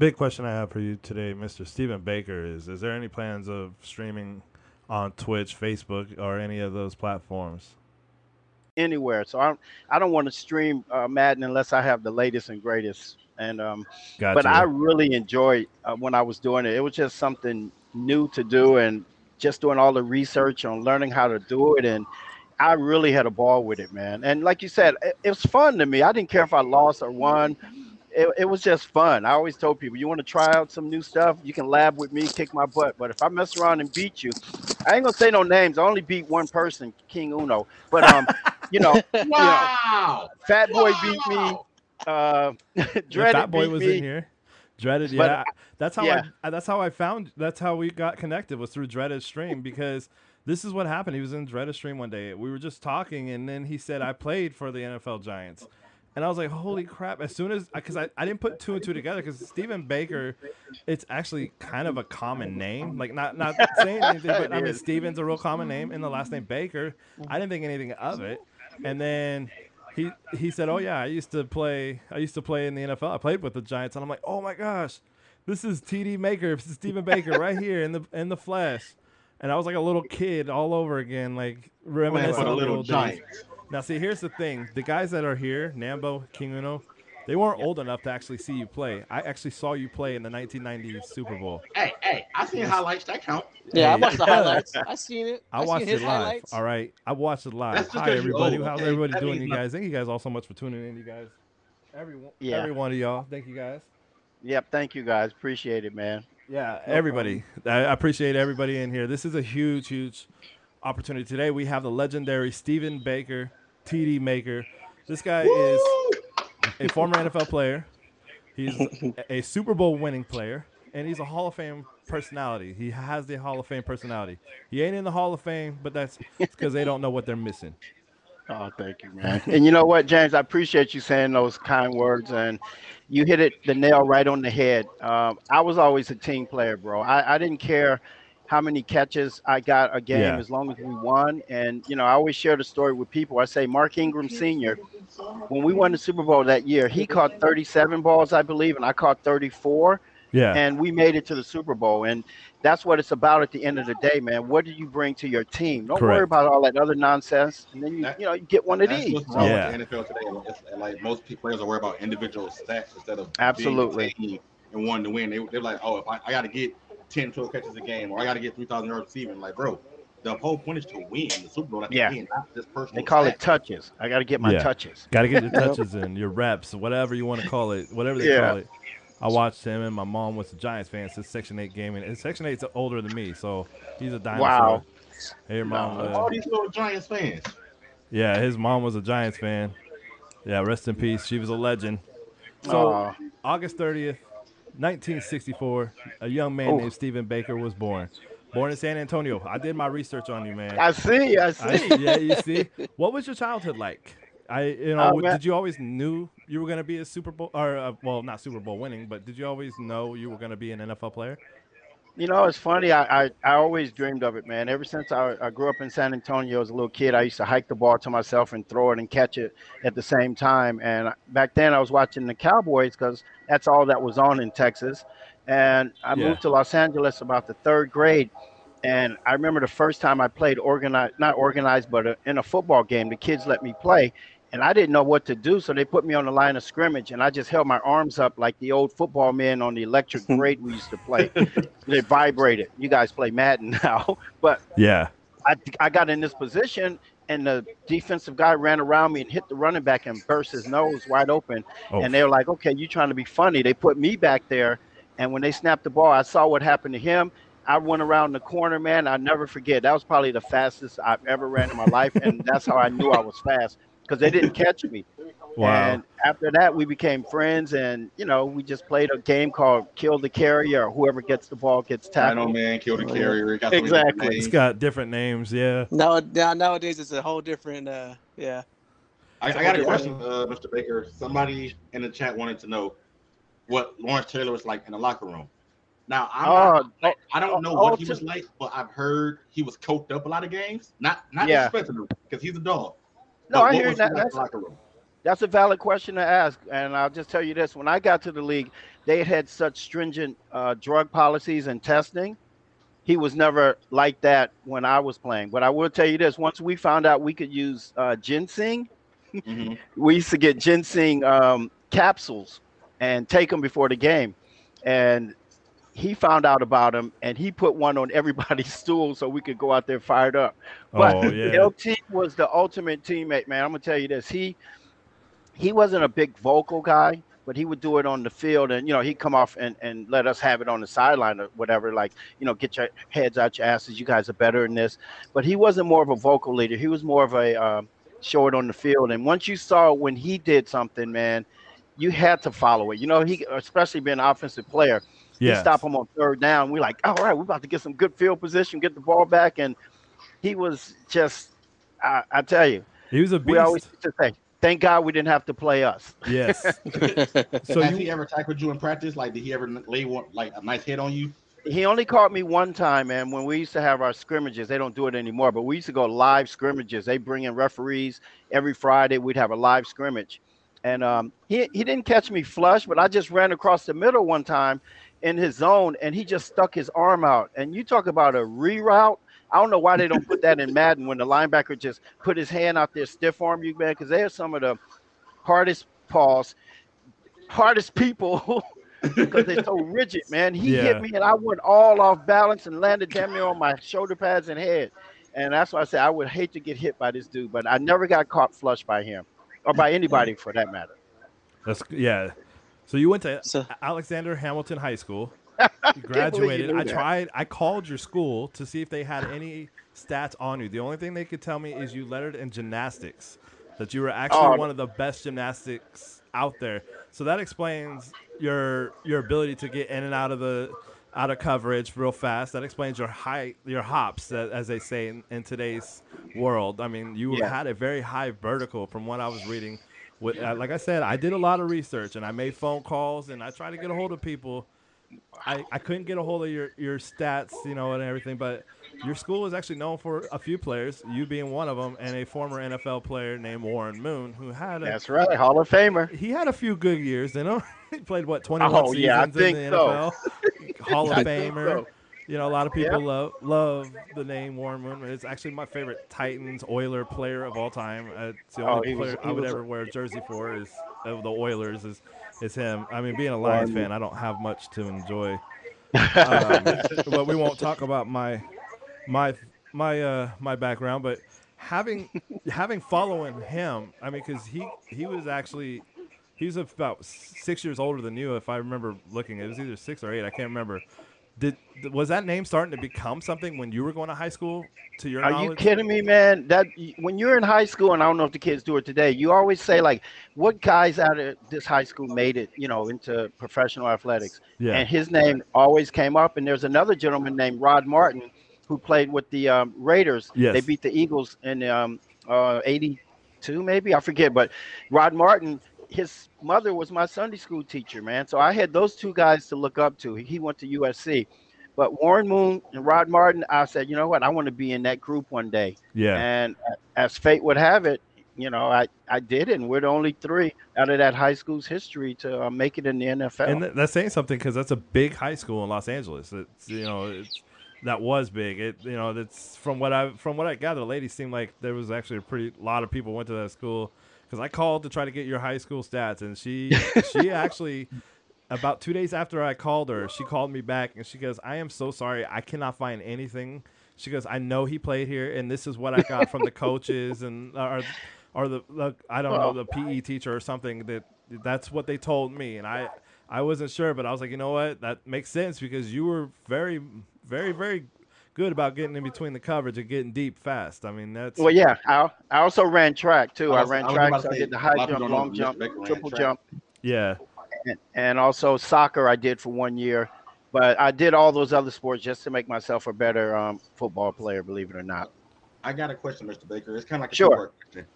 big question I have for you today, Mr. Stephen Baker, is: Is there any plans of streaming on Twitch, Facebook, or any of those platforms? Anywhere. So I don't, I don't want to stream uh, Madden unless I have the latest and greatest. And um, Gotcha. but I really enjoyed uh, when I was doing it. It was just something new to do, and just doing all the research on learning how to do it. And I really had a ball with it, man. And like you said, it, it was fun to me. I didn't care if I lost or won. It, it was just fun. I always told people, you want to try out some new stuff, you can lab with me, kick my butt. But if I mess around and beat you, I ain't gonna say no names. I only beat one person, King Uno. But um, you know, you know, Fat Boy beat me. Wow. Uh, The Dreaded Fat Boy beat was me. in here. Dreaded, But, yeah. that's how yeah. I. That's how I found. That's how we got connected was through Dreaded's stream because this is what happened. He was in Dreaded's stream one day. We were just talking, and then he said, "I played for the NFL Giants." And I was like, "Holy crap!" As soon as, because I, I didn't put two and two together, because Stephen Baker, it's actually kind of a common name. Like not not saying anything, but I mean is. Steven's a real common name, and the last name Baker. I didn't think anything of it. And then he he said, "Oh yeah, I used to play. I used to play in the NFL. I played with the Giants." And I'm like, "Oh my gosh, this is TD Maker. This is Stephen Baker right here in the in the flesh." And I was like a little kid all over again, like reminiscing on the little old days. Giants. Now, see, here's the thing: the guys that are here, Nambo, King Uno, they weren't old enough to actually see you play. I actually saw you play in the 1990 Super Bowl. Hey, hey, I seen highlights. That count. Yeah, I watched the highlights. I seen it. I seen watched his it live. highlights. All right, I watched it live. That's just Hi 'cause you everybody. old, How's okay? everybody That doing? You guys, thank you guys all so much for tuning in. You guys, everyone, Yeah. every one of y'all. Thank you guys. Yep, thank you guys. Appreciate it, man. Yeah, No everybody. I I appreciate everybody in here. This is a huge, huge opportunity today. We have the legendary Stephen Baker, TD Maker. This guy is a former NFL player. He's a- a Super Bowl winning player, and he's a Hall of Fame personality. He has the Hall of Fame personality. He ain't in the Hall of Fame, but that's because they don't know what they're missing. Oh, thank you, man. and you know what, James? I appreciate you saying those kind words, and you hit it the nail right on the head. Um, I was always a team player, bro. I, I didn't care how many catches I got a game Yeah. as long as we won. And you know, I always share the story with people. I say Mark Ingram Sr. When we won the Super Bowl that year, he caught 37 balls, I believe, and I caught 34 Yeah, and we made it to the Super Bowl. And that's what it's about at the end of the day, man. What do you bring to your team? Don't worry about all that other nonsense, and then you That- you know you get one of That's these. what's wrong Yeah. with the NFL today. It's like most players are worried about individual stats instead of Absolutely. being a team and wanting to win. They, they're like, oh, if I, I got to get 10, 12 catches a game, or I got to get 3,000 yards receiving. Like, bro, the whole point is to win the Super Bowl. Yeah. end, not personal. They call stats. it touches. I got to get my Yeah. touches. got to get your touches in, your reps, whatever you want to call it, whatever they Yeah. call it. I watched him, and my mom was a Giants fan since Section 8 gaming. And Section 8's older than me, so he's a dinosaur. Wow. Hey, your mom. No. uh, All these little Giants fans. Yeah, his mom was a Giants fan. Yeah, rest in peace. She was a legend. So, Aw. August 30th, 1964, a young man Ooh. named Stephen Baker was born. Born in San Antonio. I did my research on you, man. I see. I I- see. yeah, you see. What was your childhood like? I, you know, Oh, did you always knew you were gonna be a Super Bowl or uh, well, not Super Bowl winning, but did you always know you were gonna be an NFL player? You know, it's funny. I, I, I always dreamed of it, man. Ever since I, I grew up in San Antonio as a little kid, I used to hike the ball to myself and throw it and catch it at the same time. And back then, I was watching the Cowboys because that's all that was on in Texas. And I Yeah. moved to Los Angeles about the third grade. And I remember the first time I played organized, not organized, but uh in a football game, the kids let me play. And I didn't know what to do, so they put me on the line of scrimmage, and I just held my arms up like the old football men on the electric grate we used to play they vibrated. You guys play Madden now, but Yeah. I I got in this position and the defensive guy ran around me and hit the running back and burst his nose wide open. Oh. And they were like, "Okay, you trying to be funny?" They put me back there, and when they snapped the ball, I saw what happened to him. I went around the corner, man. I never forget. That was probably the fastest I've ever ran in my life, and that's how I knew I was fast because they didn't catch me. Wow. And after that, we became friends, and you know, we just played a game called Kill the Carrier. Or whoever gets the ball gets Dino tackled. Man, Kill the Oh, Carrier. got so Exactly. different it's names. got different names. Yeah. Now, now nowadays it's a whole different. Uh, yeah. I, I got a question, uh, Mr. Baker. Somebody in the chat wanted to know what Lawrence Taylor was like in the locker room. Now, I'm Oh, not, I don't know oh, what he to- was like, but I've heard he was coked up a lot of games. Not not Yeah. disrespecting because he's a dog. No, I hear that. That's, the locker room? That's a valid question to ask, and I'll just tell you this: when I got to the league, they had such stringent uh, drug policies and testing. He was never like that when I was playing. But I will tell you this: once we found out we could use uh, ginseng, Mhm. we used to get ginseng um, capsules and take them before the game. And he found out about him and he put one on everybody's stool so we could go out there fired up. But Oh, yeah. LT was the ultimate teammate, man. I'm gonna tell you this: he he wasn't a big vocal guy, but he would do it on the field, and you know he'd come off and, and let us have it on the sideline or whatever. Like you know, get your heads out your asses. You guys are better than this. But he wasn't more of a vocal leader. He was more of a um, show it on the field. And once you saw when he did something, man, you had to follow it. You know, he especially being an offensive player. Yeah. He stop him on third down. We're like, all right, we're about to get some good field position, get the ball back, and he was just. I, I tell you, He was a beast. we always used to say, "Thank God we didn't have to play us." Yes. So Has you, he ever tackled you in practice? Like, did he ever lay one like a nice hit on you? He only caught me one time, man. When we used to have our scrimmages, they don't do it anymore, but we used to go live scrimmages. They bring in referees every Friday. We'd have a live scrimmage, and um, he he didn't catch me flush, but I just ran across the middle one time in his zone, and he just stuck his arm out. And you talk about a reroute. I don't know why they don't put that in Madden when the linebacker just put his hand out there, stiff arm you, man, because they are some of the hardest paws, hardest people because they're so rigid, man. He Yeah. hit me and I went all off balance and landed damn near on my shoulder pads and head. And that's why I said I would hate to get hit by this dude, but I never got caught flush by him or by anybody for that matter. that's yeah. So you went to So- Alexander Hamilton High School. You graduated. I tried. I called your school to see if they had any stats on you. The only thing they could tell me is you lettered in gymnastics. That you were actually Oh. one of the best gymnastics out there. So that explains your your ability to get in and out of the out of coverage real fast. That explains your height, your hops, as they say in, in today's world. I mean, you Yeah. had a very high vertical from what I was reading. With, uh, like I said, I did a lot of research and I made phone calls and I tried to get a hold of people. I, I couldn't get a hold of your, your stats, you know, and everything, but your school is actually known for a few players, you being one of them, and a former NFL player named Warren Moon, who had a, That's right, Hall of Famer. he had a few good years, you know. he played what 21 Oh, seasons yeah, I in the so. NFL, Hall of I think Famer. You know, a lot of Yeah. people love love the name Warren Moon. It's actually my favorite Titans Oiler player of all time. Uh, It's the Oh, only was- player he I would was ever wear a jersey for is of the Oilers is is him. I mean, being a Lions fan, I don't have much to enjoy. Um, but we won't talk about my my my uh my background, but having having following him, I mean, because he he was actually he was about six years older than you, if I remember looking. It was either six or eight. I can't remember. Did was that name starting to become something when you were going to high school? To your Are knowledge? you kidding me, man? That when you're in high school, and I don't know if the kids do it today, you always say like, "What guys out of this high school made it, you know, into professional athletics?" Yeah. And his name always came up. And there's another gentleman named Rod Martin who played with the um, Raiders. Yes. They beat the Eagles in um, uh, '82, maybe I forget. But Rod Martin, his mother was my Sunday school teacher, man. So I had those two guys to look up to. He went to USC. But Warren Moon and Rod Martin, I said, you know what? I want to be in that group one day. yeah. And as fate would have it, you know, I, I did it. And we're the only three out of that high school's history to uh, make it in the NFL. And th- that's saying something because that's a big high school in Los Angeles. It's you know it's that was big. It you know that's from what I from what I gather. The lady seemed like there was actually a pretty lot of people went to that school because I called to try to get your high school stats and she she actually about two days after I called her, she called me back and she goes, "I am so sorry, I cannot find anything." She goes, "I know he played here, and this is what I got from the coaches and uh, or or the, the I don't know the PE teacher or something that that's what they told me." And I I wasn't sure, but I was like, you know what, that makes sense because you were very very very good about getting in between the coverage and getting deep fast. I mean, that's well, yeah, I, I also ran track too. I I, ran I track, about to so I did the high jump, long jump, triple jump, yeah. and, and also soccer I did for one year. But I did all those other sports just to make myself a better um, football player, believe it or not. I got a question, Mr. Baker. It's kind of like a Sure. question.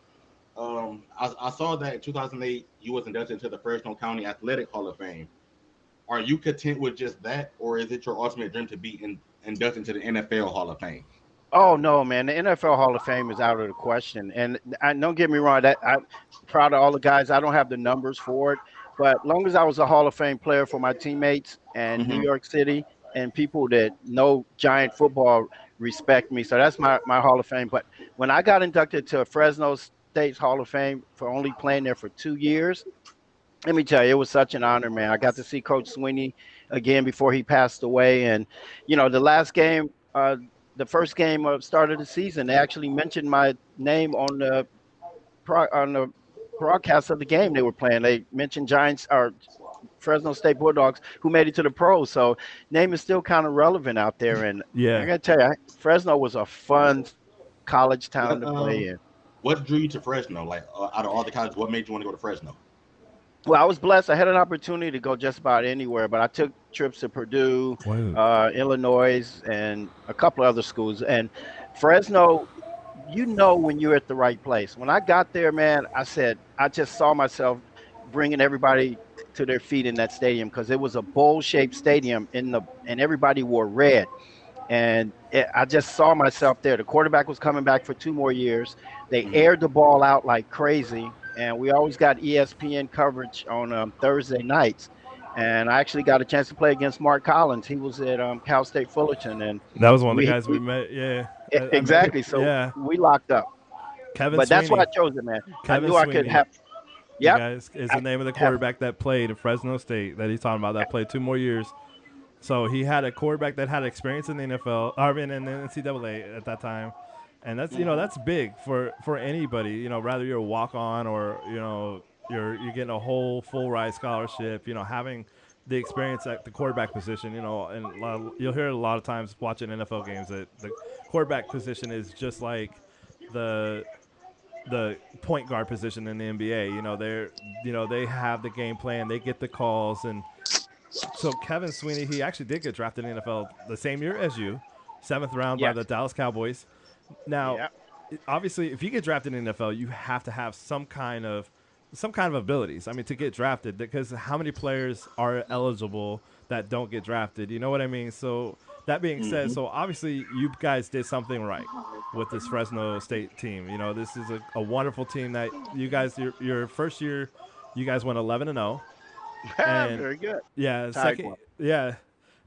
Um, I, I saw that in 2008 you was inducted into the Fresno County Athletic Hall of Fame. Are you content with just that, or is it your ultimate dream to be in, inducted into the NFL Hall of Fame? Oh no, man! The NFL Hall of Fame is out of the question, and I, don't get me wrong. That I'm proud of all the guys. I don't have the numbers for it, but long as I was a Hall of Fame player for my teammates and mm-hmm. New York City and people that know Giant football respect me, so that's my my Hall of Fame. But when I got inducted to Fresno State's Hall of Fame for only playing there for two years, let me tell you, it was such an honor, man. I got to see Coach Sweeney again before he passed away, and you know the last game. Uh, the first game of start of the season, they actually mentioned my name on the on the broadcast of the game they were playing. They mentioned Giants or Fresno State Bulldogs who made it to the pros. So name is still kind of relevant out there. And yeah, I gotta tell you, Fresno was a fun college town what, to play um, in. What drew you to Fresno? Like uh, out of all the colleges, what made you want to go to Fresno? Well, I was blessed. I had an opportunity to go just about anywhere, but I took trips to Purdue, uh, Illinois, and a couple of other schools. And Fresno, you know when you're at the right place. When I got there, man, I said I just saw myself bringing everybody to their feet in that stadium because it was a bowl-shaped stadium in the and everybody wore red. And it, I just saw myself there. The quarterback was coming back for two more years. They mm-hmm. aired the ball out like crazy and we always got ESPN coverage on um, Thursday nights. And I actually got a chance to play against Mark Collins. He was at um, Cal State Fullerton, and that was one of the we, guys we, we met. Yeah, exactly. so yeah. we locked up. Kevin, but Sweeney. that's why I chose it, man. Kevin I knew Sweeney. I could have. Yeah, is the name of the quarterback that played at Fresno State that he's talking about. That played two more years. So he had a quarterback that had experience in the NFL, or in the NCAA at that time, and that's you know that's big for for anybody. You know, rather you're a walk on or you know you're you're getting a whole full ride scholarship. You know, having the experience at the quarterback position. You know, and you'll hear a lot of times watching NFL games that the quarterback position is just like the the point guard position in the NBA. You know, they're you know they have the game plan, they get the calls, and so Kevin Sweeney he actually did get drafted in the NFL the same year as you, seventh round by the Dallas Cowboys. Now, yeah. obviously, if you get drafted in the NFL, you have to have some kind of some kind of abilities. I mean, to get drafted, because how many players are eligible that don't get drafted? You know what I mean? So that being mm-hmm. said, so obviously you guys did something right with this Fresno State team. You know, this is a, a wonderful team that you guys your, your first year, you guys went eleven and zero. Oh. Very good. Yeah, second. Yeah,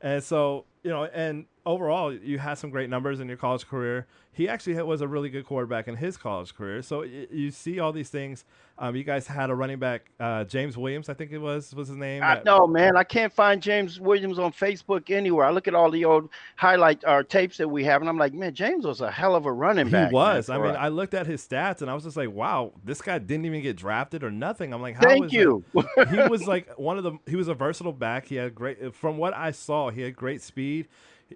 and so you know, and overall, you had some great numbers in your college career. He actually was a really good quarterback in his college career. So you see all these things. Um, you guys had a running back, uh, James Williams, I think it was, was his name. I know, man. I can't find James Williams on Facebook anywhere. I look at all the old highlight or uh, tapes that we have, and I'm like, man, James was a hell of a running back. He was. Man, I mean, I looked at his stats, and I was just like, wow, this guy didn't even get drafted or nothing. I'm like, how thank you. he was like one of the. He was a versatile back. He had great. From what I saw, he had great speed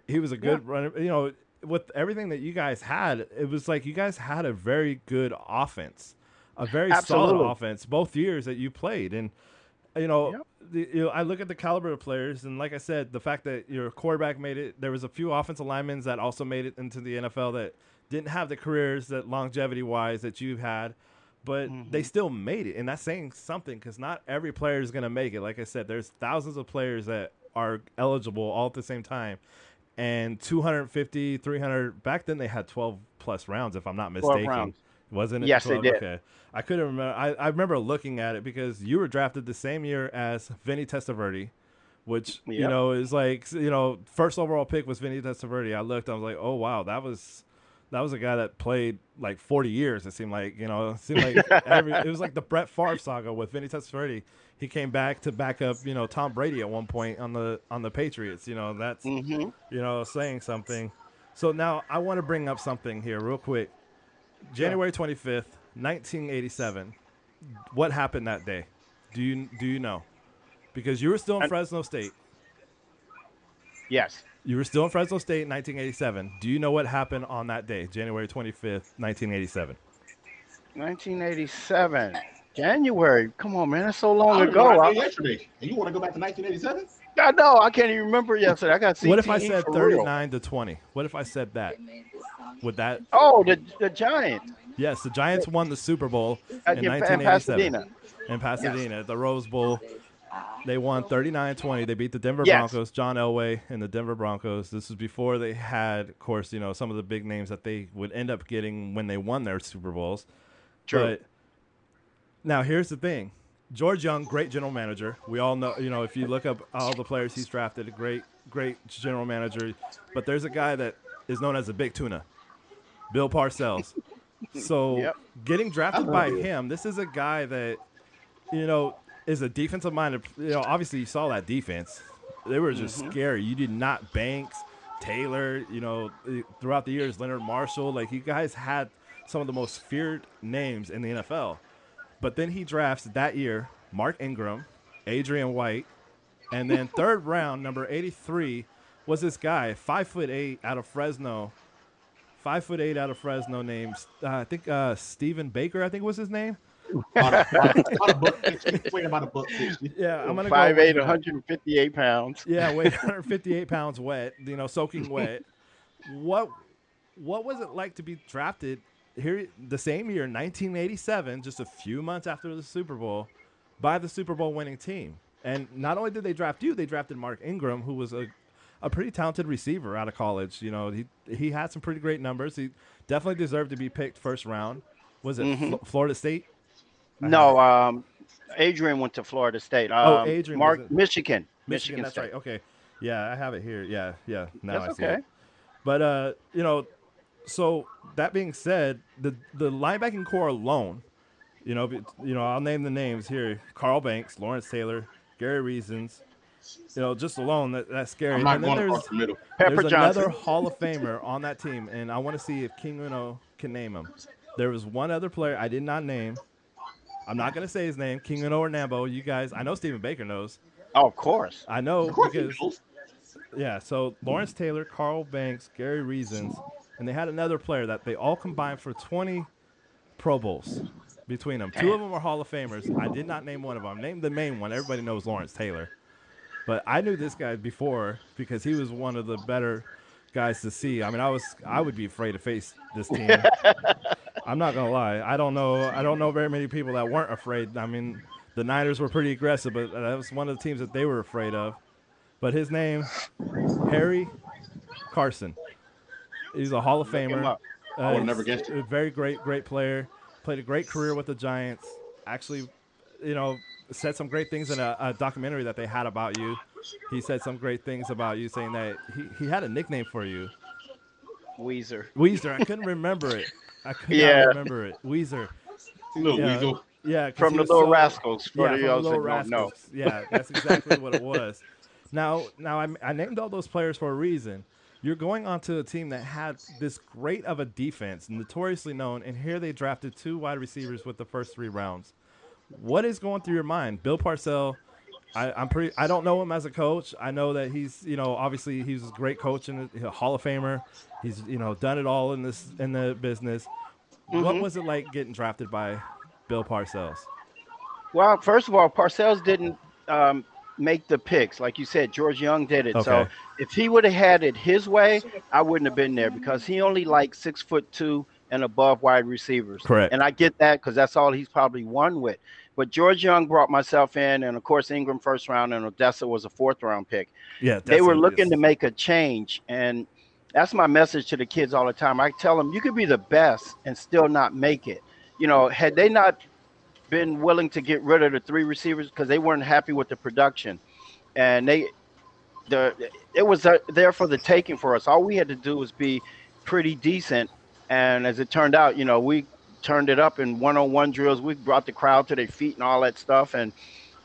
he was a good yeah. runner. You know, with everything that you guys had, it was like you guys had a very good offense, a very Absolutely. solid offense both years that you played. And you know, yep. the, you know, I look at the caliber of players, and like I said, the fact that your quarterback made it. There was a few offensive linemen that also made it into the NFL that didn't have the careers that longevity wise that you've had. But mm-hmm. they still made it, and that's saying something because not every player is going to make it. Like I said, there's thousands of players that are eligible all at the same time and 250, 300. Back then they had 12 plus rounds, if I'm not mistaken. Wasn't it? Yes, 12? they did. Okay. I couldn't remember. I, I remember looking at it because you were drafted the same year as Vinny Testaverde, which yep. you know is like you know first overall pick was Vinny Testaverde. I looked, I was like, oh wow, that was that was a guy that played like 40 years. It seemed like you know, it seemed like every, it was like the Brett Favre saga with Vinny Testaverde he came back to back up, you know, Tom Brady at one point on the on the Patriots. You know, that's mm-hmm. you know saying something. So now I want to bring up something here real quick. January twenty fifth, nineteen eighty seven. What happened that day? Do you do you know? Because you were still in Fresno State. Yes. You were still in Fresno State in 1987. Do you know what happened on that day, January 25th, 1987? 1987. January. Come on, man. That's so long ago. I, yesterday. And you want to go back to 1987? I know. I can't even remember yesterday. I got. CTE what if I said 39 real. to 20? What if I said that? Would that? Oh, the the Giants. Yes, the Giants won the Super Bowl in 1987 in Pasadena, in Pasadena yes. the Rose Bowl. They won 39-20. They beat the Denver Yes. Broncos, John Elway and the Denver Broncos. This was before they had, of course, you know, some of the big names that they would end up getting when they won their Super Bowls. True. But now here's the thing. George Young, great general manager. We all know, you know, if you look up all the players he's drafted, a great, great general manager. But there's a guy that is known as a big tuna, Bill Parcells. So Yep. getting drafted by him, this is a guy that, you know, is a defensive minded. You know, obviously you saw that defense. They were just scary. You did not Banks, Taylor. You know, throughout the years, Leonard Marshall. Like you guys had some of the most feared names in the NFL. But then he drafts that year Mark Ingram, Adrian White, and then third round, number 83, was this guy, five foot eight out of Fresno. Five foot eight out of Fresno, named uh, I think uh, Stephen Baker. I think was his name. About a, about a- about a. Yeah, I'm gonna Five go eight, 158 pounds. Yeah, weighed 158 pounds wet, you know, soaking wet. What what was it like to be drafted here the same year, 1987, just a few months after the Super Bowl, by the Super Bowl winning team? And not only did they draft you, they drafted Mark Ingram, who was a a pretty talented receiver out of college. You know, he he had some pretty great numbers. He definitely deserved to be picked first round. Was it Mhm. Fl- Florida State? No, um, Adrian went to Florida State. Um, Oh, Adrian Mark, Michigan. Michigan, Michigan that's State. right. Okay. Yeah, I have it here. Yeah, yeah. Now That's I see okay. it. But uh, you know, so that being said, the the linebacking core alone, you know, you know, I'll name the names here: Carl Banks, Lawrence Taylor, Gary Reasons. You know, just alone that, that's scary. I'm not and then going there's the middle. Pepper there's Johnson. another Hall of Famer on that team, and I want to see if King Uno can name him. There was one other player I did not name. I'm not gonna say his name, King Uno or Nambo. You guys, I know Stephen Baker knows. Oh, of course. I know Of course, because yeah, so Lawrence Taylor, Carl Banks, Gary Reasons, and they had another player that they all combined for 20 Pro Bowls between them. Two of them are Hall of Famers. I did not name one of them. I named the main one. Everybody knows Lawrence Taylor. But I knew this guy before because he was one of the better guys to see. I mean, I was I would be afraid to face this team. I'm not gonna lie. I don't know. I don't know very many people that weren't afraid. I mean, the Niners were pretty aggressive, but that was one of the teams that they were afraid of. But his name, Harry Carson. He's a Hall of Famer. Uh, I would've never guessed it. A very great, great player. Played a great career with the Giants. Actually, you know, said some great things in a, a documentary that they had about you. He said some great things about you, saying that he, he had a nickname for you, Weezer. Weezer. I couldn't remember it. I could Yeah. not remember it. Weezer. Little Yeah. weasel. Yeah, 'cause From the Little so- Rascals. For yeah, the from the Little don't know. Rascals. Yeah, that's exactly what it was. Now, now I, I named all those players for a reason. You're going onto a team that had this great of a defense, notoriously known, and here they drafted two wide receivers with the first three rounds. What is going through your mind, Bill Parcell? I, I'm pretty. I don't know him as a coach. I know that he's, you know, obviously he's a great coach and a Hall of Famer. He's, you know, done it all in this in the business. What Mhm. was it like getting drafted by Bill Parcells? Well, first of all, Parcells didn't um, make the picks. Like you said, George Young did it. So if he would have had it his way, I wouldn't have been there because he only liked six foot two and above wide receivers. Correct. And I get that because that's all he's probably won with. But George Young brought myself in, and of course Ingram first round, and Odessa was a fourth round pick. Yeah, they were looking to make a change and that's my message to the kids all the time i tell them you could be the best and still not make it you know had they not been willing to get rid of the three receivers because they weren't happy with the production. And they the it was uh, there for the taking for us. All we had to do was be pretty decent. And as it turned out you know we turned it up in one-on-one drills. We brought the crowd to their feet and all that stuff. And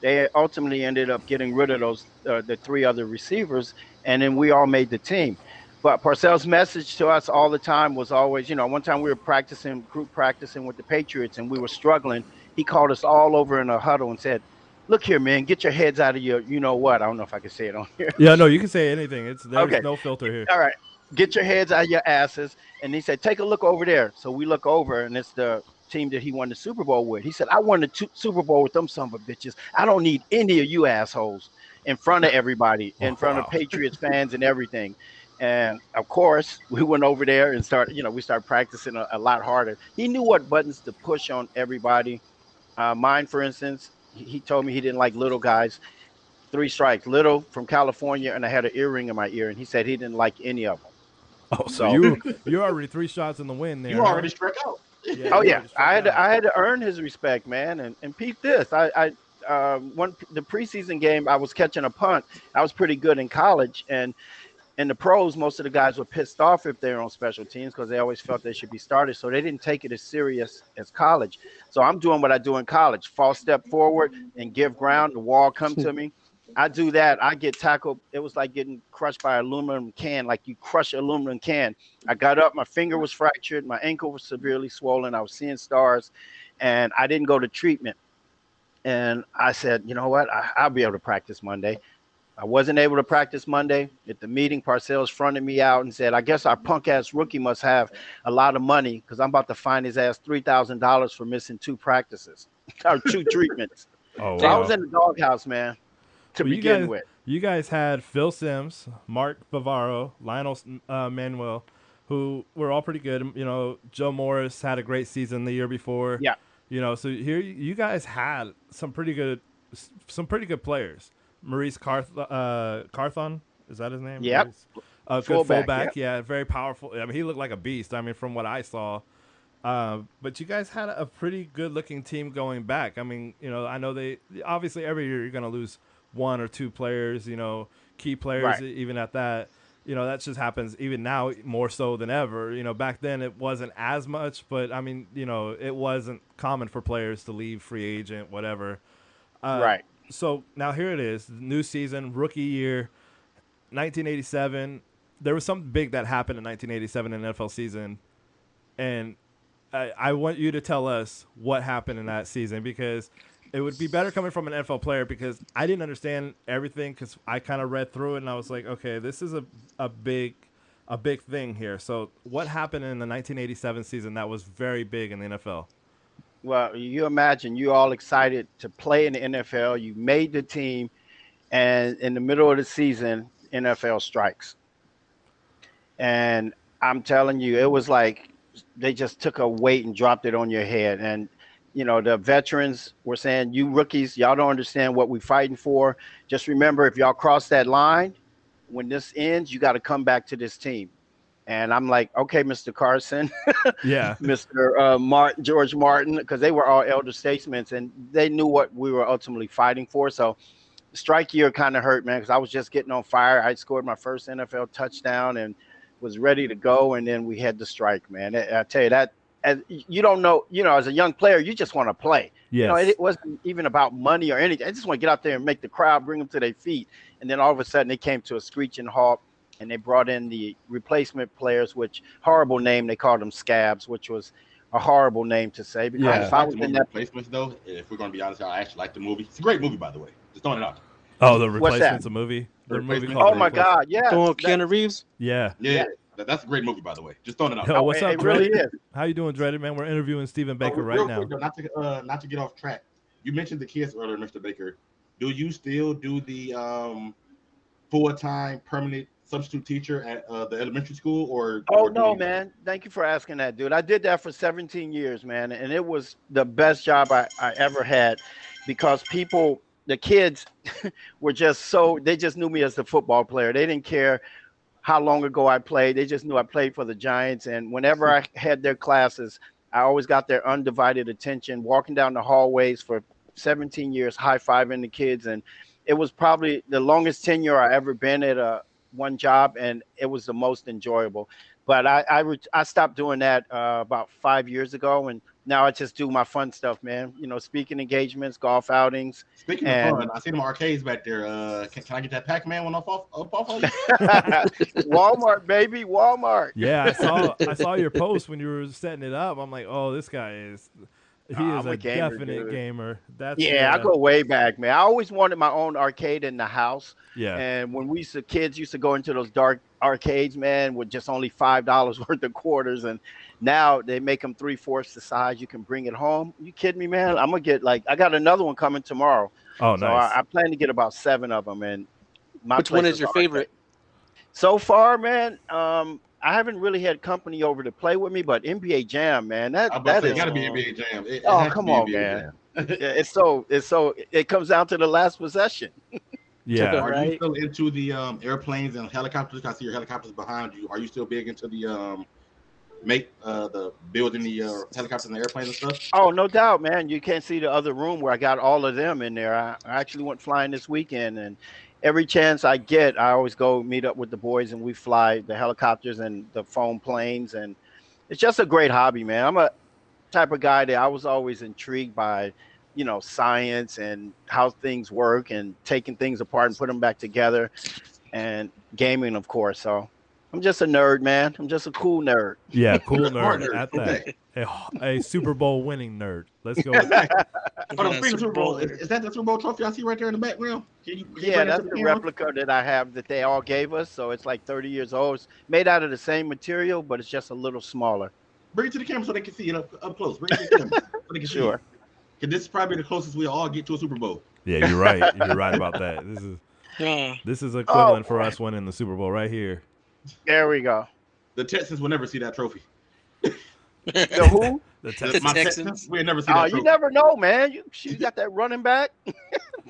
they ultimately ended up getting rid of those uh, the three other receivers. And then we all made the team. But Parcells' message to us all the time was always, you know, one time we were practicing, group practicing with the Patriots, and we were struggling. He called us all over in a huddle and said, "Look here, man, get your heads out of your, you know what? I don't know if I can say it on here. Yeah, no, you can say anything. It's there's Okay. no filter here. all right, get your heads out of your asses." And he said, "Take a look over there." So we look over, and it's the team that he won the Super Bowl with. He said, "I won the two, Super Bowl with them son of a bitches. I don't need any of you assholes in front of everybody, in front of Patriots fans and everything." And of course, we went over there and started, you know, we started practicing a, a lot harder. He knew what buttons to push on everybody. Uh, mine, for instance, he, he told me he didn't like little guys. three strikes. Little from California, and I had an earring in my ear, and he said he didn't like any of them. Oh, so So- you you're already three shots in the wind there. You huh? already struck out. Yeah, Oh yeah, I had to. I had to earn his respect, man. And and Pete, this I I um, one the preseason game I was catching a punt. I was pretty good in college, and in the pros, most of the guys were pissed off if they were on special teams because they always felt they should be started. So they didn't take it as serious as college. So I'm doing what I do in college: false step forward and give ground. The wall come to me. I do that. I get tackled. It was like getting crushed by an aluminum can, like you crush an aluminum can. I got up, my finger was fractured, my ankle was severely swollen. I was seeing stars, and I didn't go to treatment. And I said, you know what? I, I'll be able to practice Monday. I wasn't able to practice Monday. At the meeting, Parcells fronted me out and said, I guess our punk ass rookie must have a lot of money because I'm about to fine his ass $3,000 for missing two practices or two treatments. Oh, So I was in the doghouse, man, to Well, you begin guys- with. You guys had Phil Simms, Mark Bavaro, Lionel uh, Manuel, who were all pretty good. You know, Joe Morris had a great season the year before. Yeah. You know, so here you guys had some pretty good, some pretty good players. Maurice Carth- uh, Carthon, is that his name? Yep. A good Fullback, fullback, yeah, very powerful. I mean, he looked like a beast. I mean, from what I saw. Uh, but you guys had a pretty good looking team going back. I mean, you know, I know they obviously every year you're going to lose one or two players, you know, key players, Right. even at that. You know, that just happens even now more so than ever. You know, back then it wasn't as much, but I mean, you know, it wasn't common for players to leave free agent, whatever. Uh, right. So now here it is, new season, rookie year, 1987. There was something big that happened in 1987 in NFL season, and I, I want you to tell us what happened in that season because it would be better coming from an NFL player because I didn't understand everything because I kind of read through it and I was like, okay, this is a, a big a big thing here. So what happened in the 1987 season that was very big in the NFL? Well, you imagine you all excited to play in the NFL. You made the team, and in the middle of the season, NFL strikes. And I'm telling you, it was like they just took a weight and dropped it on your head. And you know, the veterans were saying, "You rookies, y'all don't understand what we're fighting for. Just remember, if y'all cross that line, when this ends, you got to come back to this team." And I'm like, "Okay, Mr. Carson." Yeah. Mr. Uh, Martin, George Martin, because they were all elder statesmen and they knew what we were ultimately fighting for. So, strike year kind of hurt, man, because I was just getting on fire. I scored my first NFL touchdown and was ready to go, and then we had the strike, man. I, I tell you that, as you don't know, you know, as a young player, you just want to play. Yes. You know, it, it wasn't even about money or anything. I just want to get out there and make the crowd bring them to their feet. And then all of a sudden, they came to a screeching halt, and they brought in the replacement players, which horrible name they called them scabs, which was a horrible name to say because Yeah. if I was in that, replacements though, if we're gonna be honest, I actually like the movie. It's a great movie, by the way. Just throwing it out. oh, the What's that? replacements a movie. The The movie oh The my God, yeah, The one with that- Keanu Reeves. Yeah. Yeah, Yeah. That, that's a great movie, by the way. Just throwing it out. Yo, what's it, up, it really is. How you doing, Dreaded man? We're interviewing Stephen Baker Oh, right real now. though, not to uh, not to get off track. You mentioned the kids earlier, Mr. Baker. Do you still do the um, full time permanent substitute teacher at uh, the elementary school, or? Oh or no, man! Thank you for asking that, dude. I did that for 17 years, man, and it was the best job I, I ever had because people, the kids, were just so they just knew me as the football player. They didn't care how long ago I played. They just knew I played for the Giants, and whenever I had their classes, I always got their undivided attention. Walking down the hallways for 17 years, high fiving the kids, and it was probably the longest tenure I ever been at a one job, and it was the most enjoyable. But I I, re- I stopped doing that uh, about five years ago, and now I just do my fun stuff, man. You know, speaking engagements, golf outings. Speaking And- of fun, I see them arcades back there. Uh, can, can I get that Pac-Man one off off up off of you? Walmart, baby, Walmart. Yeah, I saw I saw your post when you were setting it up. I'm like, oh, this guy is he is I'm a, a gamer, definite dude. gamer. That's Yeah, I uh, go way back, man. I always wanted my own arcade in the house. Yeah, And when we used to kids used to go into those dark arcades, man, with just only five dollars worth of quarters, and now they make them three fourths the size. You can bring it home. You kidding me, man? I'm gonna get like I got another one coming tomorrow. oh So nice. I, I plan to get about seven of them. And my Which one is your an arcade. favorite? So far, man, um, I haven't really had company over to play with me, but NBA Jam, man, that I'm that say, is. gotta be NBA Jam. It- it Oh, has to come on, NBA man. Yeah, it's so it's so it comes down to the last possession. Yeah. Are Right. you still into the um, airplanes and helicopters? I see your helicopters behind you. Are you still big into the um, make uh, the building the uh, helicopters and the airplanes and stuff? Oh, no doubt, man. You can't see the other room where I got all of them in there. I, I actually went flying this weekend, and every chance I get, I always go meet up with the boys, and we fly the helicopters and the foam planes, and it's just a great hobby, man. I'm a type of guy that I was always intrigued by, you know, science and how things work, and taking things apart and putting them back together, and gaming, of course. So. I'm just a nerd, man. I'm just a cool nerd. Yeah, cool nerd nerd. at that. Okay. A, a Super Bowl winning nerd. Let's go. With Hold on, Yeah, speaking of Super Super Bowl, Bowl. is, is that the Super Bowl trophy I see right there in the background? Can you, can Yeah, bring that's to the camera? replica that I have that they all gave us. So it's like 30 years old. It's made out of the same material, but it's just a little smaller. Bring it to the camera so they can see it up, up close. Bring it to the camera so they can see Sure. it. Because this is probably the closest we all get to a Super Bowl. Yeah, you're right. You're right about that. This is Yeah. this is equivalent oh. for us winning the Super Bowl right here. There we go. The Texans will never see that trophy. The who? The The- Texans. my Texans? we'll never see Oh, that you never know, man. You, you got that running back.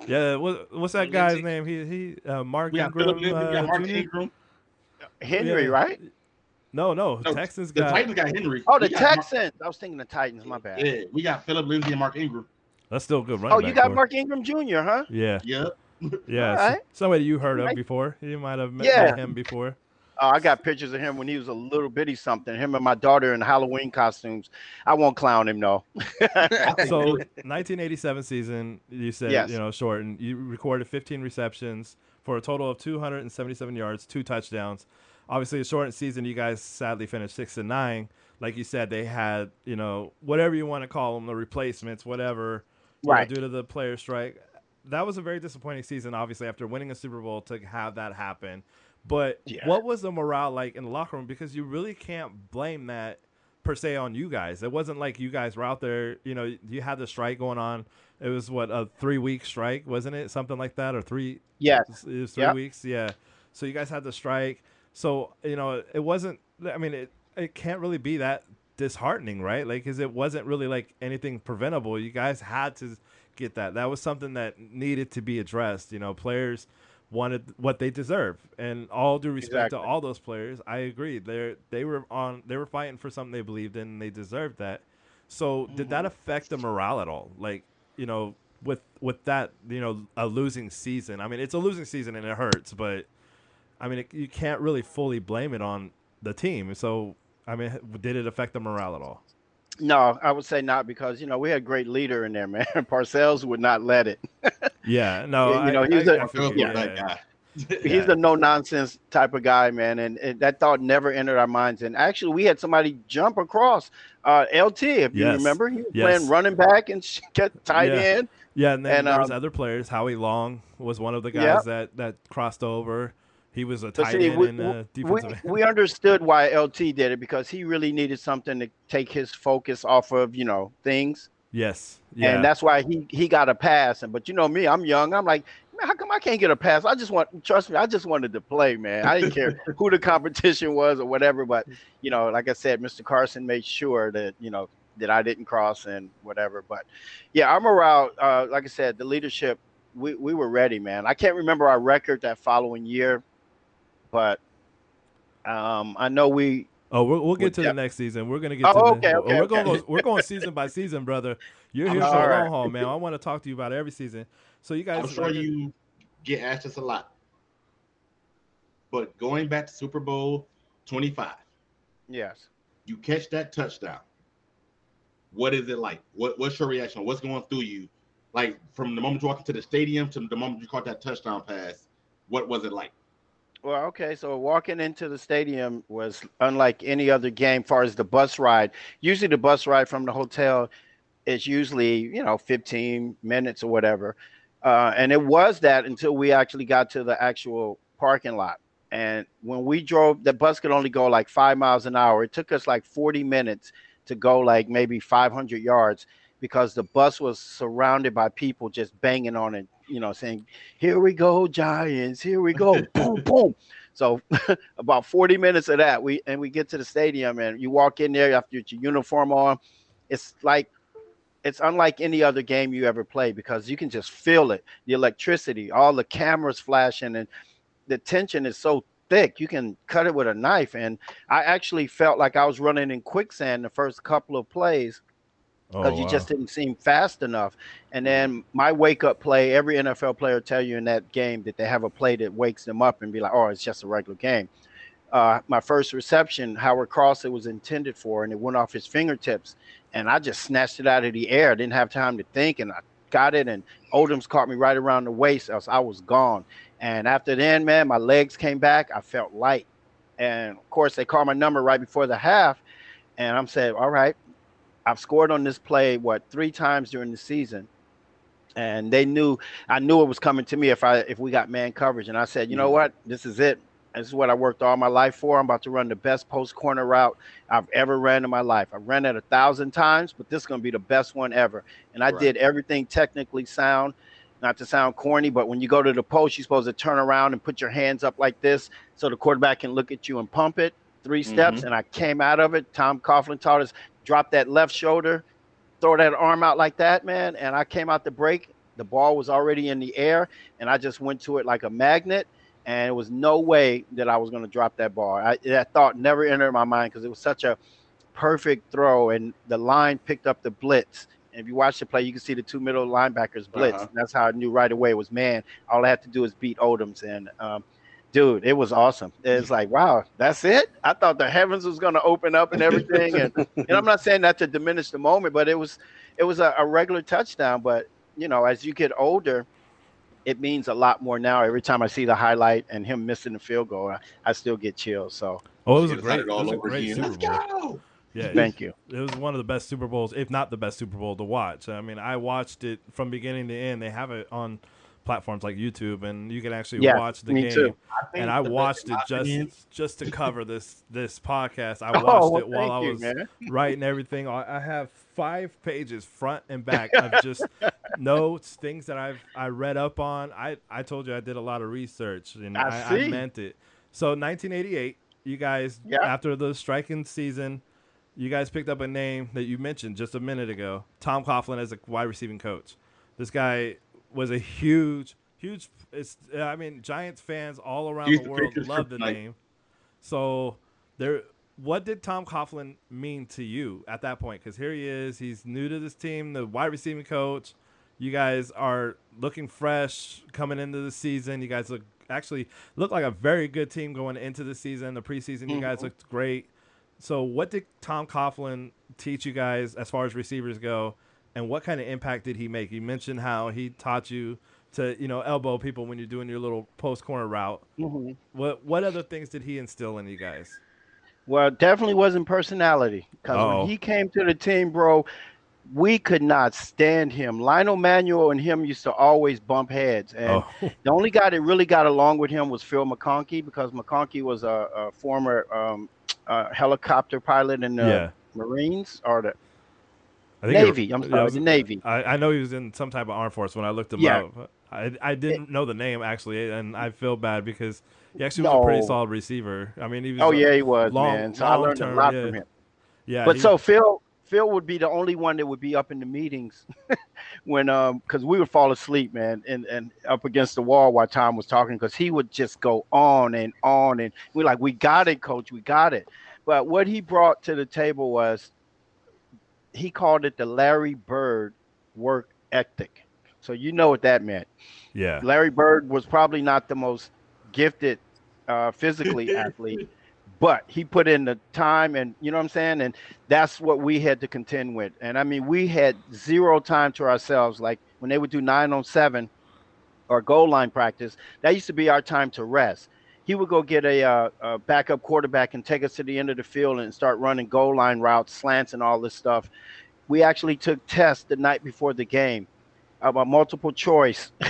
Yeah, what, what's that guy's name? He he uh, Mark we got Ingram. Philip Lindsay, we got uh, Mark Ingram. Henry, Yeah. right? No, no, No, Texans The got. Titans got Henry. Oh, the We got Mark- Texans. I was thinking the Titans. My bad. Yeah, we got Philip Lindsay and Mark Ingram. That's still a good running Oh, you back got for- Mark Ingram Jr., huh? Yeah, Yep. yeah. All right. somebody you heard of Right. before. You might have met, Yeah. met him before. Oh, I got pictures of him when he was a little bitty something. Him and my daughter in Halloween costumes. I won't clown him, no. So 1987 season, you said Yes. you know short, and you recorded 15 receptions for a total of 277 yards, two touchdowns. Obviously, a shortened season. You guys sadly finished six and nine. Like you said, they had you know whatever you want to call them, the replacements, whatever. you know, due to the player strike, that was a very disappointing season. Obviously, after winning a Super Bowl, to have that happen. But Yeah. what was the morale like in the locker room? Because you really can't blame that per se on you guys. It wasn't like you guys were out there. You know, you had the strike going on. It was what a three week strike, wasn't it? Something like that, or three? Yes. It was three Yep. weeks. Yeah. So you guys had the strike. So you know, it wasn't. I mean, it it can't really be that disheartening, right? Like, because it wasn't really like anything preventable. You guys had to get that. That was something that needed to be addressed. You know, players wanted what they deserve, and all due respect to all those players, I agree. They they were on. They were fighting for something they believed in, and they deserved that. So, did that mm-hmm. affect the morale at all? Like, you know, with with that, you know, a losing season. I mean, it's a losing season and it hurts, but I mean, it, you can't really fully blame it on the team. So, I mean, did it affect the morale at all? No, I would say not because you know we had a great leader in there, man. Parcells would not let it. Yeah, no, You I, know, he's I- a- I feel Philip you, was yeah, that guy. He's a no nonsense type of guy, man, and, and that thought never entered our minds. And actually, we had somebody jump across uh, LT, if you remember. He was Yes. playing running back and get tight Yeah. end. Yeah, and then And, there was um, other players. Howie Long was one of the guys Yep. that that crossed over. He was a tight see, end we, and uh, we, defensive end. we understood why LT did it because he really needed something to take his focus off of you know things, Yes, yeah, and that's why he he got a pass. And but you know me, I'm young. I'm like, man, how come I can't get a pass? I just want, trust me, I just wanted to play, man. I didn't care who the competition was or whatever. But you know, like I said, Mr. Carson made sure that you know that I didn't cross and whatever. But yeah, our morale, uh, like I said, the leadership, we we were ready, man. I can't remember our record that following year, but um, I know we Oh, we'll, we'll get With to the next season. We're gonna get Oh, to the, okay, oh, okay, we're going okay. to we're going season by season, brother. You're here I'm for the sure. long haul, man. I want to talk to you about every season. So you guys, I'm sure you get asked this a lot. But going back to Super Bowl 25, yes. you catch that touchdown. What is it like? What what's your reaction? What's going through you? Like from the moment you walk into the stadium to the moment you caught that touchdown pass, what was it like? Well, okay, so walking into the stadium was unlike any other game far as the bus ride. Usually the bus ride from the hotel is usually, you know, 15 minutes or whatever. Uh, and it was that until we actually got to the actual parking lot. And when we drove, the bus could only go like five miles an hour. It took us like 40 minutes to go like maybe 500 yards because the bus was surrounded by people just banging on it, you know, saying, Here we go, Giants. Here we go. boom, boom. So about 40 minutes of that, we and we get to the stadium and you walk in there after your uniform on. It's like it's unlike any other game you ever play because you can just feel it, the electricity, all the cameras flashing, and the tension is so thick you can cut it with a knife. And I actually felt like I was running in quicksand the first couple of plays because Oh, you wow. just didn't seem fast enough. And then my wake up play, every NFL player tell you in that game that they have a play that wakes them up and be like, oh, it's just a regular game. Uh, my first reception, Howard Cross, it was intended for, and it went off his fingertips. And I just snatched it out of the air. Didn't have time to think, and I got it. And Odomes caught me right around the waist, else I was gone. And after then, man, my legs came back. I felt light. And of course, they called my number right before the half. And I'm saying, all right, I've scored on this play what three times during the season, and they knew I knew it was coming to me if I if we got man coverage. And I said, you know mm-hmm. what, this is it. This is what I worked all my life for. I'm about to run the best post corner route I've ever ran in my life. I ran it a thousand times, but this is going to be the best one ever. And I Right. did everything technically sound. Not to sound corny, but when you go to the post, you're supposed to turn around and put your hands up like this so the quarterback can look at you and pump it three steps. Mm-hmm. And I came out of it. Tom Coughlin taught us drop that left shoulder, throw that arm out like that, man. And I came out the break. The ball was already in the air, and I just went to it like a magnet. And it was no way that I was going to drop that ball. I, that thought never entered my mind because it was such a perfect throw, and the line picked up the blitz. And if you watch the play, you can see the two middle linebackers blitz. Uh-huh. And that's how I knew right away it was man. All I had to do is beat Odomes, and um, dude, it was awesome. It's like, wow, that's it. I thought the heavens was going to open up and everything, and and I'm not saying that to diminish the moment, but it was it was a, a regular touchdown. But you know, as you get older, it means a lot more now. Every time I see the highlight and him missing the field goal, I, I still get chills. So Oh, it was a great, excited it was a great again. Super Let's Bowl. go. Yeah, thank you. it was one of the best Super Bowls, if not the best Super Bowl to watch. I mean, I watched it from beginning to end. They have it on platforms like YouTube, and you can actually Yeah, watch the me game. too. And I watched it just opinion, just to cover this this podcast. I watched Oh, well, it while I was writing everything. I I have five pages front and back of just notes, things that I've I read up on. I I told you I did a lot of research, and I I, I, meant it. So 1988, you guys Yeah. after the striking season, you guys picked up a name that you mentioned just a minute ago, Tom Coughlin as a wide receiving coach. This guy was a huge, huge. It's I mean, Giants fans all around He's the world love the name. So there, what did Tom Coughlin mean to you at that point? Because here he is, he's new to this team, the wide receiving coach. You guys are looking fresh coming into the season. You guys look actually look like a very good team going into the season. The preseason, you guys looked great. So, what did Tom Coughlin teach you guys as far as receivers go, and what kind of impact did he make? You mentioned how he taught you to, you know, elbow people when you're doing your little post corner route. What what other things did he instill in you guys? Well, definitely wasn't personality because Uh-oh. when he came to the team, bro, we could not stand him. Lionel Manuel and him used to always bump heads, and Oh, the only guy that really got along with him was Phil McConkey because McConkey was a, a former um, uh, helicopter pilot in the yeah. Marines or the I think Navy. I'm sorry, I was- the Navy. I, I know he was in some type of armed force when I looked him Yeah. up. I, I didn't know the name actually, and I feel bad because he actually was a pretty solid receiver. I mean, he was Oh yeah, he was long- man. So I learned term, a lot yeah. from him. yeah. But he- so Phil, Phil would be the only one that would be up in the meetings when um because we would fall asleep, man, and and up against the wall while Tom was talking because he would just go on and on and we're like, we got it, coach, we got it. But what he brought to the table was he called it the Larry Bird work ethic. So you know what that meant. yeah, Larry Bird was probably not the most gifted uh, physically athlete, but he put in the time and you know what I'm saying? And that's what we had to contend with. And I mean, we had zero time to ourselves. Like when they would do nine on seven or goal line practice, that used to be our time to rest. He would go get a, uh, a backup quarterback and take us to the end of the field and start running goal line routes, slants, and all this stuff. We actually took tests the night before the game about multiple choice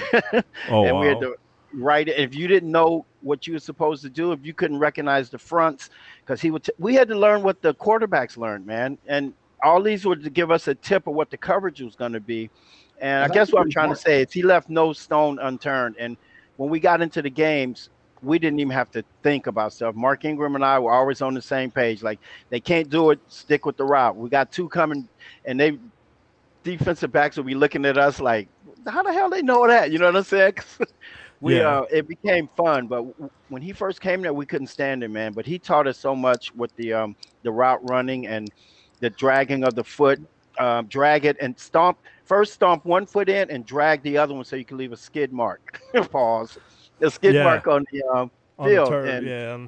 oh and wow. we had to write it. If you didn't know what you were supposed to do, if you couldn't recognize the fronts, because he would, t- we had to learn what the quarterbacks learned, man. And all these were to give us a tip of what the coverage was going to be. And I guess what I'm pretty trying to say is he left no stone unturned. And when we got into the games, we didn't even have to think about stuff. Mark Ingram and I were always on the same page. Like they can't do it, stick with the route. We got two coming, and they defensive backs will be looking at us like, how the hell they know that? You know what I'm saying? we Yeah. uh, it became fun, but w- when he first came there, we couldn't stand him, man. But he taught us so much with the um the route running and the dragging of the foot, um, drag it and stomp. First stomp one foot in and drag the other one so you can leave a skid mark. Pause. The skid Yeah. mark on the um On Field, the turf, and- yeah.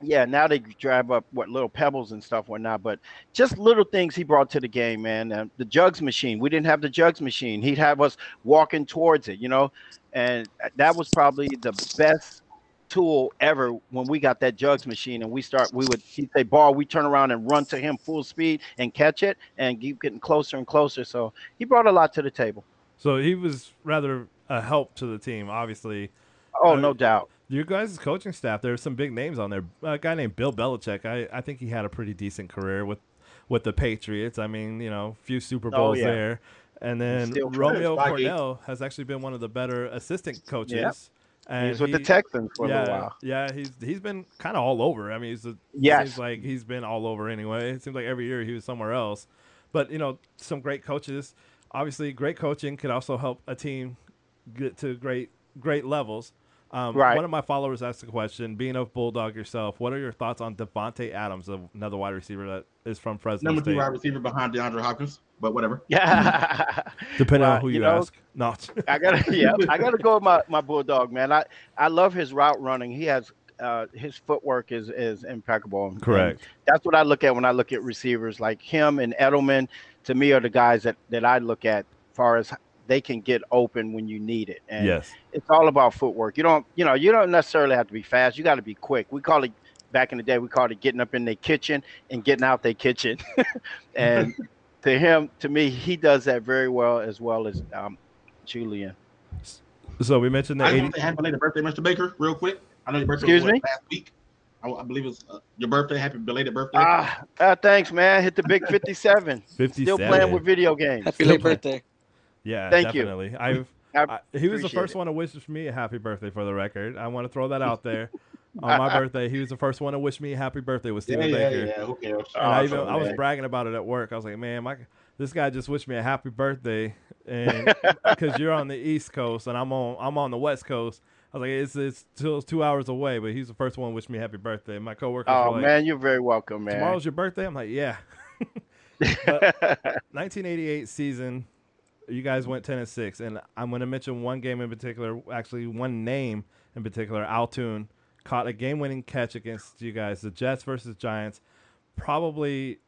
yeah, now they drive up what little pebbles and stuff whatnot, but just little things he brought to the game, man. Uh, the jugs machine, we didn't have the jugs machine. He'd have us walking towards it, you know, and that was probably the best tool ever when we got that jugs machine and we start we would he'd say ball we turn around and run to him full speed and catch it and keep getting closer and closer so he brought a lot to the table So he was rather a help to the team, obviously. Oh Uh, no doubt Your guys' coaching staff, there's some big names on there. A guy named Bill Belichick, I, I think he had a pretty decent career with, with the Patriots. I mean, you know, few Super Oh, Bowls yeah. there. And then Still Romeo Spygate. Crennel has actually been one of the better assistant coaches. And he was with the texans for a yeah, little while Yeah, he's he's been kind of all over. I mean, he's a, Yes. seems like he's been all over anyway. It seems like every year he was somewhere else. But you know, some great coaches. Obviously, great coaching could also help a team get to great great levels. Um, Right. One of my followers asked a question. Being a bulldog yourself, what are your thoughts on Davante Adams, another wide receiver that is from Fresno Number two wide receiver behind DeAndre Hopkins, but whatever. yeah Depending on who you you, know, ask. Not. I gotta, yeah, I gotta go with my, my bulldog, man. I, I love his route running. He has, uh, his footwork is is impeccable. And Correct. that's what I look at when I look at receivers like him and Edelman. To me, are the guys that that I look at, far as they can get open when you need it. And yes. it's all about footwork. You don't, you know, you don't necessarily have to be fast. You got to be quick. We call it back in the day. We called it getting up in their kitchen and getting out their kitchen. and to him, to me, he does that very well as well as um, Julian. So we mentioned the I just 80, want to happy belated birthday, Mr. Baker, real quick. I know your birthday Excuse was me? last week. I, I believe it was uh, your birthday. Happy belated birthday. Ah, uh, thanks, man. Hit the big 57. 57. Still playing with video games. Happy Still late birthday. Yeah, Thank you. definitely. I've I I, he was the first it. one to wish me a happy birthday for the record. I want to throw that out there. On my birthday, he was the first one to wish me a happy birthday with yeah, Stephen yeah, Baker. yeah. Who cares? And I, even, I was bragging about it at work. I was like, man, my, this guy just wished me a happy birthday, and because you're on the East Coast and I'm on I'm on the West Coast. I was like, it's it's still two hours away, but he's the first one to wish me a happy birthday. My coworkers Oh were like, man, you're very welcome, man. tomorrow's your birthday. I'm like, yeah. 1988 season, you guys went 10 and 6, and I'm going to mention one game in particular, actually one name in particular. Al Toon caught a game-winning catch against you guys, the Jets versus Giants. Probably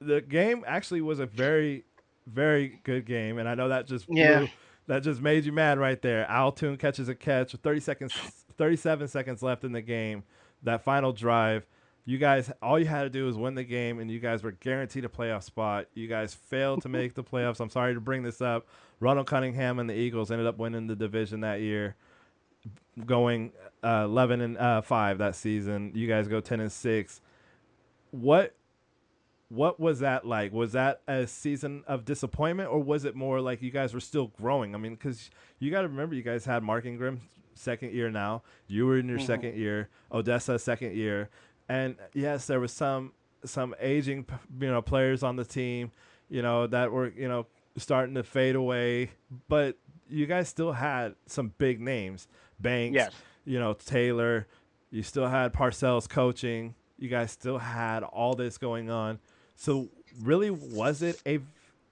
the game actually was a very, very good game, and I know that just blew- Yeah. that just made you mad right there. Al Toon catches a catch with 30 seconds, 37 seconds left in the game. That final drive. You guys, all you had to do was win the game, and you guys were guaranteed a playoff spot. You guys failed to make the playoffs. I'm sorry to bring this up. Randall Cunningham and the Eagles ended up winning the division that year, going uh, 11 and uh, five that season. You guys go 10 and six. What, what was that like? Was that a season of disappointment, or was it more like you guys were still growing? I mean, because you got to remember, you guys had Mark Ingram second year now. You were in your Mhm. second year. Odessa second year, and uh, yes, there was some some aging you know players on the team, you know that were you know starting to fade away, but you guys still had some big names. Banks, yes. you know Taylor. You still had Parcells coaching. You guys still had all this going on. So really, was it a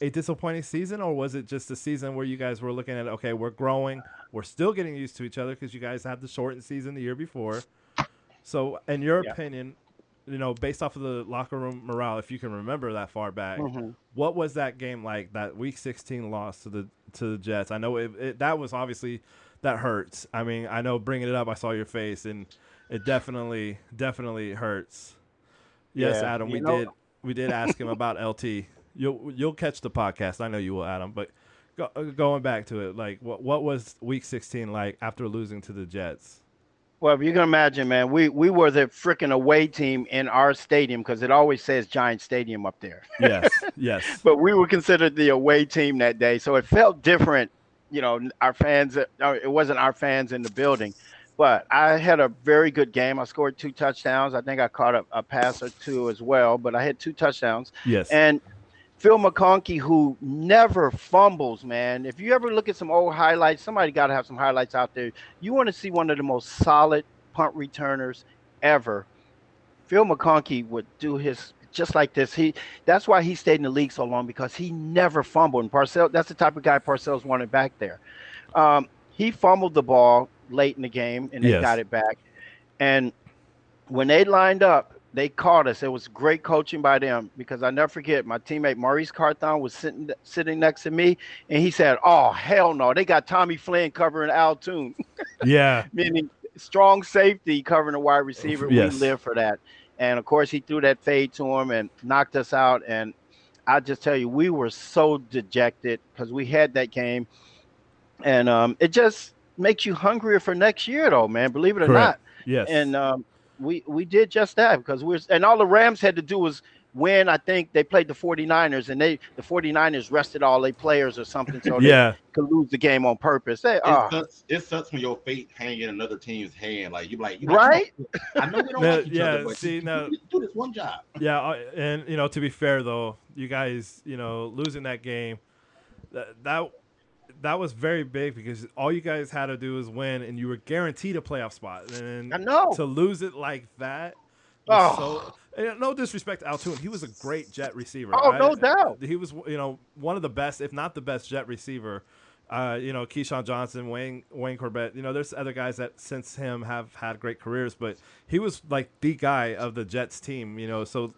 a disappointing season, or was it just a season where you guys were looking at okay, we're growing, we're still getting used to each other because you guys had the shortened season the year before. So, in your Yeah. opinion, you know, based off of the locker room morale, if you can remember that far back, Mhm. what was that game like? That Week 16 loss to the to the Jets. I know it, it that was obviously that hurts. I mean, I know bringing it up, I saw your face, and it definitely definitely hurts. Yes, Yeah, Adam, we know- did we did ask him about LT. You'll you'll catch the podcast. I know you will, Adam. But go, uh, going back to it, like what what was Week 16 like after losing to the Jets? Well, if you can imagine, man, we we were the freaking away team in our stadium because it always says Giant Stadium up there. Yes, yes, But we were considered the away team that day, so it felt different. You know, our fans. uh, It wasn't our fans in the building, but I had a very good game. I scored two touchdowns. I think I caught a, a pass or two as well, but I had two touchdowns. yes. And Phil McConkey, who never fumbles, man. If you ever look at some old highlights, somebody got to have some highlights out there. You want to see one of the most solid punt returners ever. Phil McConkey would do his just like this. He that's why he stayed in the league so long because he never fumbled. And Parcells, that's the type of guy Parcells wanted back there. Um, he fumbled the ball late in the game and they Yes. got it back. And when they lined up, they caught us. It was great coaching by them because I never forget my teammate Maurice Carthon was sitting sitting next to me and he said, "Oh hell no, they got Tommy Flynn covering Al Toon." Yeah. meaning strong safety covering a wide receiver. Yes. We live for that. And of course, he threw that fade to him and knocked us out. And I just tell you, we were so dejected because we had that game, and um, it just makes you hungrier for next year, though, man. Believe it or Correct. not. Yes. And um, we we did just that because we're and all the Rams had to do was win. I think they played the 49ers and they the 49ers rested all their players or something so they yeah. could lose the game on purpose. They, It, oh, sucks, it sucks when your fate hang in another team's hand. Like you like, you Right? Like, I know we don't No, like each yeah, other, but see, you, no. you do this one job. Yeah, uh, and you know, to be fair though, you guys, you know, losing that game, that that that was very big because all you guys had to do was win, and you were guaranteed a playoff spot. And I know. to lose it like that. Oh. So, no disrespect to Al Toon, he was a great jet receiver. Oh, I- no doubt. He was, you know, one of the best, if not the best, jet receiver. Uh, you know, Keyshawn Johnson, Wayne Wayne Chrebet. You know, there's other guys that since him have had great careers, but he was like the guy of the Jets team. You know, so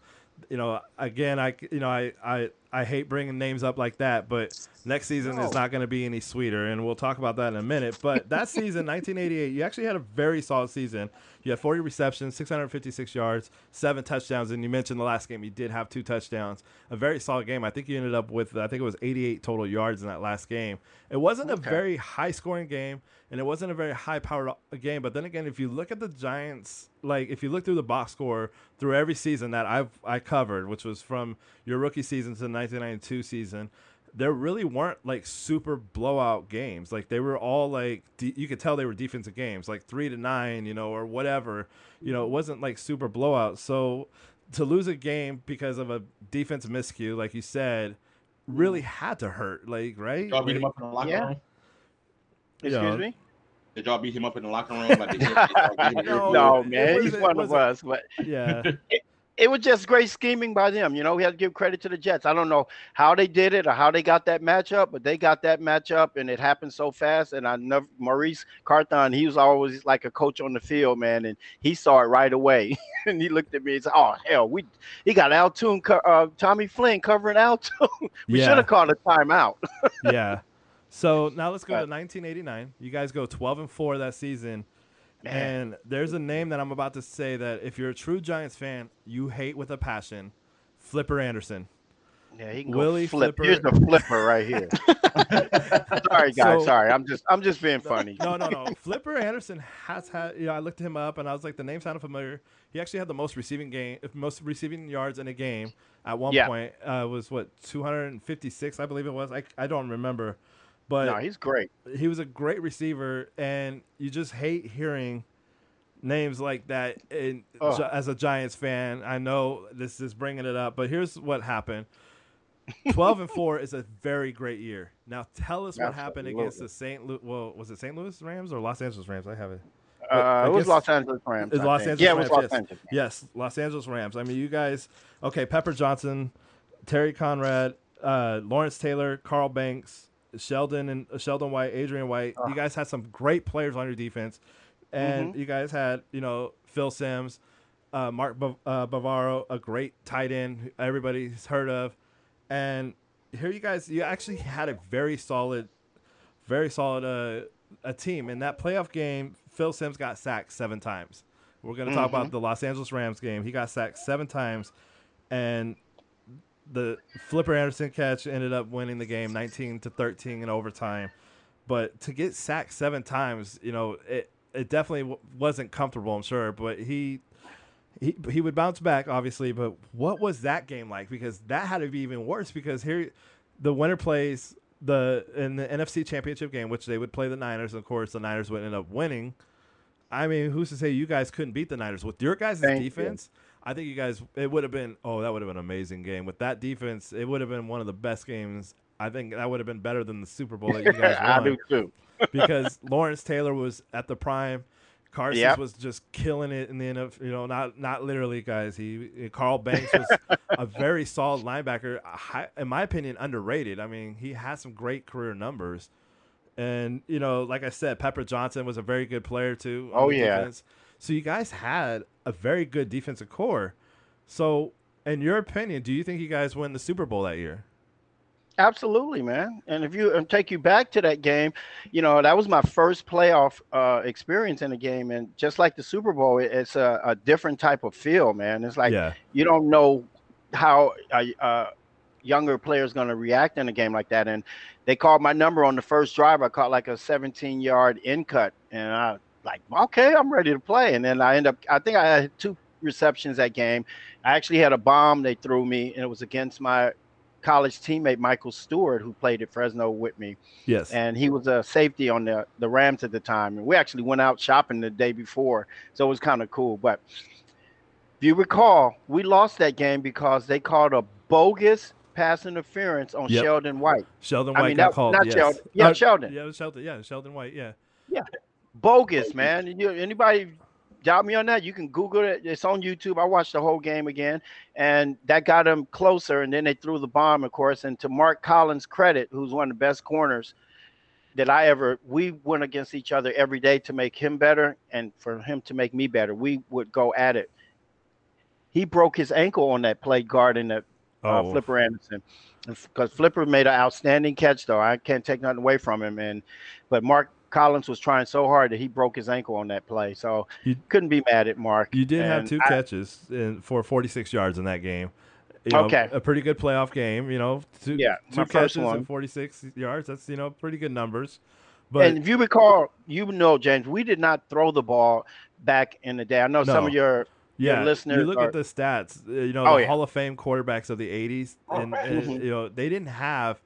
you know, again, I you know, I I I hate bringing names up like that, but next season is not going to be any sweeter, and we'll talk about that in a minute. But that season, 1988, you actually had a very solid season. You had 40 receptions, 656 yards, seven touchdowns, and you mentioned the last game you did have two touchdowns. A very solid game. I think you ended up with I think it was 88 total yards in that last game. It wasn't a very high scoring game, and it wasn't a very high powered uh, game. But then again, if you look at the Giants, like if you look through the box score through every season that I've I covered, which was from your rookie season to the 1992 season, there really weren't like super blowout games. Like they were all like de- you could tell they were defensive games, like three to nine, you know, or whatever. You know, it wasn't like super blowout. So to lose a game because of a defensive miscue, like you said, really mm. had to hurt. Like right? Y'all beat Like- him up in the locker Yeah. room. Excuse Yeah. me? Did y'all beat him up in the locker room? Like, y'all- did y'all give him No, no, man, he's one of us. But yeah. it was just great scheming by them. You know, we had to give credit to the Jets. I don't know how they did it or how they got that matchup, but they got that matchup and it happened so fast. And I never, Maurice Carthon, he was always like a coach on the field, man, and he saw it right away. and he looked at me and said, "Oh hell, we he got Al Toon, uh, Tommy Flynn covering Al Toon. we Yeah. should have called a timeout." yeah. So now let's go to 1989. You guys go 12 and 4 that season. And there's a name that I'm about to say that if you're a true Giants fan, you hate with a passion. Flipper Anderson. Yeah, he can Willie go flip. Flipper. Here's the flipper right here. sorry, guys. So- sorry, I'm just I'm just being funny. No, no, no. Flipper Anderson has had. You know, I looked him up and I was like, the name sounded familiar. He actually had the most receiving game, most receiving yards in a game at one Yeah. point. Uh, was what 256, I believe it was. I I don't remember, but No, he's great. he was a great receiver, and you just hate hearing names like that. Ugh. Gi- as a Giants fan, I know this is bringing it up, but here's what happened. Twelve and four is a very great year. Now tell us what happened against the St. Louis. Well, was it St. Louis Rams or Los Angeles Rams? I have it. Uh, it was Los Angeles Rams. It's I Los. Angeles Yeah, it was Rams, Los yes. Angeles. Yes, Los Angeles Rams. I mean, you guys. Okay, Pepper Johnson, Terry Kinard, uh, Lawrence Taylor, Carl Banks, Sheldon and uh, Sheldon White, Adrian White. You guys had some great players on your defense, and you guys had you know Phil Simms, uh, Mark Bav- uh, Bavaro, a great tight end everybody's heard of, and here you guys you actually had a very solid, very solid uh, a team in that playoff game. Phil Simms got sacked seven times. We're going to talk about the Los Angeles Rams game. He got sacked seven times, and the Flipper Anderson catch ended up winning the game 19 to 13 in overtime. But to get sacked seven times, you know, it it definitely w- wasn't comfortable. I'm sure, but he. He, he would bounce back, obviously, but what was that game like? Because that had to be even worse. Because here, the winner plays the in the NFC Championship game, which they would play the Niners. Of course, the Niners would end up winning. I mean, who's to say you guys couldn't beat the Niners with your guys' Thank you. I think you guys it would have been oh that would have been an amazing game with that defense. It would have been one of the best games. I think that would have been better than the Super Bowl that you guys I won do too. because Lawrence Taylor was at the prime. Carson Yep. was just killing it in the end of you know not not literally guys. He Carl Banks was a very solid linebacker. high, in my opinion, underrated. I mean, he has some great career numbers, and you know, like I said, Pepper Johnson was a very good player too. Oh, yeah. defense. So you guys had a very good defensive core. So, in your opinion, do you think you guys win the Super Bowl that year? Absolutely, man. And if you and take you back to that game, you know that was my first playoff uh, experience in a game, and just like the Super Bowl, it, it's a, a different type of feel, man. It's like yeah, you don't know how a, a younger player is going to react in a game like that. And they called my number on the first drive. I caught like a 17 yard in cut, and I like, okay, I'm ready to play. And then I end up, I think I had two receptions that game. I actually had a bomb they threw me, and it was against my college teammate Michael Stewart, who played at Fresno with me yes, and he was a safety on the the Rams at the time. And we actually went out shopping the day before, so it was kind of cool. But if you recall, we lost that game because they called a bogus pass interference on Yep. Sheldon White. Sheldon White I mean, got that- called. not yes. Sheldon. Yeah, Uh, Sheldon. Yeah, it was Sheldon. Yeah, Sheldon White. Yeah. Yeah. Bogus, man. You, anybody doubt me on that? You can Google it. It's on YouTube. I watched the whole game again, and that got them closer. And then they threw the bomb, of course. And to Mark Collins' credit, who's one of the best corners that I ever, we went against each other every day to make him better, and for him to make me better. We would go at it. He broke his ankle on that play guard in the uh, Oh, Flipper Anderson. Because Flipper made an outstanding catch, though. I can't take nothing away from him. And but Mark Collins was trying so hard that he broke his ankle on that play. So You- couldn't be mad at Mark. You did have two I- catches in, for 46 yards in that game. You know, Okay. A pretty good playoff game, you know. Two, Yeah, two catches and 46 yards. That's, you know, pretty good numbers. But and if you recall, you know, James, we did not throw the ball back in the day. I know some of your yeah, listeners you look are- at the stats, uh, you know, Oh, the yeah. Hall of Fame quarterbacks of the 80s, and, and, Mhm. you know, they didn't have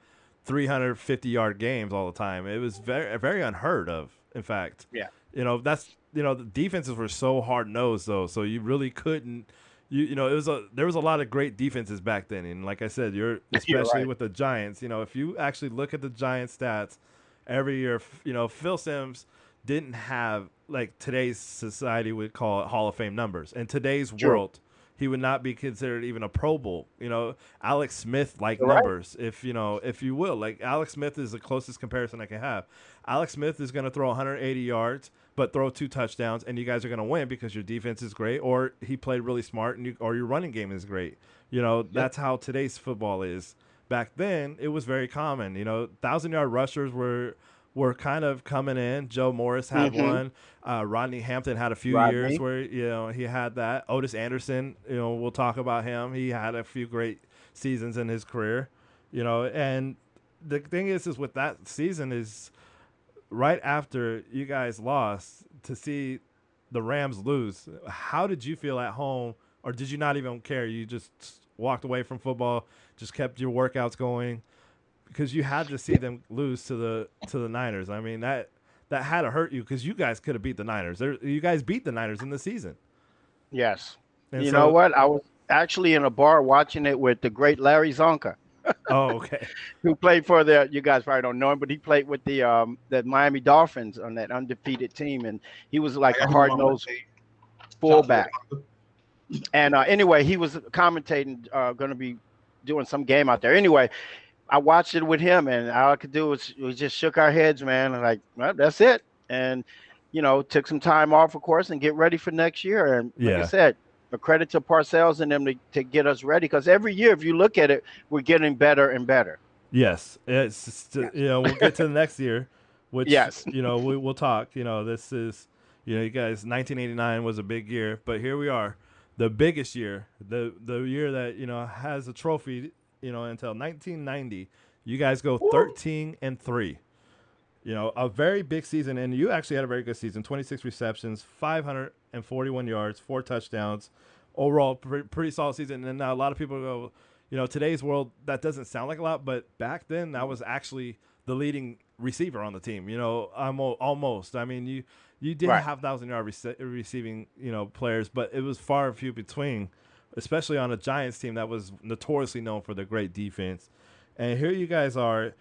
350 yard games all the time. It was very, very unheard of, in fact. Yeah. You know, that's, you know, the defenses were so hard nosed, though. So you really couldn't. You, you know it was a there was a lot of great defenses back then and like I said you're especially right. with the Giants you know if you actually look at the Giants stats every year you know Phil Simms didn't have like today's society would call it Hall of Fame numbers. In today's True. world, he would not be considered even a Pro Bowl. You know, Alex Smith like right. numbers, if you know, if you will. Like Alex Smith is the closest comparison I can have. Alex Smith is going to throw 180 yards, but throw two touchdowns, and you guys are going to win because your defense is great, or he played really smart, and you, or your running game is great. You know, that's how today's football is. Back then, it was very common. You know, thousand yard rushers were were kind of coming in. Joe Morris had Mhm. one. Uh, Rodney Hampton had a few Rodney. years where you know he had that. Otis Anderson, you know, we'll talk about him. He had a few great seasons in his career. You know, and the thing is, is with that season is right after you guys lost to see the Rams lose. How did you feel at home, or did you not even care? You just walked away from football, just kept your workouts going because you had to see them lose to the to the Niners. I mean that that had to hurt you because you guys could have beat the Niners. There, you guys beat the Niners in the season. yes. And you so- know what? I was actually in a bar watching it with the great Larry Csonka, Oh, okay. who played for the. You guys probably don't know him, but he played with the um the Miami Dolphins on that undefeated team, and he was like I a hard nosed fullback. And uh, anyway, he was commentating, uh, going to be doing some game out there. Anyway, I watched it with him, and all I could do was we just shook our heads, man. and like, well, that's it. And you know, took some time off, of course, and get ready for next year. And like Yeah. I said, a credit to Parcells and them to, to get us ready because every year, if you look at it, we're getting better and better. Yes, it's just, uh, you know we'll get to the next year, which Yes. you know we, we'll talk. You know this is you know you guys 1989 was a big year, but here we are, the biggest year, the the year that you know has a trophy. You know until 1990, you guys go 13 and three. You know a very big season, and you actually had a very good season. 26 receptions, 541 yards, four touchdowns, overall pre- pretty solid season. And now a lot of people go, you know, today's world that doesn't sound like a lot, but back then that was actually the leading receiver on the team. You know, almo- almost. I mean, you you did Right. have thousand yard rece- receiving you know players, but it was far and few between. Especially on a Giants team that was notoriously known for their great defense. And here you guys are,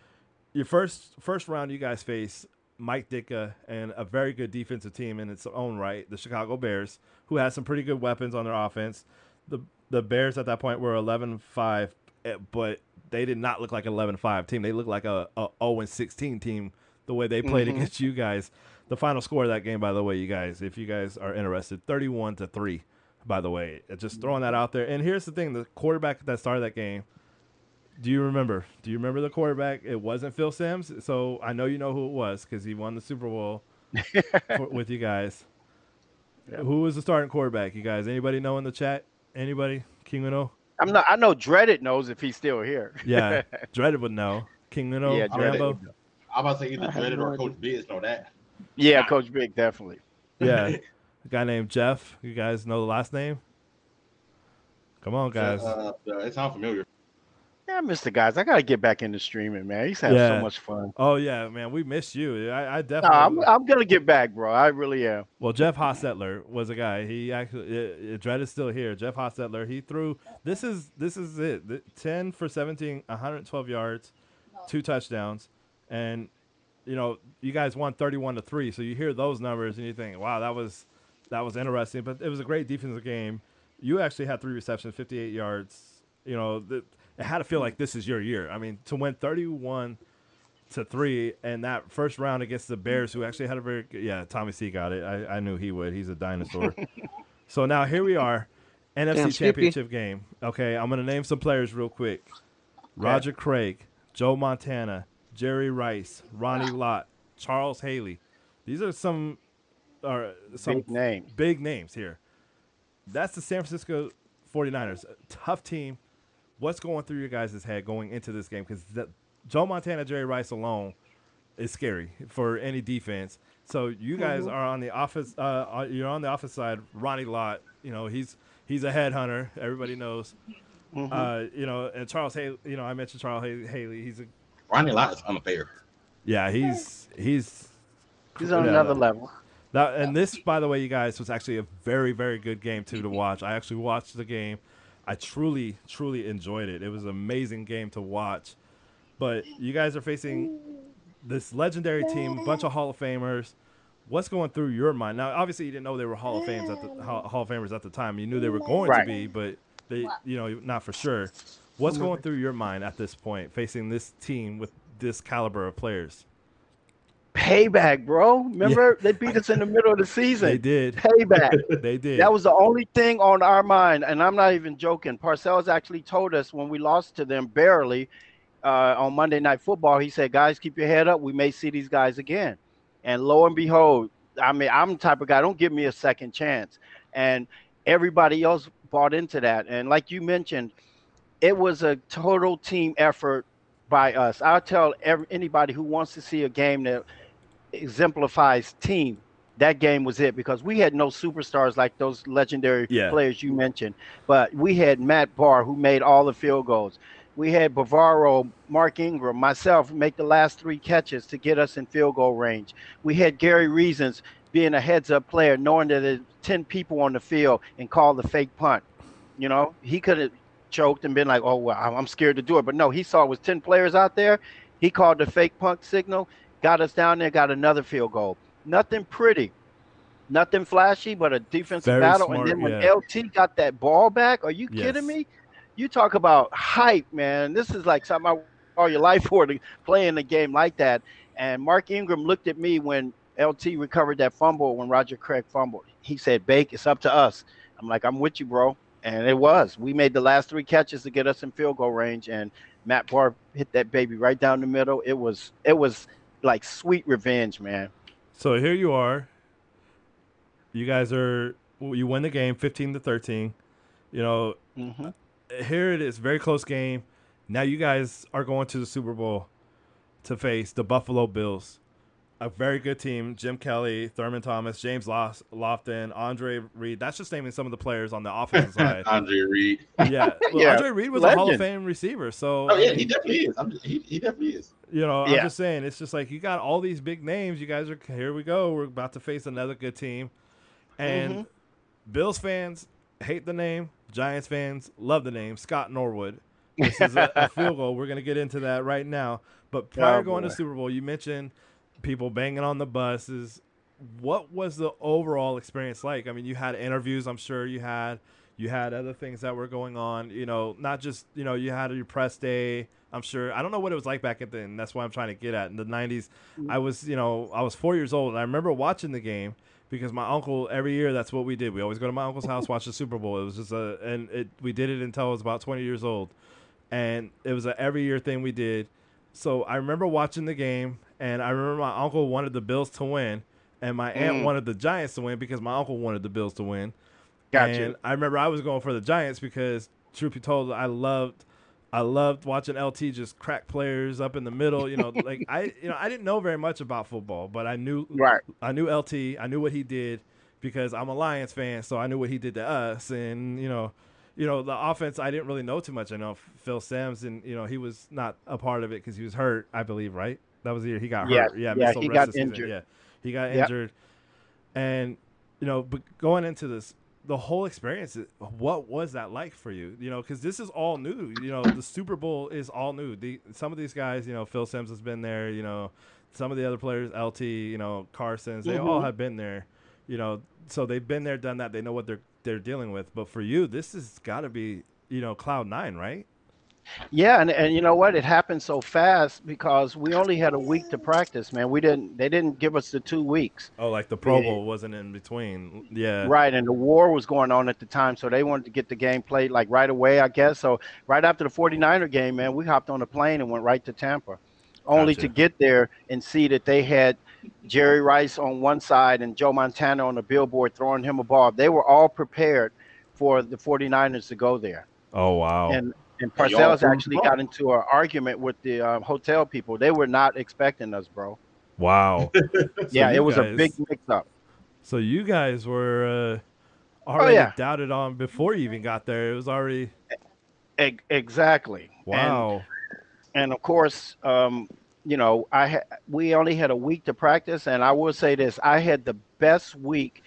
your first first round. You guys face Mike Ditka and a very good defensive team in its own right, the Chicago Bears, who has some pretty good weapons on their offense. The the Bears at that point were 11-5, eh, but they did not look like an 11-5 team. They looked like a, a 0-16 team the way they played Mhm. against you guys. The final score of that game, by the way, you guys, if you guys are interested, 31 to 3, by the way. Uh, Just throwing that out there. And here's the thing, the quarterback that started that game, do you remember? Do you remember the quarterback? It wasn't Phil Simms. So I know you know who it was because he won the Super Bowl for, with you guys. Yeah. Who was the starting quarterback, you guys? Anybody know in the chat? Anybody? King Uno? I'm not. I know Dreaded knows if he's still here. Yeah, Dreaded would know. King Uno, Yeah, Dreaded Rambo. I'm about to say either I Dreaded or. Coach Biz know that. Yeah, Coach Big definitely. Yeah, a guy named Jeff. You guys know the last name? Come on, guys. Uh, it sounds familiar. Yeah, I miss the guys. I gotta get back into streaming, man. He's having Yeah. so much fun. oh yeah, man, we missed you. I, I No, definitely. I'm, I'm gonna get back, bro. I really am. Well, Jeff Hostetler was a guy. He actually, uh, Dredd is still here. Jeff Hostetler. He threw. This is this is it. The- Ten for 17, 112 yards, two touchdowns, and you know you guys won thirty-one to three. So you hear those numbers and you think, wow, that was that was interesting. But it was a great defensive game. You actually had three receptions, fifty-eight yards. You know, the, it had to feel like this is your year. I mean, to win thirty-one to three, and that first round against the Bears, who actually had a very good, yeah, Tommy C got it. I, I knew he would. He's a dinosaur. so now here we are, NFC Damn, Skippy. Championship game. Okay, I'm gonna name some players real quick: Roger Craig, Joe Montana, Jerry Rice, Ronnie Lott, Charles Haley. These are some, are some Big name. big names here. That's the San Francisco 49ers. A tough team. What's going through your guys' head going into this game? Because Joe Montana, Jerry Rice alone is scary for any defense. So you guys are on the office. Uh, uh, you're on the office side. Ronnie Lott. You know he's he's a headhunter. Everybody knows. Mhm. Uh, you know, and Charles Haley. You know, I mentioned Charles Haley. Haley. He's a Ronnie Lott is unfair. yeah. He's he's He's on yeah, another level. That, and this, by the way, you guys, was actually a very, very good game too to watch. I actually watched the game. I truly, truly enjoyed it. It was an amazing game to watch. But you guys are facing this legendary team, a bunch of Hall of Famers. What's going through your mind now? Obviously, you didn't know they were Hall of Fames at the Hall Hall of Famers at the time. You knew they were going Right. to be, but they, you know, not for sure. What's going through your mind at this point, facing this team with this caliber of players? Payback, bro. Remember they beat us in the middle of the season. They did. Payback. They did. That was the only thing on our mind, and I'm not even joking. Parcells actually told us when we lost to them barely uh, on Monday Night Football. He said, "Guys, keep your head up. We may see these guys again." And lo and behold, I mean, I'm the type of guy. Don't give me a second chance. And everybody else bought into that. And like you mentioned, it was a total team effort by us. I'll tell every, anybody who wants to see a game that exemplifies team that game was it because we had no superstars like those legendary Yeah. players you mentioned, but we had Matt Bahr who made all the field goals. We had Bavaro, Mark Ingram, myself make the last three catches to get us in field goal range. We had Gary Reasons being a heads up player, knowing that there's 10 people on the field and call the fake punt. You know, he could have choked and been like, oh, well, I'm I'm scared to do it. But no, he saw it was 10 players out there. He called the fake punt signal, got us down there, got another field goal. Nothing pretty, nothing flashy, but a defensive Very battle. smart, and then when yeah. LT got that ball back, are you Yes. kidding me? You talk about hype, man. This is like something I all your life for to play in a game like that. And Mark Ingram looked at me when LT recovered that fumble when Roger Craig fumbled. He said, Bake, it's up to us. I'm like, I'm with you, bro. And it was. We made the last three catches to get us in field goal range, and Matt Bahr hit that baby right down the middle. It was it was like sweet revenge, man. So here you are. You guys are you win the game 15 to 13. You know, hmm here it is, very close game. Now you guys are going to the Super Bowl to face the Buffalo Bills. A very good team. Jim Kelly, Thurman Thomas, James Lofton, Andre Reed. That's just naming some of the players on the offensive side. Andre Reed. Yeah. Well, Yeah, Andre Reed was a Hall of. Fame receiver. So Oh yeah, he definitely is. Just, he, he definitely is. You know, I'm just saying, it's just like you got all these big names. You guys are here. We go. We're about to face another good team, and Mhm. Bills fans hate the name. Giants fans love the name Scott Norwood. This is a, a field goal. We're going to get into that right now. But prior Oh, going to. Super Bowl, you mentioned people banging on the buses. What was the overall experience like? I mean, you had interviews. I'm sure you had. You had other things that were going on. You know, not just you know you had your press day. I'm sure. I don't know what it was like back then. That's what I'm trying to get at. In the '90s, I mm-hmm. was you know I was four years old. And I remember watching the game because my uncle every year that's what we did. We always go to my uncle's house watch the Super Bowl. It was just a and it we did it until I was about 20 years old, and it was a every year thing we did. So I remember watching the game, and I remember my uncle wanted the Bills to win, and my aunt Mm. wanted the Giants to win because my uncle wanted the Bills to win. Gotcha. And I remember I was going for the Giants because, truth be told, I loved, I loved watching LT just crack players up in the middle. You know, like I, you know, I didn't know very much about football, but I knew, Right. I knew LT, I knew what he did because I'm a Lions fan, so I knew what he did to us, and you know. You know the offense. I didn't really know too much. I know Phil Simms, and you know he was not a part of it because he was hurt. I believe, right? That was the year he got Yeah, hurt. Yeah, yeah, he got the season. injured. Yeah, he got Yep. injured, and you know, but going into this, the whole experience, what was that like for you? You know, because this is all new. You know, the Super Bowl is all new. The, some of these guys, you know, Phil Simms has been there. You know, some of the other players, LT, you know, Carson's, they all Mhm. have been there. You know, so they've been there, done that. They know what they're they're dealing with. But for you, this has got to be, you know, cloud nine, right? Yeah, and, and you know what? It happened so fast because we only had a week to practice, man. We didn't they didn't give us the two weeks. Oh, like the Pro. Bowl wasn't in between. Yeah. Right, and the war was going on at the time, so they wanted to get the game played like right away, I guess. So right after the 49er game, man, we hopped on a plane and went right to Tampa. Only Gotcha. to get there and see that they had Jerry Rice on one side and Joe Montana on the billboard throwing him a ball. They were all prepared for the 49ers to go there. Oh wow. And and And Parcells actually wrong. got into an argument with the um, hotel people. They were not expecting us, bro. wow. Yeah, you it was a big mix-up. So you guys were uh, already Oh, yeah. doubted on before you even got there. It was already E- exactly. And- wow. and of course, um, you know, I ha- we only had a week to practice, and I will say this: I had the best week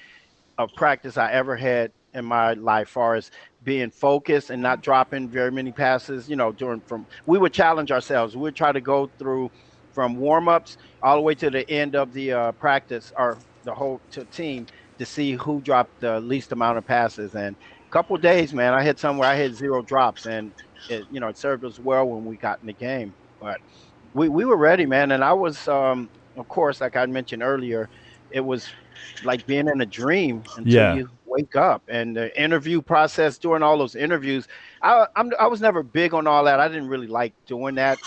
of practice I ever had in my life, far as being focused and not dropping very many passes. You know, during from we would challenge ourselves. We would try to go through from warm ups all the way to the end of the uh, practice or the whole team to see who dropped the least amount of passes. And a couple of days, man, I had somewhere I had zero drops, and it, you know, it served us well when we got in the game. But we, we were ready, man. And I was, um, of course, like I mentioned earlier, it was like being in a dream until Yeah. you wake up. And the interview process during all those interviews, I, I'm, I was never big on all that. I didn't really like doing that.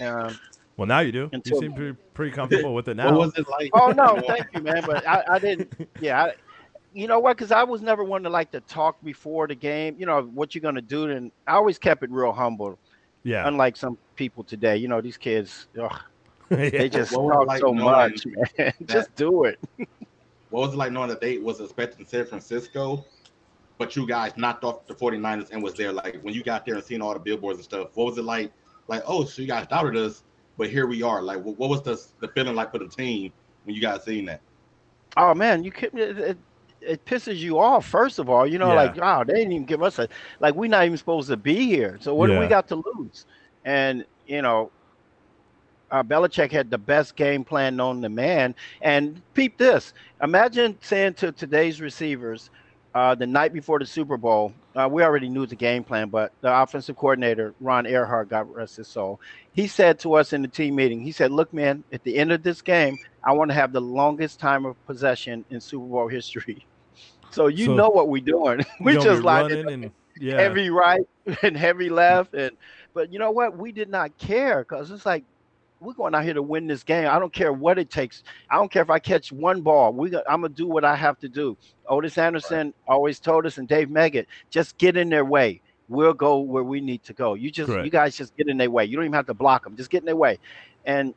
Um, Well, now you do. You seem pretty, pretty comfortable with it now. What now. was it like? oh no, thank you, man. But I, I didn't. Yeah, I, you know what? Because I was never one to like to talk before the game. You know what you're gonna do, and I always kept it real humble. yeah. Unlike some people today, you know, these kids, ugh, Yeah. they just What talk like so much, man. just do it. What was it like knowing that they was expecting San Francisco, but you guys knocked off the 49ers and was there? Like when you got there and seen all the billboards and stuff, what was it like? Like, oh, so you guys doubted us, but here we are. Like, what, what was the the feeling like for the team when you guys seen that? Oh man, you can it, it, it pisses you off. First of all, you know, Yeah. like oh, they didn't even give us a like we're not even supposed to be here. So what do we got to lose? And you know, uh, Belichick had the best game plan known to man. And peep this: imagine saying to today's receivers uh, the night before the Super Bowl, uh, we already knew the game plan, but the offensive coordinator Ron Erhardt, God rest his soul, he said to us in the team meeting, he said, "Look, man, at the end of this game, I want to have the longest time of possession in Super Bowl history." So you So- know what we're doing. we just gonna lined it running and yeah. heavy right and heavy left and but you know what we did not care because it's like we're going out here to win this game. I don't care what it takes. I don't care if i catch one ball. We got, i'm gonna do what i have to do. Otis anderson always told us and dave meggett just get in their way. We'll go where we need to go. You just Correct. you guys just get in their way. You don't even have to block them just get in their way. And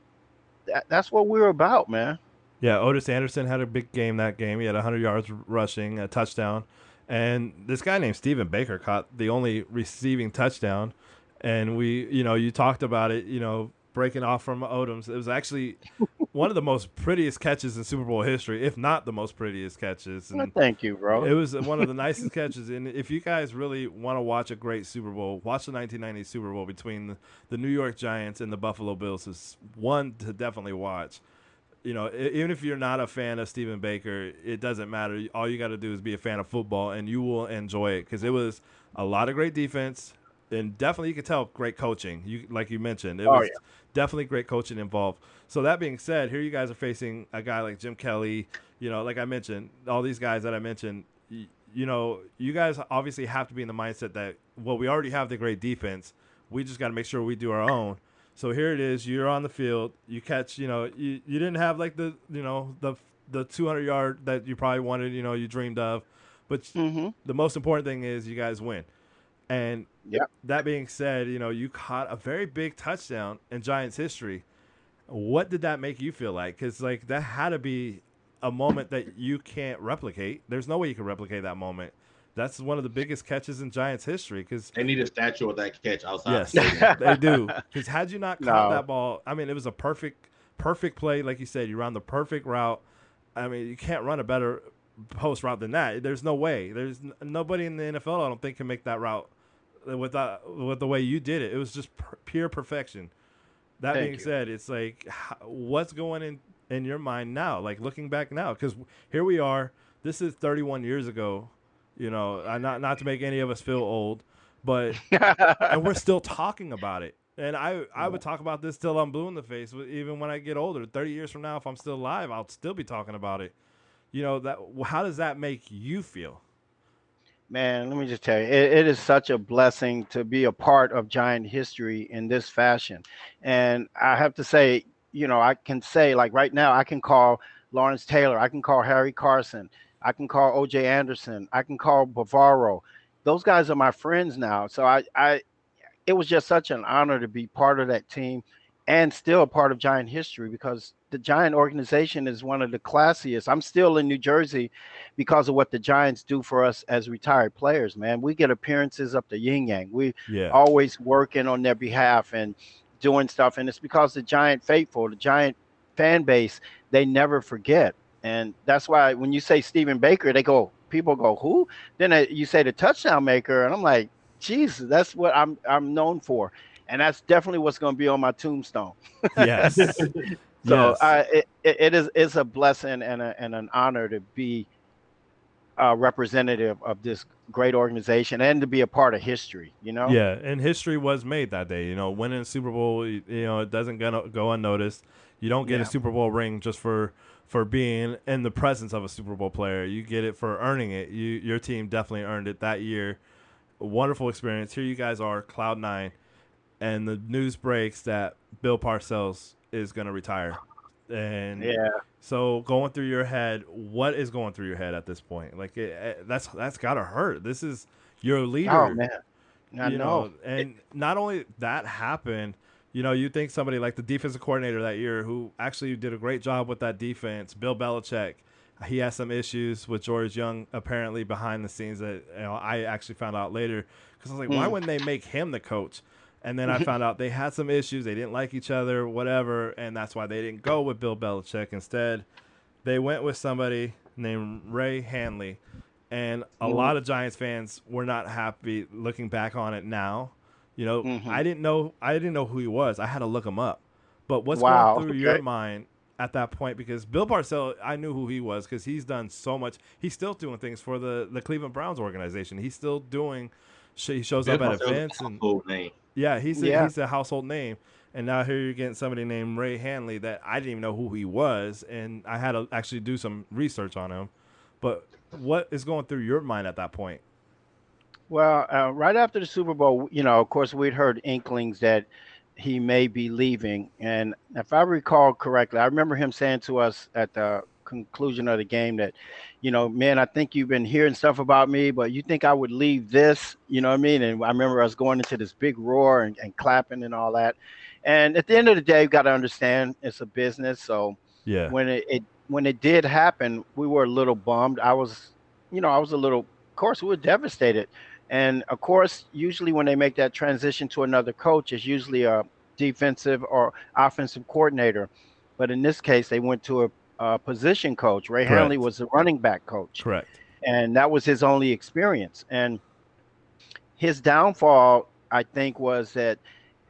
that, that's what we're about man. Yeah, Otis Anderson had a big game that game. He had 100 yards rushing, a touchdown. And this guy named Stephen Baker caught the only receiving touchdown. And we, you know, you talked about it, you know, breaking off from Odomes. It was actually one of the most prettiest catches in Super Bowl history, if not the most prettiest catches. Well, And thank you, bro. it was one of the nicest catches. And if you guys really want to watch a great Super Bowl, watch the 1990 Super Bowl between the, New York Giants and the Buffalo Bills. Is one to definitely watch. You know, even if you're not a fan of Stephen Baker, it doesn't matter. All you got to do is be a fan of football, and you will enjoy it because it was a lot of great defense, and definitely you could tell great coaching. You like you mentioned, it Oh, was definitely great coaching involved. So that being said, here you guys are facing a guy like Jim Kelly. You know, like I mentioned, all these guys that I mentioned. y- You know, you guys obviously have to be in the mindset that well, we already have the great defense. We just got to make sure we do our own. So here it is. You're on the field. You catch. You know, you, you didn't have like the you know the the 200 yard that you probably wanted. You know, you dreamed of, but hmm the most important thing is you guys win. And Yep. that being said, you know, you caught a very big touchdown in Giants history. What did that make you feel like? Because, like, that had to be a moment that you can't replicate. There's no way you can replicate that moment. That's one of the biggest catches in Giants history. Because, They need a statue of that catch outside. yes, they do. Because had you not caught No. that ball, I mean, it was a perfect, perfect play. Like you said, you ran the perfect route. I mean, you can't run a better post route than that. There's no way. There's n- nobody in the NFL I don't think can make that route with that with the way you did it. It was just pr- pure perfection. That Thank being you. said, it's like h- what's going in in your mind now? Like looking back now, because here we are. This is 31 years ago. You know, not not to make any of us feel old, but and we're still talking about it. And I, I would talk about this till I'm blue in the face. Even when I get older, 30 years from now, if I'm still alive, I'll still be talking about it. You know that. How does that make you feel? Man, let me just tell you, it, it is such a blessing to be a part of Giant history in this fashion. And I have to say, you know, I can say, like right now, I can call Lawrence Taylor, I can call Harry Carson, I can call OJ Anderson, I can call Bavaro. Those guys are my friends now. So I, I, it was just such an honor to be part of that team and still a part of Giant history because the Giant organization is one of the classiest. I'm still in New Jersey because of what the Giants do for us as retired players, man. We get appearances up the yin yang. We Yeah. always working on their behalf and doing stuff. And it's because the Giant faithful, the Giant fan base, they never forget. And that's why when you say Stephen Baker, they go, people go, who? Then you say the touchdown maker, and I'm like, Jesus, that's what I'm I'm known for. And that's definitely what's going to be on my tombstone. Yes. So Yes. Uh, I, it, it is it's a blessing and, a, and an honor to be a representative of this great organization and to be a part of history. You know. Yeah, and history was made that day. You know, winning a Super Bowl, you know, it doesn't go, go unnoticed. You don't get Yeah. a Super Bowl ring just for for being in the presence of a Super Bowl player. You get it for earning it. You your team definitely earned it that year. A wonderful experience. Here you guys are, Cloud Nine, and the news breaks that Bill Parcells is going to retire. And Yeah. so going through your head, what is going through your head at this point? Like it, it- that's that's got to hurt. This is your leader Oh man. I you know. and not only that happened, you know, you think somebody like the defensive coordinator that year who actually did a great job with that defense, Bill Belichick. He has some issues with George Young apparently behind the scenes that you know, I actually found out later because I was like, why Hmm. wouldn't they make him the coach? And then I found out they had some issues, they didn't like each other, whatever, and that's why they didn't go with Bill Belichick. Instead, they went with somebody named Ray Handley. And a Mhm. lot of Giants fans were not happy looking back on it now. You know, Mhm. I didn't know I didn't know who he was. I had to look him up. But what's Wow, going through your mind at that point? Because Bill Parcells, I knew who he was because he's done so much. He's still doing things for the the Cleveland Browns organization. He's still doing. He shows up at Parcells events and name. Yeah, he's a, Yeah. he's a household name. And now here you're getting somebody named Ray Handley that I didn't even know who he was, and I had to actually do some research on him. But what is going through your mind at that point? Well, uh, right after the Super Bowl, you know, of course, we'd heard inklings that he may be leaving. And if I recall correctly, I remember him saying to us at the conclusion of the game that, you know, man, I think you've been hearing stuff about me, but you think I would leave this? You know what I mean? And I remember us going into this big roar and, and clapping and all that. And at the end of the day, you got to understand it's a business. So, Yeah, when it, it when it did happen, we were a little bummed. I was, you know, I was a little. Of course, we were devastated, and of course, usually when they make that transition to another coach, it's usually a defensive or offensive coordinator. But in this case, they went to a, a position coach. Ray Correct. Handley was the running back coach, Correct. and that was his only experience. And his downfall, I think, was that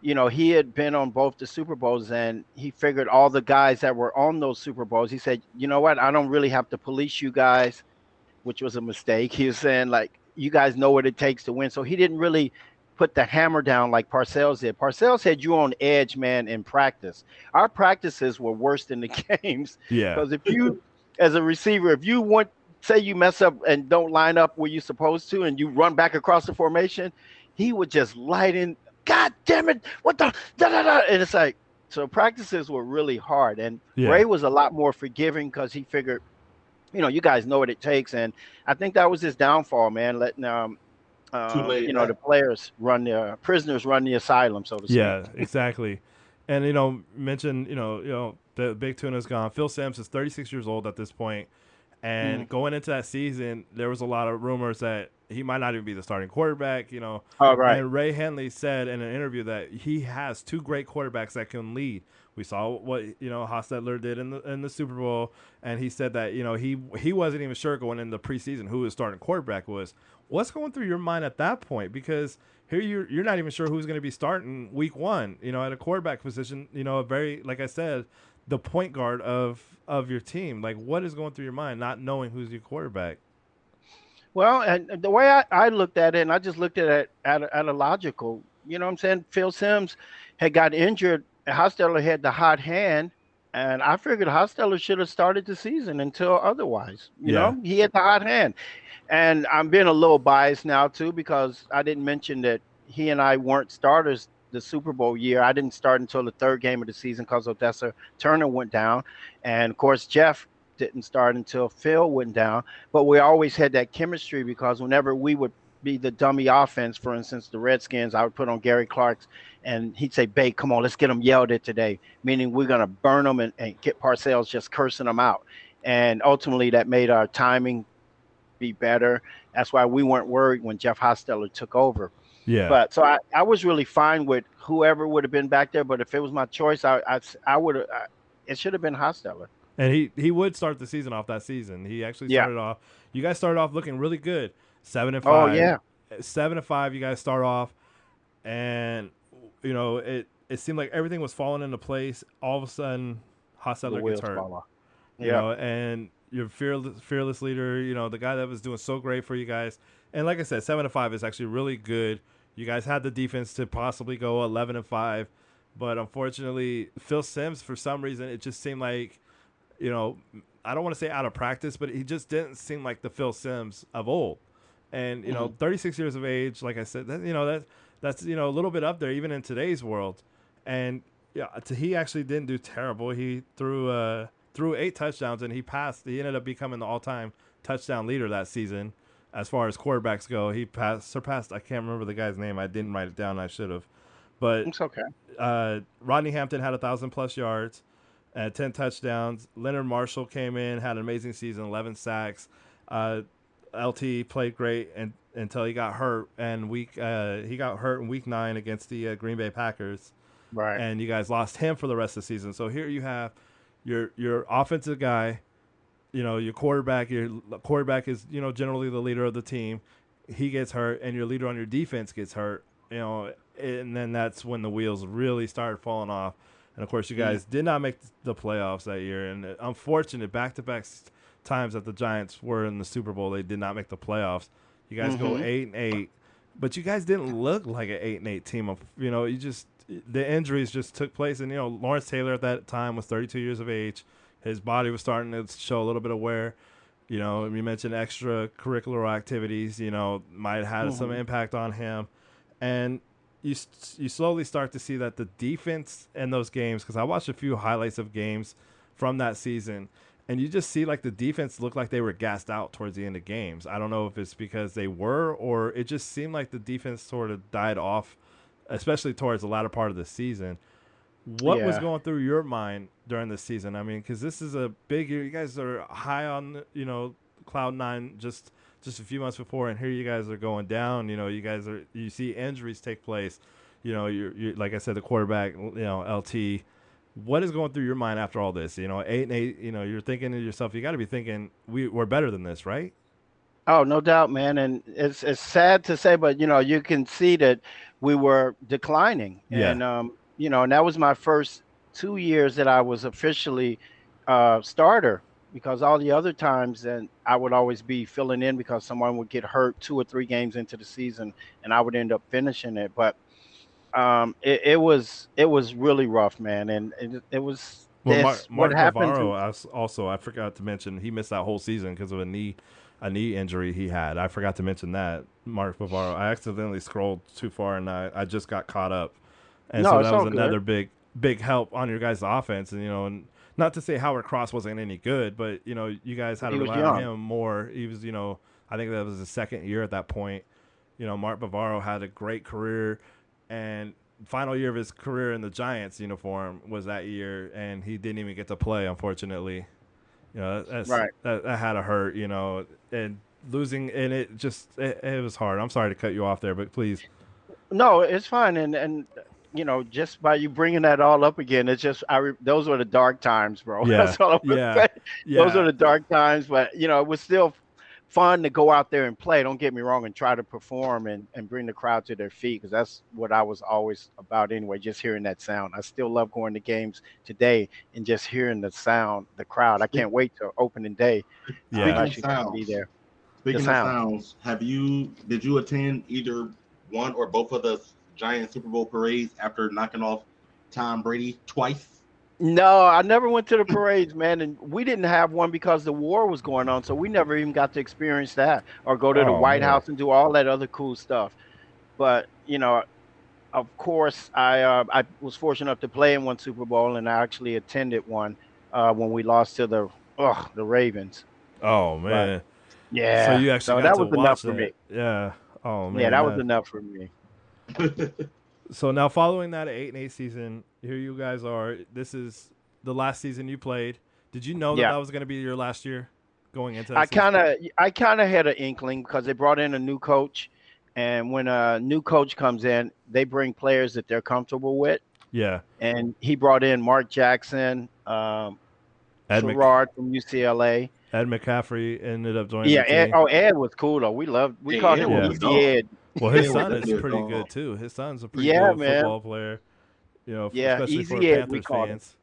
you know he had been on both the Super Bowls, and he figured all the guys that were on those Super Bowls. He said, "You know what? I don't really have to police you guys," which was a mistake. He was saying like, "You guys know what it takes to win," so he didn't really put the hammer down like Parcells did. Parcells had you on edge, man, in practice. Our practices were worse than the games Yeah. because if you, as a receiver, if you want, say you mess up and don't line up where you're supposed to, and you run back across the formation, he would just light in. God damn it! What the da da da? And it's like so. Practices were really hard, and Yeah. Ray was a lot more forgiving because he figured, you know, you guys know what it takes, and I think that was his downfall, man. Letting um, uh, late, you know, right? the players run the prisoners run the asylum, so to speak. Yeah, exactly. And you know, mention you know, you know, the big tuna's gone. Phil Simms is 36 years old at this point, and Mhm. going into that season, there was a lot of rumors that he might not even be the starting quarterback. You know, All right. and Ray Handley said in an interview that he has two great quarterbacks that can lead. We saw what you know Hostetler did in the in the Super Bowl, and he said that you know he he wasn't even sure going into the preseason who his starting quarterback was. What's going through your mind at that point? Because here you're you're not even sure who's going to be starting week one. You know, at a quarterback position. You know, a very like I said, the point guard of of your team. Like, what is going through your mind, not knowing who's your quarterback? Well, and the way I, I looked at it, and I just looked at it at a, at a logical, you know what I'm saying? Phil Simms had got injured. Hostetler had the hot hand, and I figured Hostetler should have started the season until otherwise. You Yeah. know, he had the hot hand. And I'm being a little biased now, too, because I didn't mention that he and I weren't starters the Super Bowl year. I didn't start until the third game of the season because Odessa Turner went down. And of course, Jeff didn't start until Phil went down but we always had that chemistry because whenever we would be the dummy offense, for instance, the Redskins, I would put on Gary Clark's and he'd say, "Babe, come on, let's get them yelled at today, meaning we're going to burn them and, and get Parcells just cursing them out. And ultimately, that made our timing be better. That's why we weren't worried when Jeff Hostetler took over. Yeah, But so I, I was really fine with whoever would have been back there. But if it was my choice, I I, I would have. It should have been Hostetler. And he he would start the season off that season. He actually Yeah. started off. You guys started off looking really good, seven and Oh five. yeah, eh, seven to five. You guys start off, and you know it. It seemed like everything was falling into place. All of a sudden, Hostetler gets hurt. off. You Yeah. know, and your fearless fearless leader. You know, the guy that was doing so great for you guys. And like I said, seven to five is actually really good. You guys had the defense to possibly go eleven and five, but unfortunately, Phil Simms for some reason it just seemed like you know, I don't want to say out of practice, but he just didn't seem like the Phil Simms of old. And you know, 36 years of age, like I said, that you know that that's you know a little bit up there even in today's world. And yeah, to, he actually didn't do terrible. He threw uh threw eight touchdowns and he passed. He ended up becoming the all-time touchdown leader that season. As far as quarterbacks go, he passed surpassed. I can't remember the guy's name. I didn't write it down. I should have. But It's okay. uh, Rodney Hampton had a thousand plus yards, and ten touchdowns. Leonard Marshall came in, had an amazing season, eleven sacks. Uh, LT played great and, until he got hurt, and week uh, he got hurt in week nine against the uh, Green Bay Packers, Right. and you guys lost him for the rest of the season. So here you have your your offensive guy, you know, your quarterback. Your quarterback is you know generally the leader of the team. He gets hurt, and your leader on your defense gets hurt. You know, and then that's when the wheels really started falling off. And of course, you guys did not make the playoffs that year, and unfortunate back to back times that the Giants were in the Super Bowl, they did not make the playoffs. You guys go Mhm. eight and eight, but you guys didn't look like an eight and eight team. Of you know, you just the injuries just took place, and you know Lawrence Taylor at that time was 32 years of age. His body was starting to show a little bit of wear. You know, you mentioned extracurricular activities. You know, might have had some Mhm. impact on him, and you you slowly start to see that the defense in those games. Because I watched a few highlights of games from that season, and you just see like the defense looked like they were gassed out towards the end of games. I don't know if it's because they were, or it just seemed like the defense sort of died off, especially towards the latter part of the season. What was going through your mind during the season? I mean, because this is a big year. You guys are high on, you know, cloud nine just just a few months before, and here you guys are going down. You know, you guys are you see injuries take place. You know, you're, you're like I said, the quarterback. You know, LT. What is going through your mind after all this? You know, eight and eight. You know, you're thinking to yourself, you got to be thinking we we're better than this, right? Oh, no doubt, man. And it's it's sad to say, but you know, you can see that we were declining. Yeah. And um, you know, and that was my first two years that I was officially uh starter because all the other times then I would always be filling in because someone would get hurt two or three games into the season and I would end up finishing it. But um it, it was it was really rough, man. And it, it was Well, Mark, what happened to- Bavaro also, I forgot to mention, he missed that whole season because of a knee, a knee injury he had. I forgot to mention that Mark Bavaro. I accidentally scrolled too far and I, I just got caught up, and No, so that was all good. another big big help on your guys' offense. And you know, and not to say Howard Cross wasn't any good, but you know, you guys had to rely on him more. He was, you know, I think that was his second year at that point. You know, Mark Bavaro had a great career, and final year of his career in the Giants uniform was that year, and he didn't even get to play, unfortunately. You know, that's, Right. that, that had to hurt, you know, and losing, and it just, it, it was hard. I'm sorry to cut you off there, but please. No, it's fine, and and you know, just by you bringing that all up again, it's just I re- those were the dark times, bro. Yeah, That's all I'm yeah, say. Yeah. Those are the dark times, but you know, it was still fun to go out there and play. Don't get me wrong, and try to perform and and bring the crowd to their feet because that's what I was always about anyway. Just hearing that sound, I still love going to games today and just hearing the sound, the crowd. I can't wait till opening day. yeah. I Speaking should be there. Speaking of sound. sounds, have you did you attend either one or both of the Giant Super Bowl parades after knocking off Tom Brady twice? No, I never went to the parades, man, and we didn't have one because the war was going on, so we never even got to experience that or go to the Oh, White man. House and do all that other cool stuff. But you know, of course, I uh, I was fortunate enough to play in one Super Bowl, and I actually attended one uh, when we lost to the ugh, the Ravens. Oh, man. Yeah, So you actually so got that to was watch enough for me. Yeah. Oh, man. yeah, that was enough for me. So now, following that eight and eight season, here you guys are. This is the last season you played. Did you know that Yeah. that was going to be your last year going into that? I kind of I kind of had an inkling because they brought in a new coach, and when a new coach comes in, they bring players that they're comfortable with. yeah. And he brought in Mark Jackson, um, Ed, Mc, Gerard from UCLA. Ed McCaffrey ended up joining. Yeah, the Ed, team. oh Ed was cool though. We loved we Yeah, called him was a Easy. Ed. Well, his son is pretty good. too. His son's a pretty Yeah, good man. football player. You know, Yeah, especially for Easy we Panthers fans.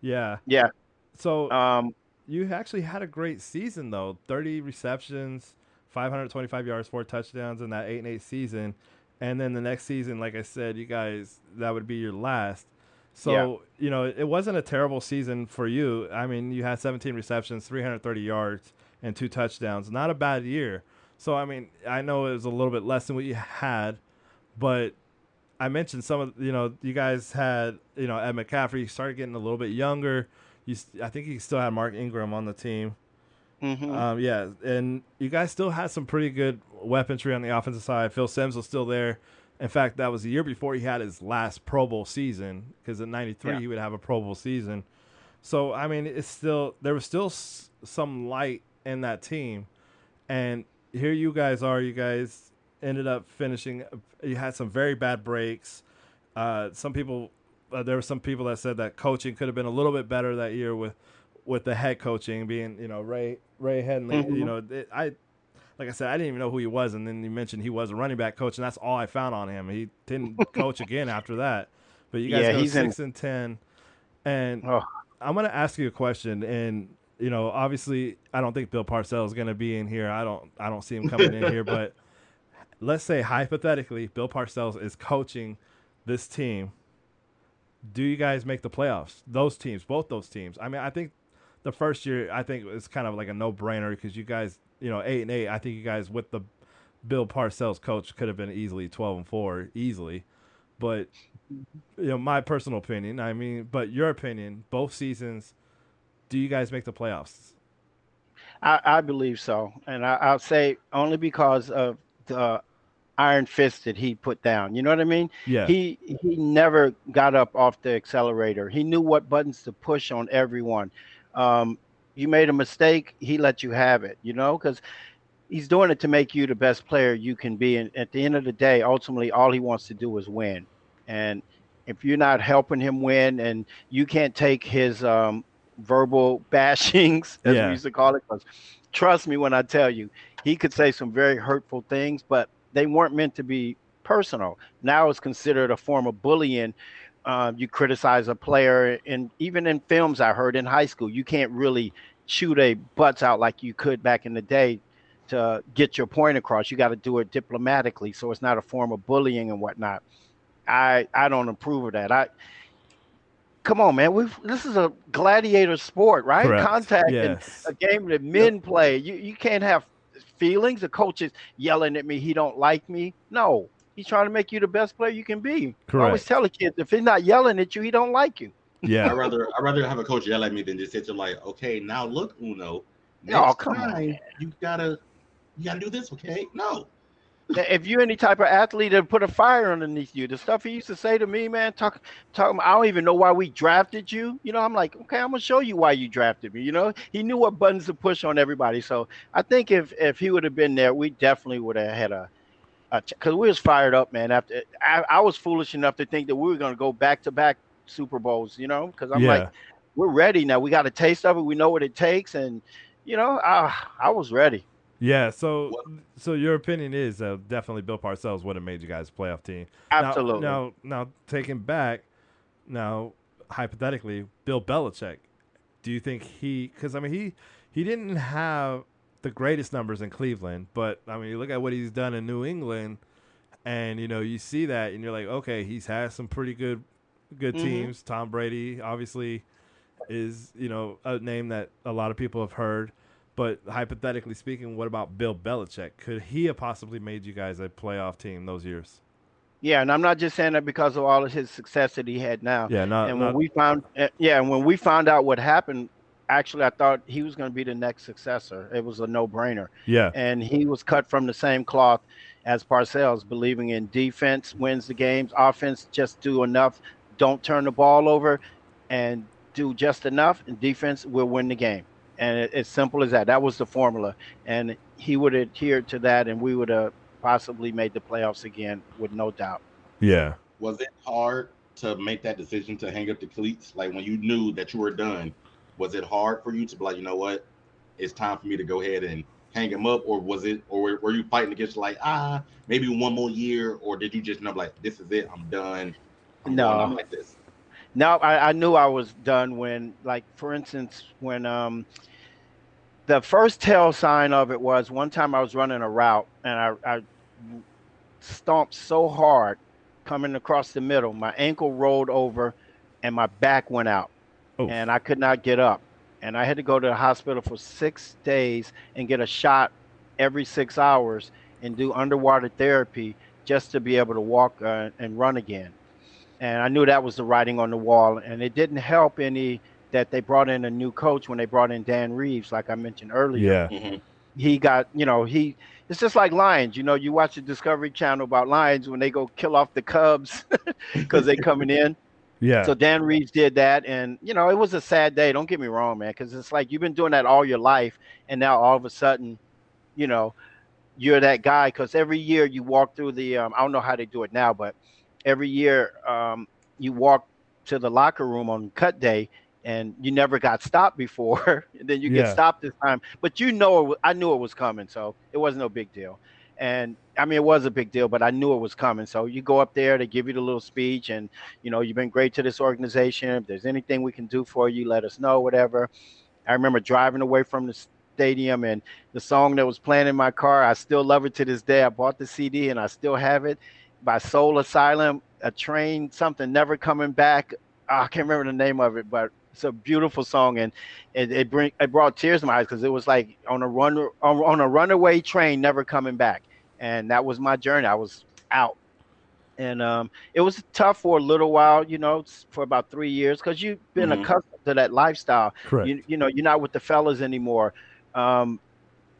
Yeah. Yeah. So Um, you actually had a great season though. Thirty receptions, five hundred twenty-five yards, four touchdowns in that eight and eight season, and then the next season, like I said, you guys that would be your last. So you know it wasn't a terrible season for you. I mean, you had seventeen receptions, three hundred thirty yards, and two touchdowns. Not a bad year. So I mean, I know it was a little bit less than what you had, but I mentioned some of you know you guys had you know Ed McCaffrey started getting a little bit younger. You, I think you still had Mark Ingram on the team. mhm. Um, yeah, and you guys still had some pretty good weaponry on the offensive side. Phil Simms was still there. In fact, that was the year before he had his last Pro Bowl season because in '93 Yeah. he would have a Pro Bowl season. So I mean, it's still there was still s- some light in that team, and here you guys are. You guys ended up finishing. You had some very bad breaks. Uh, some people, uh, there were some people that said that coaching could have been a little bit better that year with with the head coaching being, you know, Ray Ray Handley. Mhm. You know, it, I like I said, I didn't even know who he was, and then you mentioned he was a running back coach, and that's all I found on him. He didn't coach again after that. But you guys Yeah, go he's in- six and ten, and Oh. I'm gonna ask you a question, and you know, obviously, I don't think Bill Parcells is gonna be in here. I don't, I don't see him coming in here, but let's say hypothetically, Bill Parcells is coaching this team. Do you guys make the playoffs? Those teams, both those teams. I mean, I think the first year, I think it's kind of like a no-brainer because you guys, you know, eight and eight. I think you guys with the Bill Parcells coach could have been easily twelve and four, easily. But you know, my personal opinion. I mean, but your opinion. Both seasons, do you guys make the playoffs? I, I believe so, and I, I'll say only because of the iron fist that he put down. You know what I mean? Yeah. He he never got up off the accelerator. He knew what buttons to push on everyone. Um, you made a mistake, he let you have it. You know, because he's doing it to make you the best player you can be. And at the end of the day, ultimately, all he wants to do is win. And if you're not helping him win, and you can't take his um, verbal bashings, as Yeah. we used to call it, 'cause trust me when I tell you, he could say some very hurtful things, but they weren't meant to be personal. Now it's considered a form of bullying. Um, you criticize a player, and even in films, I heard in high school, you can't really shoot a butts out like you could back in the day to get your point across. You got to do it diplomatically, so it's not a form of bullying and whatnot. I I don't approve of that. I come on, man. We've this is a gladiator sport, right? Correct. Contact and Yes. a game that men play. You you can't have feelings. The coach is yelling at me. He don't like me. No, he's trying to make you the best player you can be. Correct. I always Correct. tell the kids if he's not yelling at you, he don't like you. Yeah. I'd rather I'd rather have a coach yell at me than just sit there like, okay, now look, Uno. Oh, Next Oh, come on, time you gotta you gotta do this, okay? No. If you're any type of athlete that put a fire underneath you, the stuff he used to say to me, man, talk, talk. I don't even know why we drafted you. You know, I'm like, okay, I'm gonna show you why you drafted me. You know, he knew what buttons to push on everybody. So I think if if he would have been there, we definitely would have had a. Because we was fired up, man. After I, I was foolish enough to think that we were gonna go back to back Super Bowls. You know, because I'm yeah. like, we're ready now. We got a taste of it. We know what it takes, and you know, I I was ready. Yeah. So, What- so your opinion is uh, definitely Bill Parcells would have made you guys a playoff team. Now- Absolutely. Now, now, taking back, now hypothetically, Bill Belichick. Do you think he? Because I mean, he he didn't have the greatest numbers in Cleveland, but I mean, you look at what he's done in New England, and you know, you see that, and you're like, okay, he's had some pretty good good Mhm. teams. Tom Brady, obviously, is you know a name that a lot of people have heard. But hypothetically speaking, what about Bill Belichick? Could he have possibly made you guys a playoff team those years? Yeah, and I'm not just saying that because of all of his success that he had now. Yeah, not, and not when we found, uh, yeah, and when we found out what happened, actually, I thought he was going to be the next successor. It was a no-brainer, yeah, and he was cut from the same cloth as Parcells, believing in defense wins the games, offense just do enough, don't turn the ball over, and do just enough, and defense will win the game. And it, it's simple as that. That was the formula, and he would adhere to that, and we would have possibly made the playoffs again with no doubt. yeah. Was it hard to make that decision to hang up the cleats? Like when you knew that you were done, was it hard for you to be like, you know what, it's time for me to go ahead and hang him up, or was it, or were- were you fighting against like, ah, maybe one more year, or did you just know like, this is it, I'm done, I'm No. going out like this? No, I, I knew I was done when, like, for instance, when um, the first tell sign of it was one time I was running a route and I, I stomped so hard coming across the middle, my ankle rolled over and my back went out Oh. and I could not get up. And I had to go to the hospital for six days and get a shot every six hours and do underwater therapy just to be able to walk uh, and run again and I knew that was the writing on the wall. And it didn't help any that they brought in a new coach when they brought in Dan Reeves, like I mentioned earlier. Yeah. Mhm. He got, you know, he it's just like lions. You know, you watch the Discovery Channel about lions when they go kill off the cubs because they coming in. Yeah. So Dan Reeves did that, and you know, it was a sad day. Don't get me wrong, man, because it's like you've been doing that all your life, and now all of a sudden, you know, you're that guy. Because every year you walk through the, um, I don't know how they do it now, but every year um, you walk to the locker room on cut day, and you never got stopped before. and then you Yeah. get stopped this time, but you know, I knew it was coming, so it wasn't no big deal. And I mean, it was a big deal, but I knew it was coming. So you go up there, they give you the little speech, and you know, you've been great to this organization. If there's anything we can do for you, let us know, whatever. I remember driving away from the stadium and the song that was playing in my car, I still love it to this day. I bought the CD and I still have it by Soul Asylum, a train, something never coming back. Ah, I can't remember the name of it, but it's a beautiful song and it, it bring it brought tears to my eyes because it was like on a run on, on a runaway train never coming back. And that was my journey. I was out and um, it was tough for a little while, you know, for about three years, because you've been Mhm. accustomed to that lifestyle. Correct. You, you know, you're not with the fellas anymore. Um,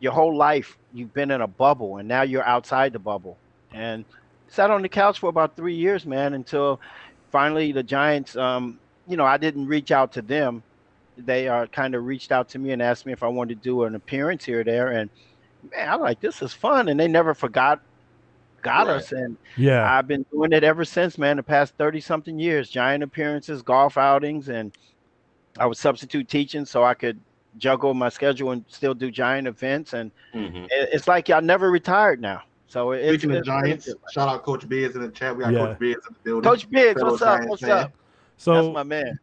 your whole life, you've been in a bubble, and now you're outside the bubble. And sat on the couch for about three years, man, until finally the Giants. Um, you know, I didn't reach out to them. They uh, kind of reached out to me and asked me if I wanted to do an appearance here or there. And man, I'm like this is fun, and they never forgot got Right. us, and Yeah. I've been doing it ever since, man. The past thirty something years, giant appearances, golf outings, and I was substitute teaching, so I could juggle my schedule and still do giant events. And Mhm. it's like I never retired now. So it's, Speaking of it's really Giants, good. shout out Coach Biggs in the chat. We got Yeah. Coach Biggs in the building. Coach Biggs, Fellow what's up? Giants What's fan. up? so That's my man.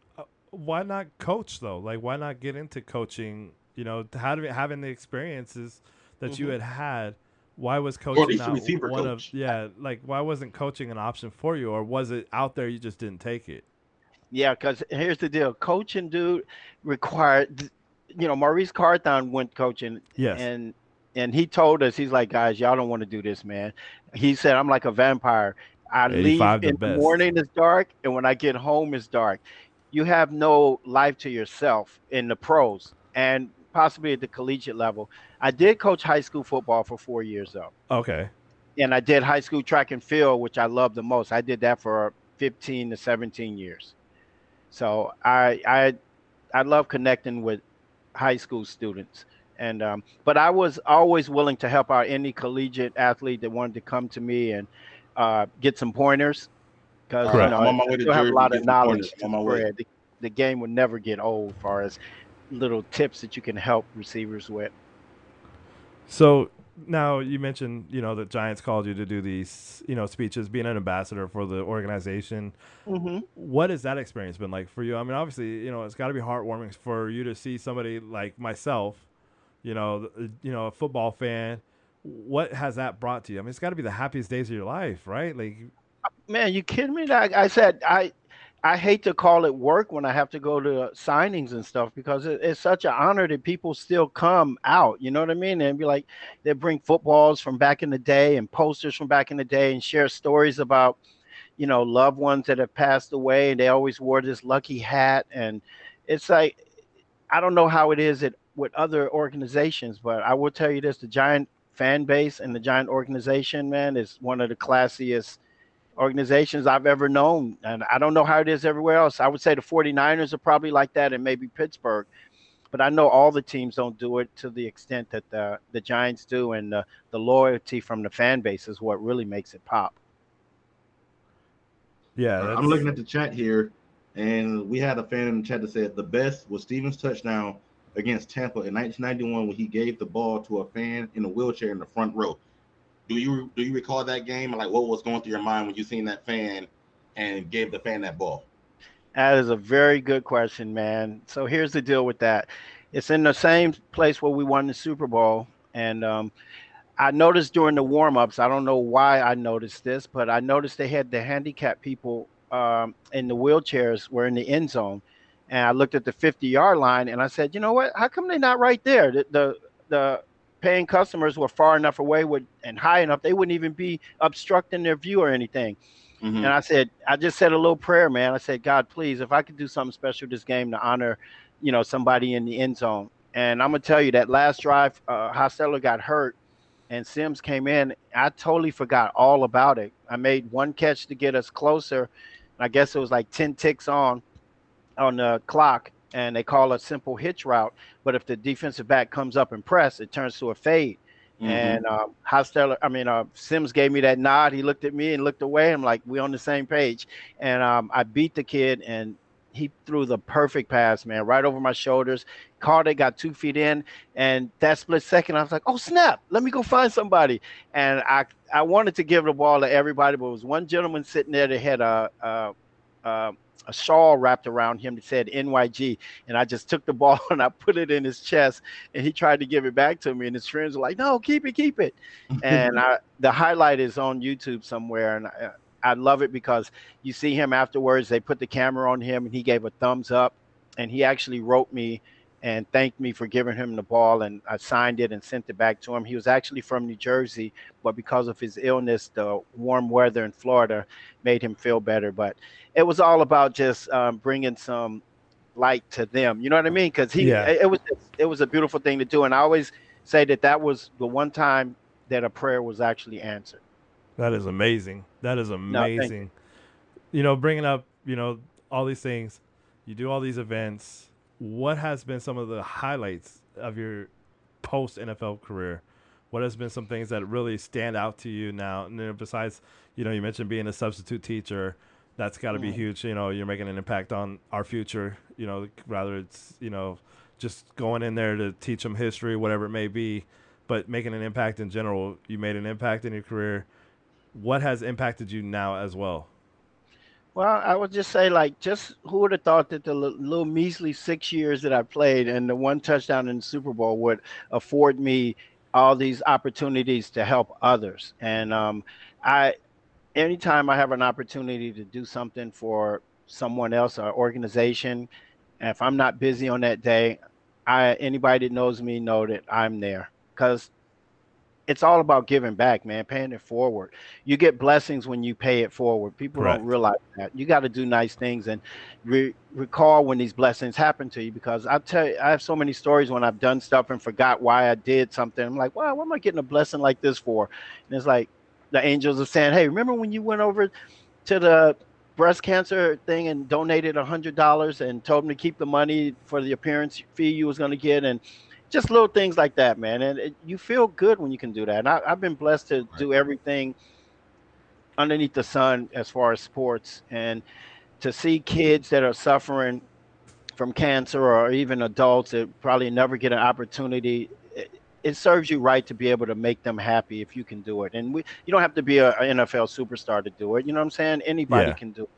why not coach though? Like, why not get into coaching? You know, having having the experiences that you Mhm. had had. Why was coaching least not one coach. of? Yeah, like why wasn't coaching an option for you, or was it out there you just didn't take it? Yeah, because here's the deal: coaching, dude, required. You know, Maurice Carthon went coaching, Yes. and and he told us he's like, guys, y'all don't want to do this, man. He said, I'm like a vampire. I leave the in the best. morning it's dark, and when I get home it's dark. You have no life to yourself in the pros and possibly at the collegiate level. I did coach high school football for four years though, Okay. and I did high school track and field, which I love the most. I did that for 15 to 17 years. So I I I love connecting with high school students. And um, but I was always willing to help out any collegiate athlete that wanted to come to me and uh, get some pointers because you know I'm on my way to still have a lot of knowledge to on my way. spread. The, the game will never get old, as far as little tips that you can help receivers with. So now you mentioned, you know, the Giants called you to do these, you know, speeches, being an ambassador for the organization. Mm-hmm. What has that experience been like for you? I mean, obviously, you know, it's got to be heartwarming for you to see somebody like myself, you know, uh, you know, a football fan. What has that brought to you? I mean, it's got to be the happiest days of your life, right? Like, Man, you kidding me? Like I said, I I hate to call it work when I have to go to signings and stuff because it, it's such an honor that people still come out. You know what I mean? And be like, they bring footballs from back in the day and posters from back in the day and share stories about, you know, loved ones that have passed away. And they always wore this lucky hat. And it's like, I don't know how it is at with other organizations, but I will tell you this: the Giant fan base and the Giant organization, man, is one of the classiest organizations I've ever known. And I don't know how it is everywhere else. I would say the 49ers are probably like that and maybe Pittsburgh. But I know all the teams don't do it to the extent that the, the Giants do. And the, the loyalty from the fan base is what really makes it pop. yeah, I'm looking at the chat here, and we had a fan in the chat that said the best was Stevens' touchdown against Tampa in 1991 when he gave the ball to a fan in a wheelchair in the front row. Do you do you recall that game? Like what was going through your mind when you seen that fan and gave the fan that ball? That is a very good question, man. So here's the deal with that. It's in the same place where we won the Super Bowl. And um, I noticed during the warm-ups, I don't know why I noticed this, but I noticed they had the handicapped people um, in the wheelchairs were in the end zone. And I looked at the 50-yard line and I said, you know what? How come they're not right there? The the, the paying customers were far enough away with, and high enough, they wouldn't even be obstructing their view or anything. Mhm. And I said, I just said a little prayer, man. I said, God, please, if I could do something special this game to honor, you know, somebody in the end zone. And I'm gonna tell you that last drive, uh, Hostetler got hurt, and Simms came in. I totally forgot all about it. I made one catch to get us closer. I guess it was like ten ticks on, on the clock, and they call a simple hitch route. But if the defensive back comes up and press, it turns to a fade. Mhm. And um, Hostetler, I mean, uh, Simms gave me that nod. He looked at me and looked away. I'm like, we on the same page. And um, I beat the kid, and he threw the perfect pass, man, right over my shoulders. Caught it, got two feet in, and that split second, I was like, oh snap, let me go find somebody. And I I wanted to give the ball to everybody, but it was one gentleman sitting there that had a a, a, a shawl wrapped around him that said NYG, and I just took the ball and I put it in his chest, and he tried to give it back to me, and his friends were like, no, keep it, keep it. and I, the highlight is on YouTube somewhere, and I, I love it because you see him afterwards. They put the camera on him, and he gave a thumbs up, and he actually wrote me and thanked me for giving him the ball, and I signed it and sent it back to him. He was actually from New Jersey, but because of his illness, the warm weather in Florida made him feel better. But it was all about just um, bringing some light to them. You know what I mean? Because he, Yeah. it, was, it was a beautiful thing to do, and I always say that that was the one time that a prayer was actually answered. That is amazing. That is thank you. amazing. you know, bringing up, you know, all these things, you do all these events. What has been some of the highlights of your post NFL career? what has been some things that really stand out to you now? And then besides, you know, you mentioned being a substitute teacher. That's got to be huge. You know, you're making an impact on our future. You know, rather it's you know just going in there to teach them history, whatever it may be, but making an impact in general. You made an impact in your career. What has impacted you now as well? Well, I would just say, like, just who would have thought that the little measly six years that I played and the one touchdown in the Super Bowl would afford me all these opportunities to help others. And um, I, anytime I have an opportunity to do something for someone else or organization, if I'm not busy on that day, I anybody that knows me know that I'm there because it's all about giving back, man, paying it forward. You get blessings when you pay it forward. People Correct. don't realize that. You got to do nice things and re- recall when these blessings happen to you because I tell you, I have so many stories when I've done stuff and forgot why I did something. I'm like, wow, what am I getting a blessing like this for? And it's like the angels are saying, hey, remember when you went over to the breast cancer thing and donated a hundred dollars and told them to keep the money for the appearance fee you was going to get and just little things like that, man. And it, you feel good when you can do that. And I, I've been blessed to do everything underneath the sun as far as sports and to see kids that are suffering from cancer or even adults that probably never get an opportunity. It, it serves you right to be able to make them happy if you can do it. And we, you don't have to be a, a NFL superstar to do it. You know what I'm saying? Anybody Yeah. can do it.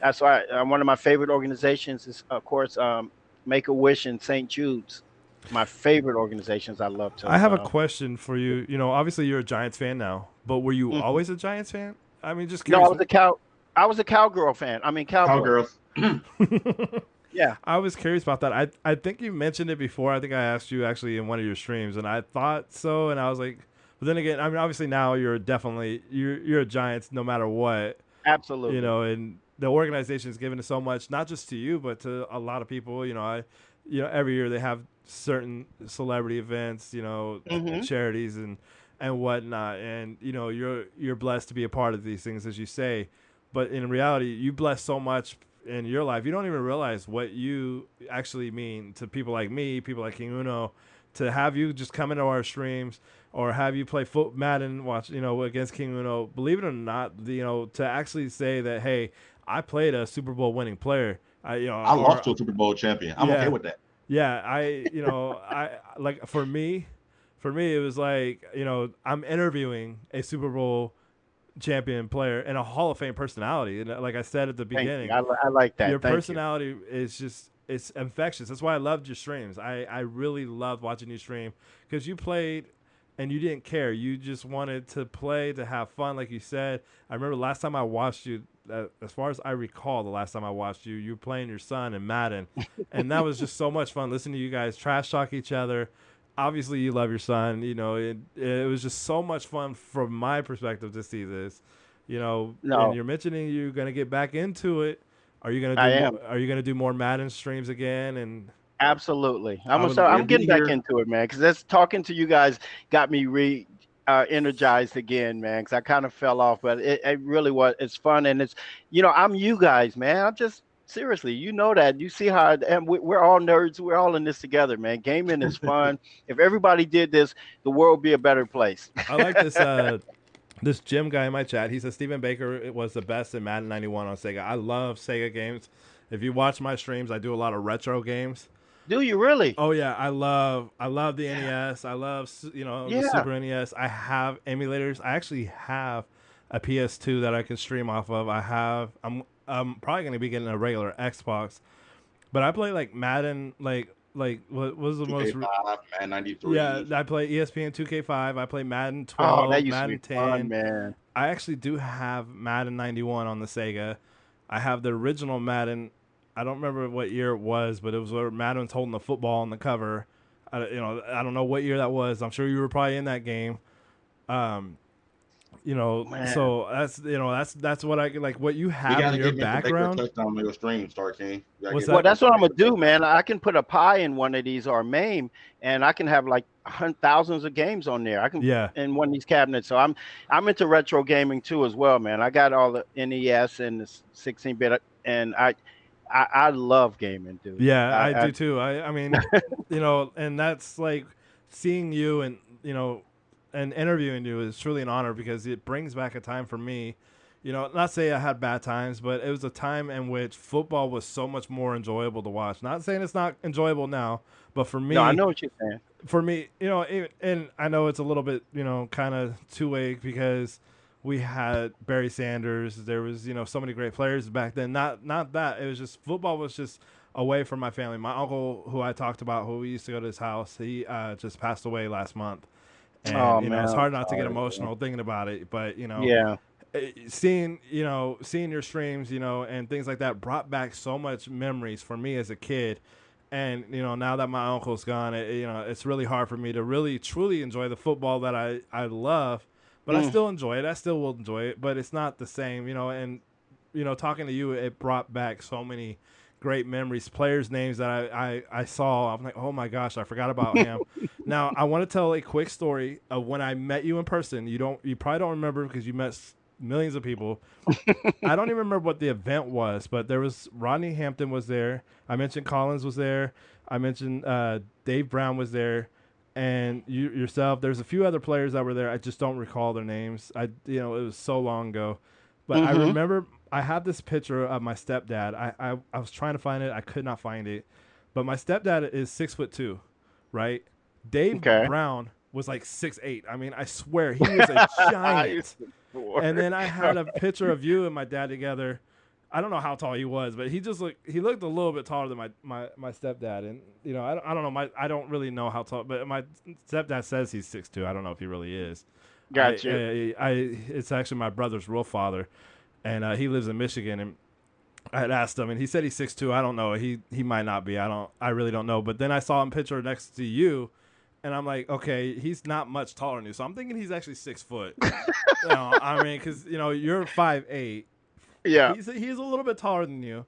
That's why uh, one of my favorite organizations is, of course, um, Make a Wish and St. Jude's. My favorite organizations I love to. I have a question for you. You know, obviously you're a Giants fan now, but were you Mhm. always a Giants fan? I mean, just No, I was a cow. I was a cowgirl fan. I mean, cowboy. Cowgirls. Yeah. I was curious about that. I I think you mentioned it before. I think I asked you actually in one of your streams, and I thought so. And I was like, but then again, I mean, obviously now you're definitely you're you're a Giants no matter what. Absolutely. You know, and the organization is giving so much, not just to you, but to a lot of people. You know, I, you know, every year they have certain celebrity events, you know, Mhm. charities and and whatnot, and you know, you're you're blessed to be a part of these things, as you say. But in reality, you bless so much in your life, you don't even realize what you actually mean to people like me, people like King Uno, to have you just come into our streams or have you play foot Madden, watch you know against King Uno. Believe it or not, you know to actually say that, hey, I played a Super Bowl winning player. I you know I or- lost to a Super Bowl champion. I'm Yeah. okay with that. Yeah, I you know I like for me, for me it was like you know I'm interviewing a Super Bowl champion player and a Hall of Fame personality, and like I said at the beginning. I, I like that. your Thank you. personality is just it's infectious. That's why I loved your streams. I I really loved watching you stream because you played and you didn't care. You just wanted to play to have fun, like you said. I remember last time I watched you. Uh, as far as I recall, the last time I watched you, you were playing your son in Madden, and that was just so much fun listening to you guys trash talk each other. Obviously, you love your son. You know, it it was just so much fun from my perspective to see this. You know, No. and you're mentioning you're gonna get back into it. Are you gonna do? I more, am. Are you gonna do more Madden streams again? And Absolutely. I'm gonna start. I'm getting back into it, man. Because that's talking to you guys got me re uh, energized again, man. Because I kind of fell off, but it, it really was. It's fun, and it's you know I'm you guys, man. I'm just seriously, you know that. You see how and we, we're all nerds. We're all in this together, man. Gaming is fun. if everybody did this, the world would be a better place. I like this. Uh, this Jim guy in my chat. He says Stephen Baker was the best in Madden 91 on Sega. I love Sega games. If you watch my streams, I do a lot of retro games. Do you really? Oh yeah, I love I love the NES. I love you know the Super NES. I have emulators. I actually have a PS2 that I can stream off of. I have I'm I'm probably gonna be getting a regular Xbox, but I play like Madden like like what was the most 2K5, man, 93. yeah I play ESPN 2K5. I play Madden 12, Oh, Madden to be fun, 10. man. I actually do have Madden 91 on the Sega. I have the original Madden. I don't remember what year it was, but it was where Madden holding the football on the cover. I, you know, I don't know what year that was. I'm sure you were probably in that game. Um, you know, Man. so that's you know that's that's what I like. What you You have gotta in your get me a background. touchdown on your stream, Star King. You gotta What's get that? Well, that's what I'm gonna do, man. I can put a pie in one of these or MAME, and I can have like hun- thousands of games on there. I can Yeah, in one of these cabinets. So I'm I'm into retro gaming too as well, man. I got all the NES and the 16 bit, and I, I I love gaming, dude. yeah, I, I- do too. I I mean, you know, and that's like seeing you and you know and interviewing you is truly an honor because it brings back a time for me. You know, not say I had bad times, but it was a time in which football was so much more enjoyable to watch. Not saying it's not enjoyable now, but for me, No, I know what you're saying. for me, you know, and I know it's a little bit, you know, kind of two way because we had Barry Sanders. There was, you know, so many great players back then. Not, not that it was just football was just away from my family. My uncle, who I talked about, who we used to go to his house, he uh, just passed away last month. And Oh, you know, man, it's hard not to get emotional thinking about it. But you know, Yeah. eh, seeing you know seeing your streams you know and things like that brought back so much memories for me as a kid and you know now that my uncle's gone it, you know it's really hard for me to really truly enjoy the football that i i love but i Mm. still enjoy it i still will enjoy it but it's not the same you know and you know talking to you it brought back so many great memories players names that i i, I saw i'm like oh my gosh i forgot about him now i want to tell a quick story of when i met you in person you don't you probably don't remember because you met millions of people I don't even remember what the event was, but there was Rodney Hampton was there. I mentioned Collins was there. I mentioned uh, Dave Brown was there, and you yourself. There's a few other players that were there. I just don't recall their names. I you know it was so long ago, but I Mhm. remember I have this picture of my stepdad. I, I I was trying to find it. I could not find it, but my stepdad is six foot two, right? Dave Okay. Brown was like six eight. I mean, I swear he was a giant and then I had a picture of you and my dad together. I don't know how tall he was, but he just looked he looked a little bit taller than my my, my stepdad. And you know, I, don't- I don't know my I don't really know how tall, but my stepdad says he's six two. I don't know if he really is. Gotcha. I, I, I it's actually my brother's real father, and uh, he lives in Michigan. And I had asked him, and he said he's six two. I don't know. He he might not be. I don't. I really don't know. But then I saw him picture next to you, and I'm like, okay, he's not much taller than you. So I'm thinking he's actually six foot. you know, I mean, because you know you're five eight. Yeah. He's he's a little bit taller than you.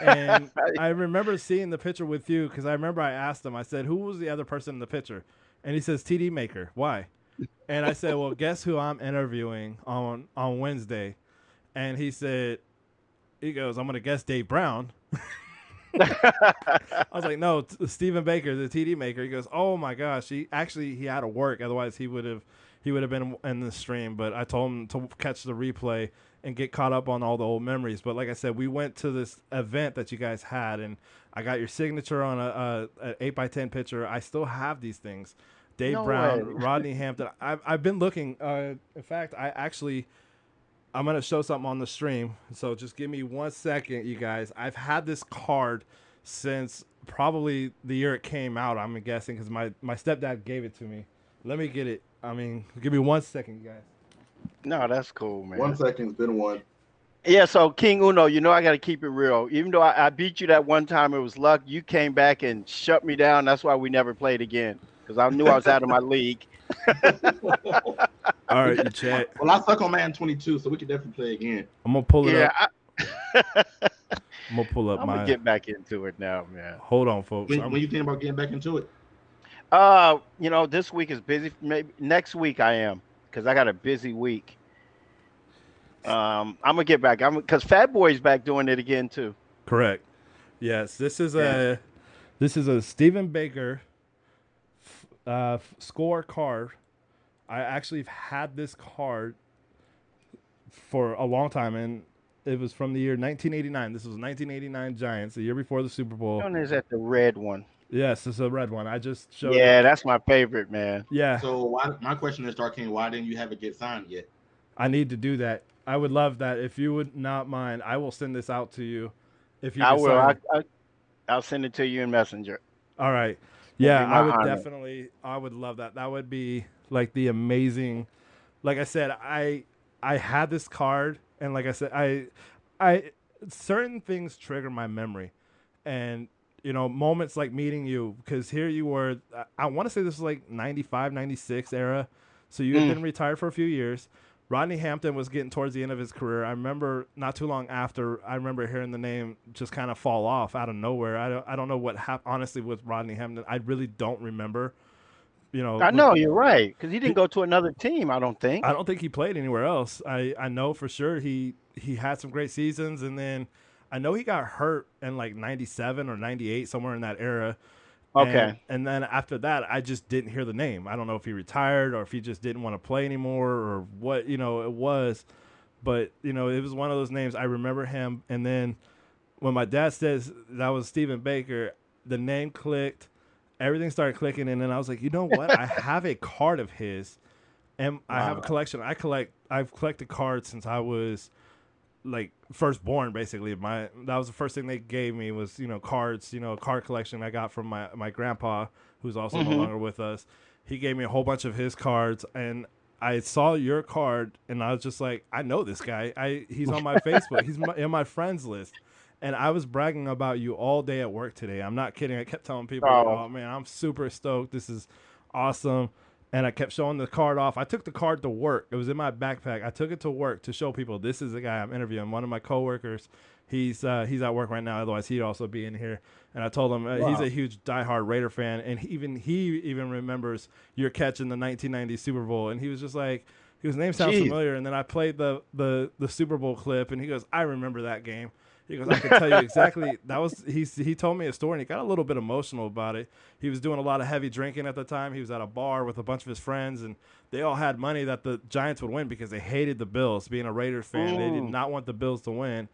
And I remember seeing the picture with you because I remember I asked him. I said, "Who was the other person in the picture?" And he says, "TD Maker." Why? And I said, "Well, guess who I'm interviewing on on Wednesday?" And he said, "He goes, I'm gonna guess Dave Brown." I was like, "No, t- Stephen Baker, the TD maker." He goes, "Oh my gosh, he actually he had to work, otherwise he would have he would have been in the stream." But I told him to catch the replay and get caught up on all the old memories. But like I said, we went to this event that you guys had, and I got your signature on a, a, a eight by ten picture. I still have these things. Dave No Brown. Rodney Hampton. I've I've been looking. Uh, in fact, I actually. I'm gonna show something on the stream, so just give me one second, you guys. I've had this card since probably the year it came out. I'm guessing because my my stepdad gave it to me. Let me get it. I mean, give me one second, you guys. No, that's cool, man. One second's been one. Yeah, so King Uno, you know I got to keep it real. Even though I, I beat you that one time, it was luck. You came back and shut me down. That's why we never played again because I knew I was out of my league. All right, you chat. Well, I suck on man 22, so we could definitely play again. I'm gonna pull it Yeah, up. I, I'm gonna pull up I'm my. gonna get back into it now, man. Hold on, folks. When, I'm- when you think about getting back into it, Uh, you know, this week is busy. Maybe next week I am because I got a busy week. Um, I'm gonna get back. I'm because Fat Boy's back doing it again too. Correct. Yes, this is Yeah. a this is a Stephen Baker f- uh, score card. I actually have had this card for a long time, and it was from the year 1989. This was 1989 Giants, the year before the Super Bowl. Which one is that? The red one. Yes, it's a red one. I just showed. Yeah, it. that's my favorite, man. yeah. so why? My question is, Dark King, why didn't you have it get signed yet? I need to do that. I would love that. If you would not mind, I will send this out to you. If you I will. I, I, I'll send it to you in Messenger. All right. Yeah, I would honor. definitely I would love that. That would be like the amazing like I said, I I had this card and like I said, I I certain things trigger my memory. And you know, moments like meeting you because here you were I, I want to say this is like 95, 96 era. So you had Mm. been retired for a few years. Rodney Hampton was getting towards the end of his career. I remember not too long after. I remember hearing the name just kind of fall off out of nowhere. I don't. I don't know what happened. Honestly, with Rodney Hampton, I really don't remember. You know, I with- know you're right because he didn't go to another team. I don't think. I don't think he played anywhere else. I, I know for sure he he had some great seasons, and then I know he got hurt in like '97 or '98, somewhere in that era. Okay. And, and then after that, I just didn't hear the name. I don't know if he retired or if he just didn't want to play anymore or what, you know, it was. But, you know, it was one of those names. I remember him. And then when my dad says that was Stephen Baker, the name clicked, everything started clicking. And then I was like, you know what? I have a card of his and I have a collection. I collect, I've collected cards since I was like first born basically. My that was the first thing they gave me was you know cards you know a card collection i got from my my grandpa who's also no Mhm. longer with us. He gave me a whole bunch of his cards and i saw your card and i was just like i know this guy. I he's on my facebook. He's my, in my friends list. And i was bragging about you all day at work today. I'm not kidding. I kept telling people Oh. oh man i'm super stoked. This is awesome and I kept showing the card off. I took the card to work. It was in my backpack. I took it to work to show people this is the guy I'm interviewing. One of my coworkers, he's uh, he's at work right now. Otherwise, he'd also be in here. And I told him uh, he's a huge diehard Raider fan, and he even he even remembers your catch in the 1990 Super Bowl. And he was just like, his name sounds Jeez. familiar. And then I played the the the Super Bowl clip, and he goes, I remember that game. He goes, I can tell you exactly. That was he. He told me a story, and he got a little bit emotional about it. He was doing a lot of heavy drinking at the time. He was at a bar with a bunch of his friends, and they all had money that the Giants would win because they hated the Bills. Being a Raiders fan, they did not want the Bills to win.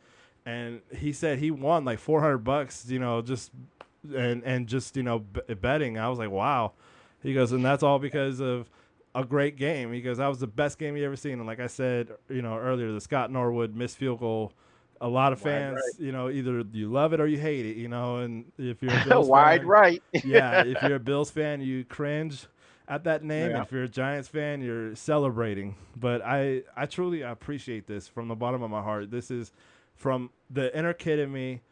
And he said he won like four hundred bucks, you know, just and and just you know b- betting. I was like, wow. He goes, and that's all because of a great game. He goes, that was the best game you ever seen. And like I said, you know, earlier, the Scott Norwood missed field goal. A lot of fans, right. you know, either you love it or you hate it, you know. And if you're a Bills Wide fan, right. yeah, if you're a Bills fan, you cringe at that name. Yeah. If you're a Giants fan, you're celebrating. But I, I truly appreciate this from the bottom of my heart. This is from the inner kid in me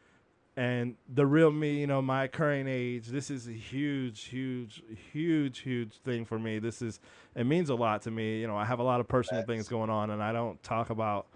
and the real me, you know, my current age. This is a huge, huge, huge, huge thing for me. This is, it means a lot to me. You know, I have a lot of personal things going on and I don't talk about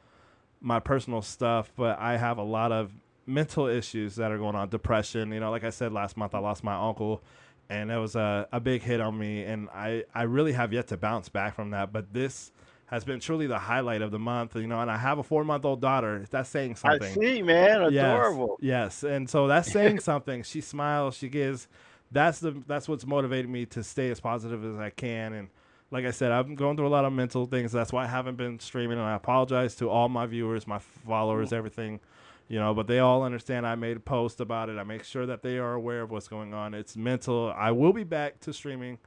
my personal stuff, but I have a lot of mental issues that are going on. Depression, you know, like I said last month, I lost my uncle, and it was a, a big hit on me, and I I really have yet to bounce back from that. But this has been truly the highlight of the month, you know. And I have a four month old daughter. That's saying something. I see, man. Yes, Adorable. Yes, and so that's saying something. She smiles. She gives. That's the that's what's motivated me to stay as positive as I can. And like I said, I'm going through a lot of mental things. That's why I haven't been streaming. And I apologize to all my viewers, my followers, mm. everything. You know, but they all understand. I made a post about it. I make sure that they are aware of what's going on. It's mental. I will be back to streaming.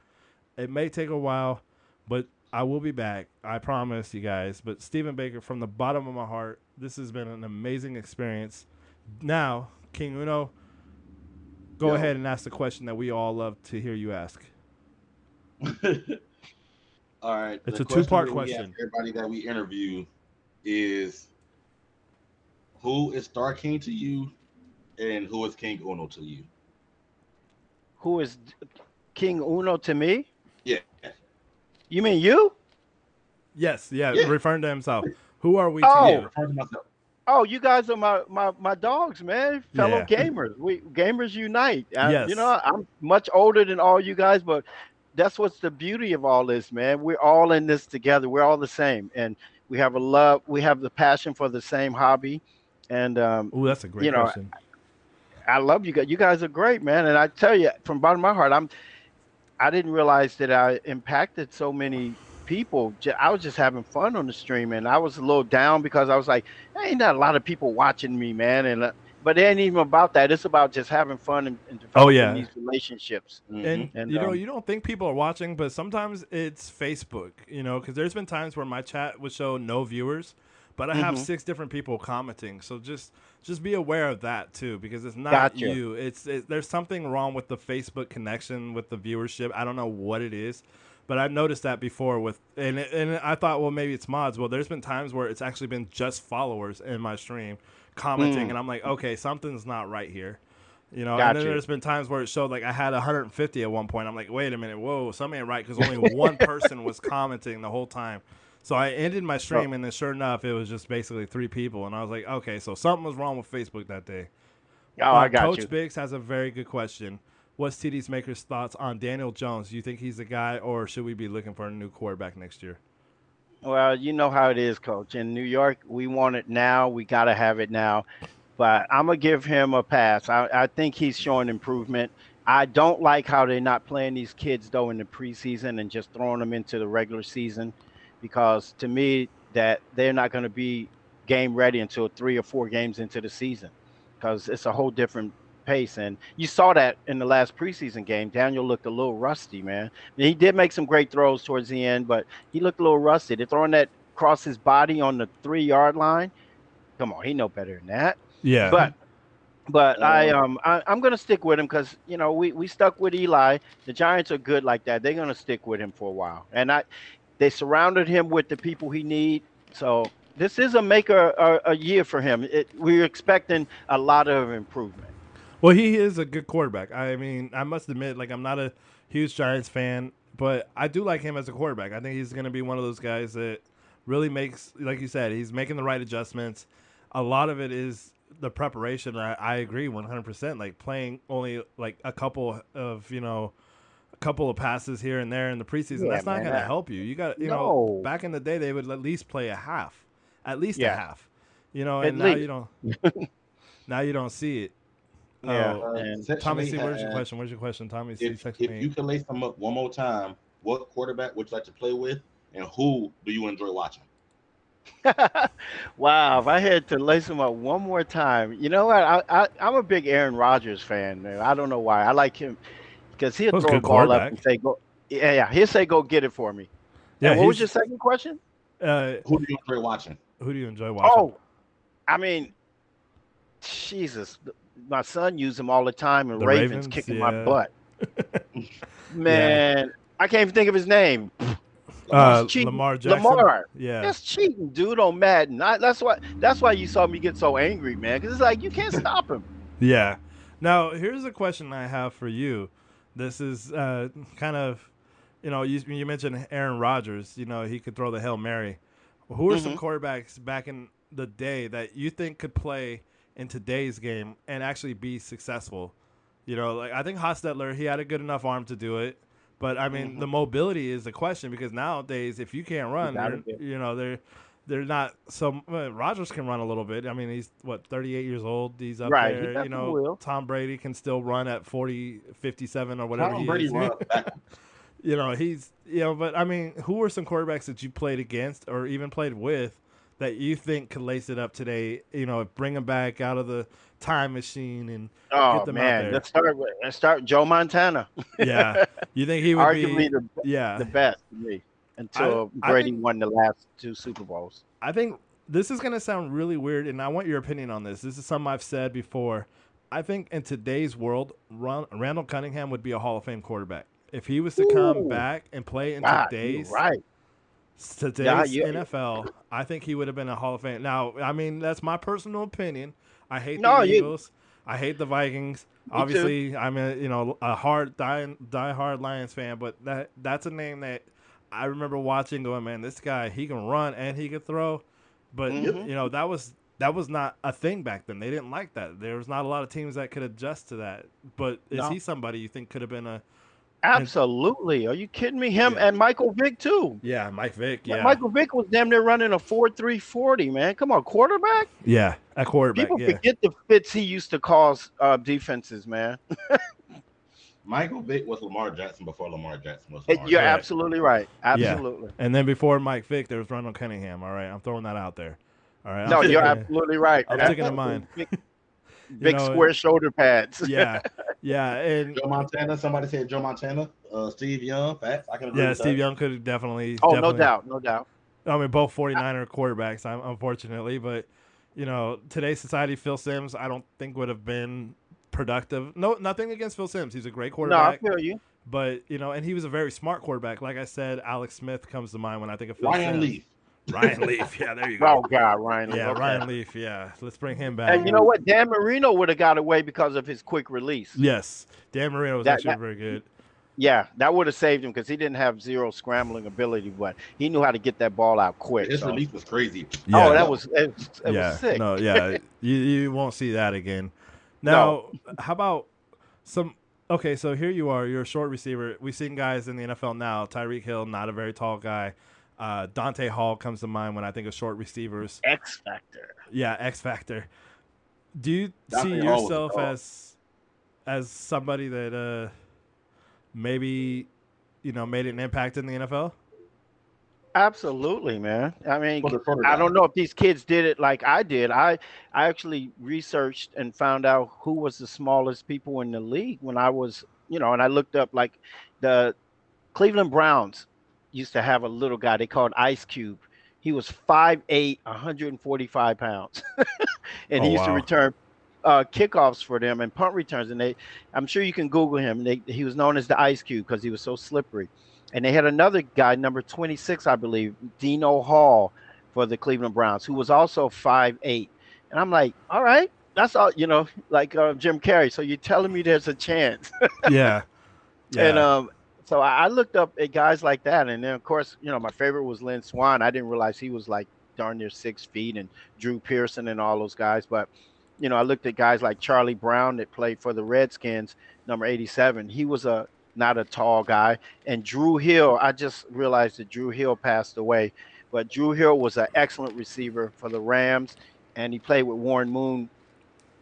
It may take a while, but I will be back. I promise you guys. But Stephen Baker, from the bottom of my heart, this has been an amazing experience. Now, King Uno, go Yo. ahead and ask the question that we all love to hear you ask. All right. It's a two-part that we ask question. Everybody that we interview is who is Star King to you, and who is King Uno to you? Who is King Uno to me? Yeah. You mean you? Yes, yeah, Yeah. referring to himself. Who are we Oh. to you? Refer to myself. Oh, you guys are my my, my dogs, man. Fellow Yeah. gamers. We gamers unite. Uh, Yes. You know, I'm much older than all you guys, but that's what's the beauty of all this, man. We're all in this together. We're all the same, and we have a love. We have the passion for the same hobby, and um, Oh, that's a great You know, question. I love you guys. You guys are great, man. And I tell you, from bottom of my heart, I'm. I didn't realize that I impacted so many people. I was just having fun on the stream, and I was a little down because I was like, "There ain't not a lot of people watching me, man." And uh, but it ain't even about that. It's about just having fun and, and Oh, developing yeah. these relationships. Mhm. And, And, you know, um, you don't think people are watching, but sometimes it's Facebook, you know, because there's been times where my chat would show no viewers, but I have Mhm. six different people commenting. So just just be aware of that too, because it's not Gotcha. you. It's it, there's something wrong with the Facebook connection with the viewership. I don't know what it is, but I've noticed that before with and and I thought, well, maybe it's mods. Well, there's been times where it's actually been just followers in my stream commenting, Mm. and I'm like, okay, something's not right here. You know, and then there's been times where it showed like I had 150 at one point. I'm like, wait a minute, whoa, something ain't right because only one person was commenting the whole time. So I ended my stream, and then sure enough, it was just basically three people, and I was like, okay, so something was wrong with Facebook that day. Oh, I Uh, got Coach you. Biggs has a very good question. What's TD's Maker's thoughts on Daniel Jones? Do you think he's the guy, or should we be looking for a new quarterback next year? Well, you know how it is, Coach. In New York, we want it now. We got to have it now. But I'm gonna give him a pass. I, I think he's showing improvement. I don't like how they're not playing these kids though in the preseason and just throwing them into the regular season, because to me that they're not going to be game ready until three or four games into the season, because it's a whole different pace. And you saw that in the last preseason game. Daniel looked a little rusty, man. He did make some great throws towards the end, but he looked a little rusty. They're throwing that across his body on the three yard line. Come on, he know better than that. Yeah. But but I um I, I'm gonna stick with him because you know we we stuck with Eli. The Giants are good like that. They're gonna stick with him for a while, and I they surrounded him with the people he need. So this is a maker a, a year for him. It, we're expecting a lot of improvement. Well, he is a good quarterback. I mean, I must admit, like I'm not a huge Giants fan, but I do like him as a quarterback. I think he's going to be one of those guys that really makes, like you said, he's making the right adjustments. A lot of it is the preparation. I, I agree 100%. Like playing only like a couple of, you know, a couple of passes here and there in the preseason, Yeah, that's not going to help you. You got, you know, back in the day, they would at least play a half, at least a half, you know, At and now you don't, now you don't see it. Yeah, Oh, and Essentially Tommy C, where's your question? Where's your question, Tommy C? If, Text if me. you can lace them up one more time, what quarterback would you like to play with, and who do you enjoy watching? wow, if I had to lace him up one more time, you know what? I, I I'm a big Aaron Rodgers fan. Man. I don't know why. I like him because he'll Well, he's a throw a ball up and say go. Yeah, yeah. He'll say go get it for me. yeah, and what was your second question? uh, Who do you enjoy watching? who do you enjoy watching? Oh, I mean, Jesus, my son used them all the time, and The Ravens, Ravens, kicking yeah. my butt. Man, I can't even think of his name. uh. Lamar Jackson. Lamar. Yeah. That's cheating, dude, on Madden. I, that's why. That's why you saw me get so angry, man. Because it's like you can't stop him. Yeah. Now, here's a question I have for you. This is uh, kind of, you know, you, you mentioned Aaron Rodgers. You know, he could throw the Hail Mary. Who are some Mhm. quarterbacks back in the day that you think could play in today's game and actually be successful? You know, like I think Hostetler, he had a good enough arm to do it. But I mean, Mhm. the mobility is the question because nowadays, if you can't run, you know, they're they're not so. Well, Rodgers can run a little bit. I mean, he's what 38 years old. He's up Right, he there. You know, will. Tom Brady can still run at 40, 57 or whatever Tom he Brady is. runs you know, he's you know, but I mean, who are some quarterbacks that you played against or even played with that you think could lace it up today? You know, bring them back out of the time machine and Oh them out man, there. let's start. With, let's start Joe Montana. yeah, you think he would Arguably be? the Yeah, the best to me until I Brady think- won the last two Super Bowls. I think this is going to sound really weird, and I want your opinion on this. This is something I've said before. I think in today's world, Ron, Randall Cunningham would be a Hall of Fame quarterback. If he was to come Ooh. back and play in Wow, today's right. Today's you- NFL, I think he would have been a Hall of Fame. Now, I mean, that's my personal opinion. I hate No, the you- Eagles. I hate the Vikings. too. Obviously, I'm a you know a hard die diehard Lions fan, but that that's a name that I remember watching. Going, man, this guy he can run and he can throw, but Mhm. you know that was that was not a thing back then. They didn't like that. There was not a lot of teams that could adjust to that. But is No. he somebody you think could have been a Absolutely. Are you kidding me? Him Yeah. and Michael Vick too. yeah Mike Vick? Yeah, Michael Vick was damn near running a four three forty. Man, come on, quarterback. yeah, a quarterback. People yeah. forget the fits he used to cause uh, defenses. Man, Michael Vick was Lamar Jackson before Lamar Jackson was. Lamar you're Jackson. absolutely right. Absolutely. And then before Mike Vick, there was Ronald Cunningham. All right, I'm throwing that out there. All right. No, I'm you're absolutely right. I'm man. taking in mind. Big, big know, square shoulder pads. Yeah, yeah, and Joe Montana. Somebody said Joe Montana. Uh, Steve Young. Facts. I can agree yeah, with Steve that. Young could definitely. oh, no doubt, no doubt. I mean, both 49er quarterbacks, I'm- unfortunately, but you know, today's society, Phil Simms, I don't think would have been productive. No, nothing against Phil Simms. He's a great quarterback. No, I quarterback, feel you. but you know, and he was a very smart quarterback. Like I said, Alex Smith comes to mind when I think of Phil Ryan Simms. Leaf. Ryan Leaf. Yeah, there you go. Oh. God, Ryan. Yeah, okay. Ryan Leaf. Yeah, let's bring him back. And you know what? Dan Marino would have got away because of his quick release. Yes, Dan Marino was That- actually that- very good. Yeah, that would have saved him because he didn't have zero scrambling ability, but he knew how to get that ball out quick. His so- release was crazy. Oh, that was it, it yeah, was sick. no, yeah, you you won't see that again. Now, how about some? Okay, so here you are. You're a short receiver. We've seen guys in the NFL now. Tyreek Hill, not a very tall guy. Uh, Dante Hall comes to mind when I think of short receivers. X factor. Yeah, X Factor. Do you Dante see Hall yourself as as somebody that uh, maybe you know made an impact in the NFL? Absolutely, man. I mean, For the photo I don't know if these kids did it like I did. I I actually researched and found out who was the smallest people in the league when I was, you know, and I looked up like the Cleveland Browns used to have a little guy they called Ice Cube. He was 5'8", 145 pounds. and Oh, he used to return uh, kickoffs for them and punt returns. And they I'm sure you can Google him. They, he was known as the Ice Cube because he was so slippery. And they had another guy, number 26, I believe, Dino Hall for the Cleveland Browns, who was also 5'8. And I'm like, all right, that's all, you know, like uh, Jim Carrey. So you're telling me there's a chance. yeah. Yeah. And um, so I looked up at guys like that. And then, of course, you know, my favorite was Lynn Swann. I didn't realize he was like darn near six feet and Drew Pearson and all those guys. But, you know, I looked at guys like Charlie Brown that played for the Redskins, number 87. He was a not a tall guy. And Drew Hill, I just realized that Drew Hill passed away. But Drew Hill was an excellent receiver for the Rams. And he played with Warren Moon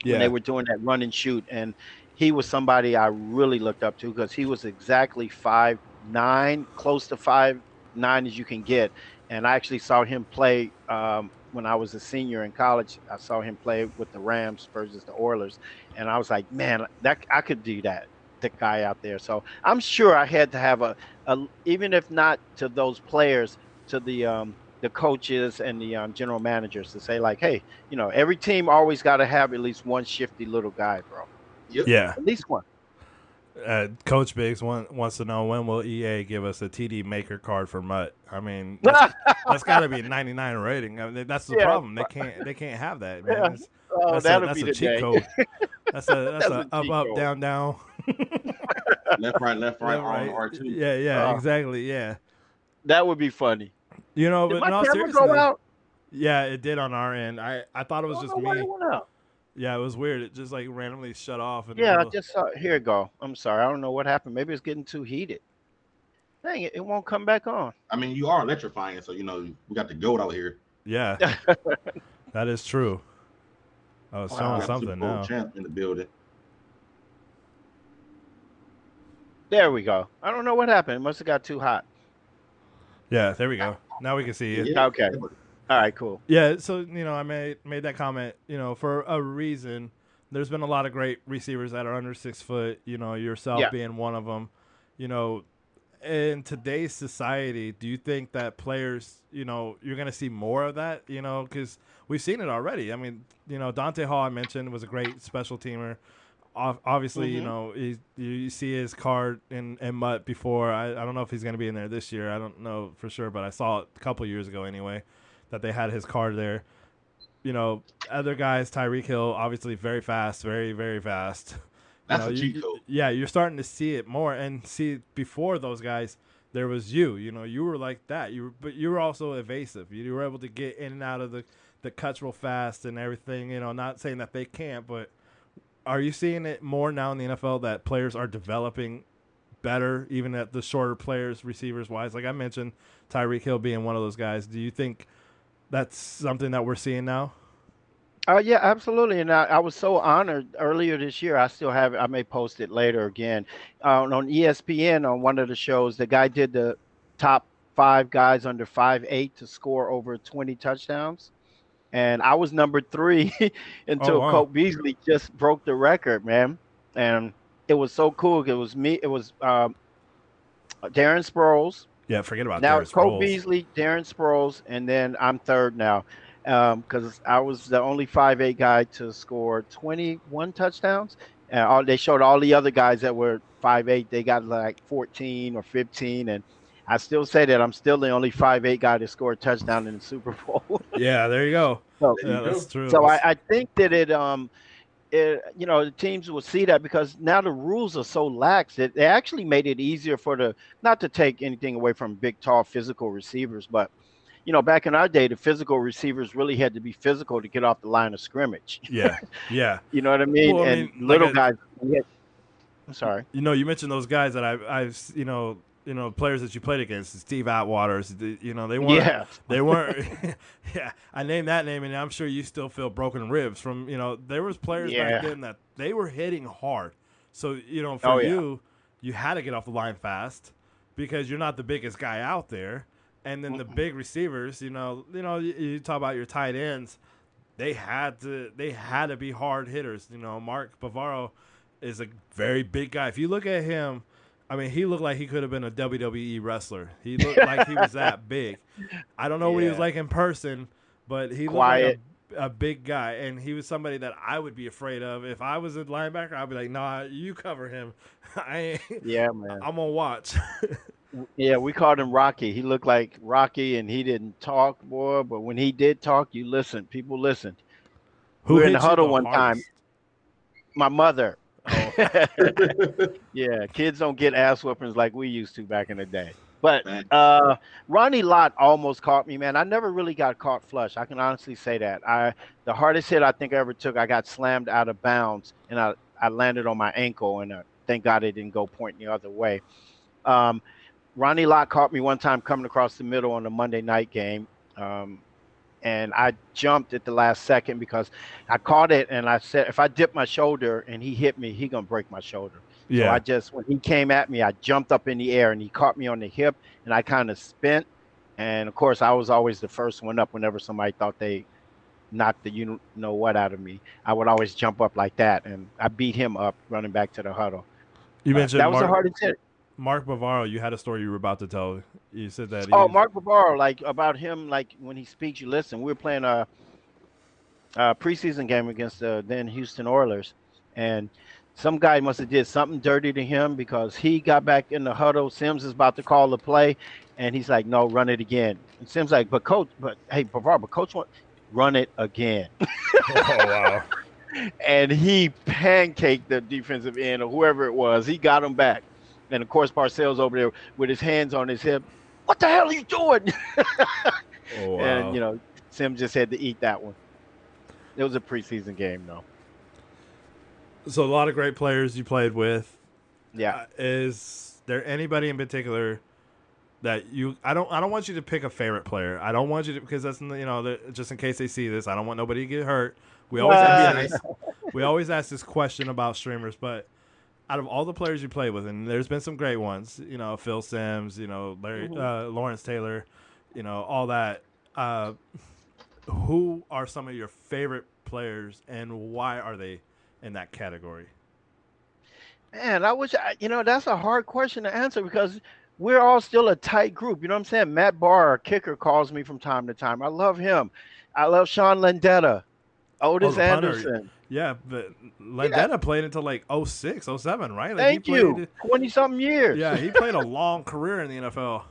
when they were doing that run and shoot. And he was somebody I really looked up to because he was exactly five nine, close to five nine as you can get. And I actually saw him play um, when I was a senior in college. I saw him play with the Rams versus the Oilers, and I was like, man, that I could do that. The guy out there. So I'm sure I had to have a, a even if not to those players, to the um, the coaches and the um, general managers to say like, hey, you know, every team always got to have at least one shifty little guy, bro. Yep. yeah. At least one. Uh, Coach Biggs want, wants to know when will EA give us a TD maker card for MUT? I mean, that's, that's got to be a 99 rating. I mean, that's the Yeah. problem. They can't they can't have that, man. Yeah. It's- Oh, that's that'll a, that's be a the cheat day. code. That's a that's, That's a, a up up code. down down. left, right, left, right, Left, arm, R2. Yeah, yeah, Oh. exactly. Yeah. That would be funny. You know, Did but my in all camera go out? yeah, it did on our end. I I thought it was I don't just know why me. It went out. Yeah, it was weird. It just like randomly shut off. in the Yeah, I just saw. Here it go. I'm sorry. I don't know what happened. Maybe it's getting too heated. Dang it! It won't come back on. I mean, you are electrifying, so you know we got the goat out here. Yeah, that is true. I was Wow. showing Got something now. champ in the building. There we go. I don't know what happened. It must have got too hot. Yeah, there we go. Now we can see you. Yeah. Okay. All right. Cool. Yeah, so you know, I made made that comment, you know, for a reason. There's been a lot of great receivers that are under six foot. You know, yourself Yeah. being one of them. You know, in today's society, do you think that players, you know, you're going to see more of that? You know, because we've seen it already. I mean, you know, Dante Hall I mentioned was a great special teamer. Obviously, you Mhm. know, you, you see his card in, in MUT before. I, I don't know if he's going to be in there this year. I don't know for sure, but I saw it a couple years ago anyway that they had his card there. You know, other guys, Tyreek Hill, obviously very fast, very very fast. You That's know, a cheat you- code. Yeah, you're starting to see it more, and see before those guys, there was you. You know, you were like that. You were, but you were also evasive. You were able to get in and out of the the cuts real fast and everything. You know, not saying that they can't, but are you seeing it more now in the NFL that players are developing better, even at the shorter players, receivers wise? Like I mentioned, Tyreek Hill being one of those guys. Do you think that's something that we're seeing now? Uh, yeah, absolutely. And I, I was so honored earlier this year. I still have it. I may post it later again. Uh, on ESPN, on one of the shows, the guy did the top five guys under five eight to score over 20 touchdowns. And I was number three until Oh, wow. Cole Beasley just broke the record, man. And it was so cool. It was me. It was um, Darren Sproles, Yeah, forget about now it's Cole Sproles. Beasley, Darren Sproles, and then I'm third now because I was the only five eight guy to score 21 touchdowns. And all, they showed all the other guys that were five eight. They got like 14 or 15, and I still say that I'm still the only five eight guy to score a touchdown in the Super Bowl. Yeah, there you go. so Yeah, that's true. so I, I think that it um it, you know the teams will see that because now the rules are so lax that they actually made it easier for the not to take anything away from big tall physical receivers but you know back in our day the physical receivers really had to be physical to get off the line of scrimmage. Yeah, yeah. you know what i mean? Well, I and like little guys i'm sorry. You know, you mentioned those guys that I've, I've, you know, you know, players that you played against, Steve Atwaters. You know, they weren't, yeah they weren't. yeah, I named that name, and I'm sure you still feel broken ribs from. You know, there was players Yeah. back then that they were hitting hard. So you know, for Oh, yeah. you, you had to get off the line fast because you're not the biggest guy out there. And then the big receivers, you know, you know, you, you talk about your tight ends, they had to they had to be hard hitters. You know, Mark Bavaro is a very big guy. If you look at him, I mean, he looked like he could have been a WWE wrestler. He looked like he was that big. I don't know what he was like in person, but he Quiet. looked like a, a big guy, and he was somebody that I would be afraid of. If I was a linebacker, I'd be like, "Nah, you cover him. I ain't, Yeah, man. I'm gonna watch." Yeah, we called him Rocky. He looked like Rocky, and he didn't talk, boy. But when he did talk, you listened. People listened. We were in the huddle one time. My mother. Oh, yeah, kids don't get ass whoopings like we used to back in the day. But uh, Ronnie Lott almost caught me, man. I never really got caught flush. I can honestly say that. I the hardest hit I think I ever took, I got slammed out of bounds, and I I landed on my ankle, and uh, thank God it didn't go pointing the other way. Um, Ronnie Lott caught me one time coming across the middle on a Monday night game. Um, and I jumped at the last second because I caught it and I said if I dip my shoulder and he hit me, he gonna break my shoulder. Yeah. So. I just when he came at me, I jumped up in the air and he caught me on the hip and I kind of spent. And of course, I was always the first one up whenever somebody thought they knocked the you know what out of me. I would always jump up like that and I beat him up running back to the huddle. you Uh, mentioned that was the hardest hit. Mark Bavaro. You had a story you were about to tell. You said that. Oh, Mark Bavaro, like about him, like when he speaks, you listen. We were playing a, a preseason game against the then Houston Oilers, and some guy must have did something dirty to him because he got back in the huddle. Simms is about to call the play, and he's like, "No, run it again." And Simms like, "But coach, but hey, Bavaro, but coach want run it again." oh wow. and he pancaked the defensive end or whoever it was. He got him back. And of course, Parcells over there with his hands on his hip. What the hell are you doing? Oh wow. And you know, Sim just had to eat that one. It was a preseason game, though. so a lot of great players you played with. Yeah. Uh, is there anybody in particular that you? I don't. I don't want you to pick a favorite player. I don't want you to because that's you know the, just in case they see this. I don't want nobody to get hurt. We always Well, ask, we always ask this question about streamers, but out of all the players you play with, and there's been some great ones. You know, Phil Simms. You know, Larry Mhm. uh, Lawrence Taylor. You know, all that. Uh, who are some of your favorite players, and why are they in that category? Man, I wish I, you know that's a hard question to answer because we're all still a tight group. You know what I'm saying? Matt Bahr, our kicker, calls me from time to time. I love him. I love Sean Landeta, Ottis Anderson. punter. Yeah, but Landeta played until like 06, 07, right? Like Thank he you. played, Twenty something years. Yeah, he played a long career in the NFL.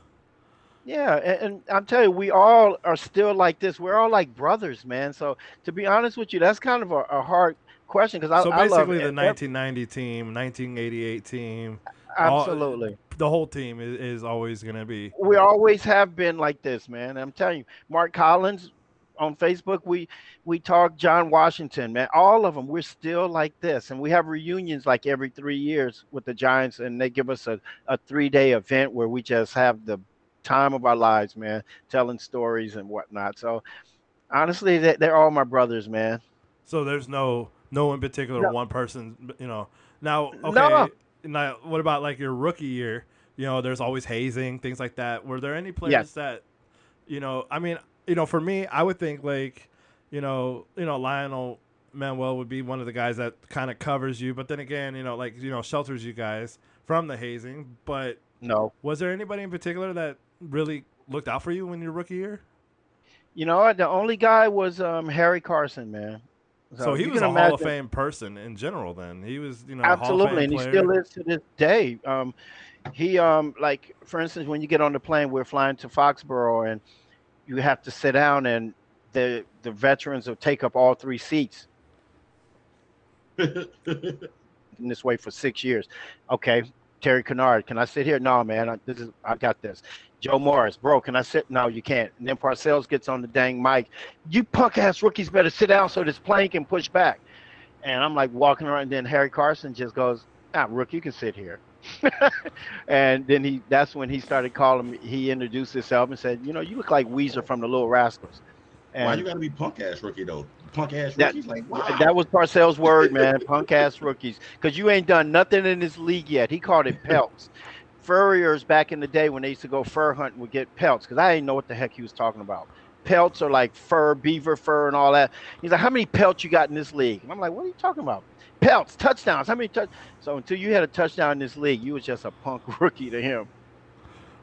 Yeah, and, and I'm telling you, we all are still like this. We're all like brothers, man. So to be honest with you, that's kind of a, a hard question because so I, I love basically, the ev- 1990 team, 1988 team, all- absolutely. the whole team is, is always going to be. we always have been like this, man. I'm telling you, Mark Collins on Facebook, we we talk John Washington, man. All of them, we're still like this, and we have reunions like every three years with the Giants, and they give us a, a three day event where we just have the time of our lives, man, telling stories and whatnot. So honestly, they, they're all my brothers, man. So there's no no in particular No. one person, you know. Now, okay. No. Now, what about like your rookie year? You know, there's always hazing, things like that. Were there any players Yes. that, you know, I mean, you know, for me, I would think like, you know, you know, Lionel Manuel would be one of the guys that kind of covers you, but then again, you know, like you know, shelters you guys from the hazing. But No, was there anybody in particular that really looked out for you in your rookie year? you know? The only guy was um, Harry Carson, man. So, he you was a can Hall of Fame person in general. Then he was, you know, a Hall of Absolutely, and he still is to this day. Um, he um, like for instance, when you get on the plane, we're flying to Foxborough, and you have to sit down, and the the veterans will take up all three seats in this way for six years. Okay, Terry Kinard, can I sit here? No, man, I, this is I got this. Joe Morris, bro, can I sit? No, you can't. And then Parcells gets on the dang mic. You punk ass rookies better sit down so this plane can push back. And I'm like walking around, and then Harry Carson just goes, "Ah, Rook, you can sit here." and then he that's when he started calling me. He introduced himself and said, "You know, you look like Wheezer from the Little Rascals." And Why you gotta be punk ass rookie though? punk ass That- rookies. Like, wow. That was Parcells' word, man. Punk ass rookies. Because you ain't done nothing in this league yet. He called it pelts. Furriers back in the day when they used to go fur hunting would get pelts because I didn't know what the heck he was talking about. Pelts are like fur, beaver fur, and all that. He's like, How many pelts you got in this league? And I'm like, What are you talking about? Pelts, touchdowns. How many touch? So until you had a touchdown in this league, you was just a punk rookie to him.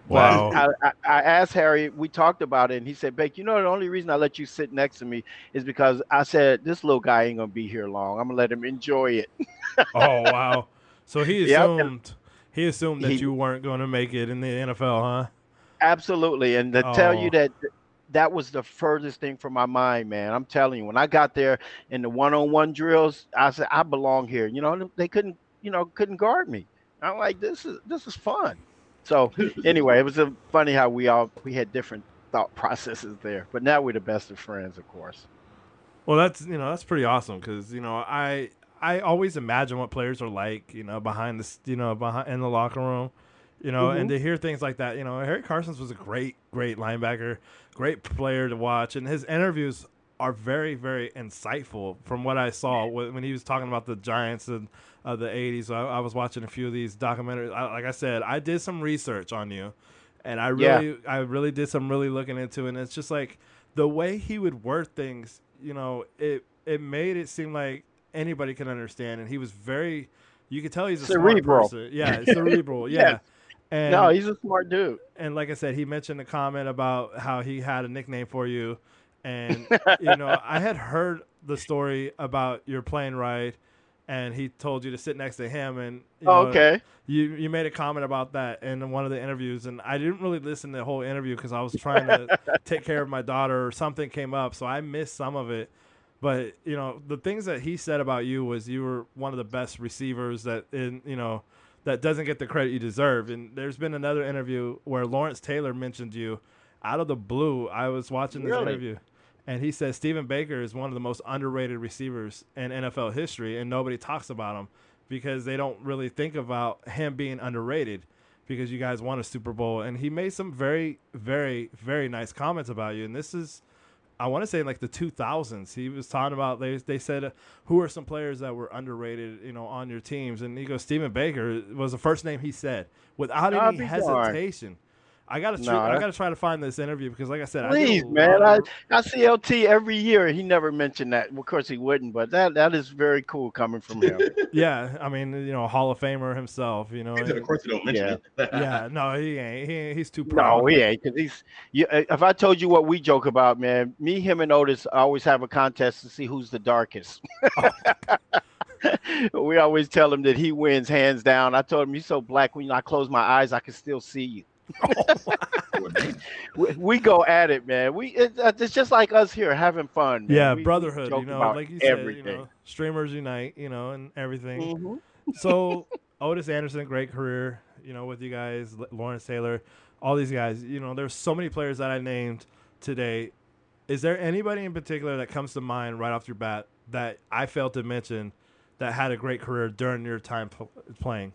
Wow. I, I, I asked Harry, we talked about it, and he said, Bake, you know, the only reason I let you sit next to me is because I said, this little guy ain't going to be here long. I'm going to let him enjoy it. oh wow. So he Yep. assumed he assumed that He- you weren't going to make it in the NFL, huh? Absolutely. And to tell Oh. you that that was the furthest thing from my mind, man. I'm telling you, when I got there in the one on one drills, I said, I belong here. You know, they couldn't, you know, couldn't guard me. I'm like, this is this is fun. So anyway, it was a, funny how we all we had different thought processes there. But now we're the best of friends, of course. Well, that's you know that's pretty awesome because you know I I always imagine what players are like you know behind the you know behind in the locker room, you know, and to hear things like that, you know, Harry Carson's was a great great linebacker, great player to watch, and his interviews are very very insightful from what I saw when he was talking about the Giants and uh, the '80s. I, I was watching a few of these documentaries. I, like I said, I did some research on you, and I Yeah. really I really did some really looking into it. And it's just like the way he would word things, you know, it it made it seem like anybody can understand, and he was very. You could tell he's a Cerebral. smart person. Yeah, cerebral. Yeah. Yes. And, no, he's a smart dude. and like I said, he mentioned a comment about how he had a nickname for you, and you know, I had heard the story about your plane ride, and he told you to sit next to him, and you Oh, know, okay. you you made a comment about that in one of the interviews, and I didn't really listen to the whole interview because I was trying to take care of my daughter, or something came up, so I missed some of it. But you know, the things that he said about you was you were one of the best receivers that in you know that doesn't get the credit you deserve. And there's been another interview where Lawrence Taylor mentioned you out of the blue. I was watching this Really? interview, and he said Stephen Baker is one of the most underrated receivers in NFL history, and nobody talks about him because they don't really think about him being underrated because you guys won a Super Bowl. And he made some very, very, very nice comments about you. And this is, I want to say, in like the 2000s. He was talking about they they said uh, who are some players that were underrated, you know, on your teams. And he goes, Stephen Baker was the first name he said without I'll any hesitation. darned. Hesitation. I gotta tr- No, I gotta try to find this interview because, like I said, I Please, did a man. I, I see LT every year. He never mentioned that. Of course, he wouldn't, but that that is very cool coming from him. yeah, I mean, you know, Hall of Famer himself, you know. And- of course, you don't mention Yeah. it. yeah, no, he ain't. He ain't. He's too proud. no, he ain't. Cause he's. You, uh, if I told you what we joke about, man, me, him, and Ottis always have a contest to see who's the darkest. we always tell him that he wins hands down. I told him he's so black when I close my eyes, I can still see you. We, we go at it, man. We it, uh, it's just like us here having fun. Man. yeah, We- we brotherhood. You know, like you said, everything. you know, streamers unite. You know, and everything. Mhm. so Ottis Anderson, great career, you know, with you guys, L- Lawrence Taylor, all these guys. You know, there's so many players that I named today. Is there anybody in particular that comes to mind right off your bat that I failed to mention that had a great career during your time pl- playing?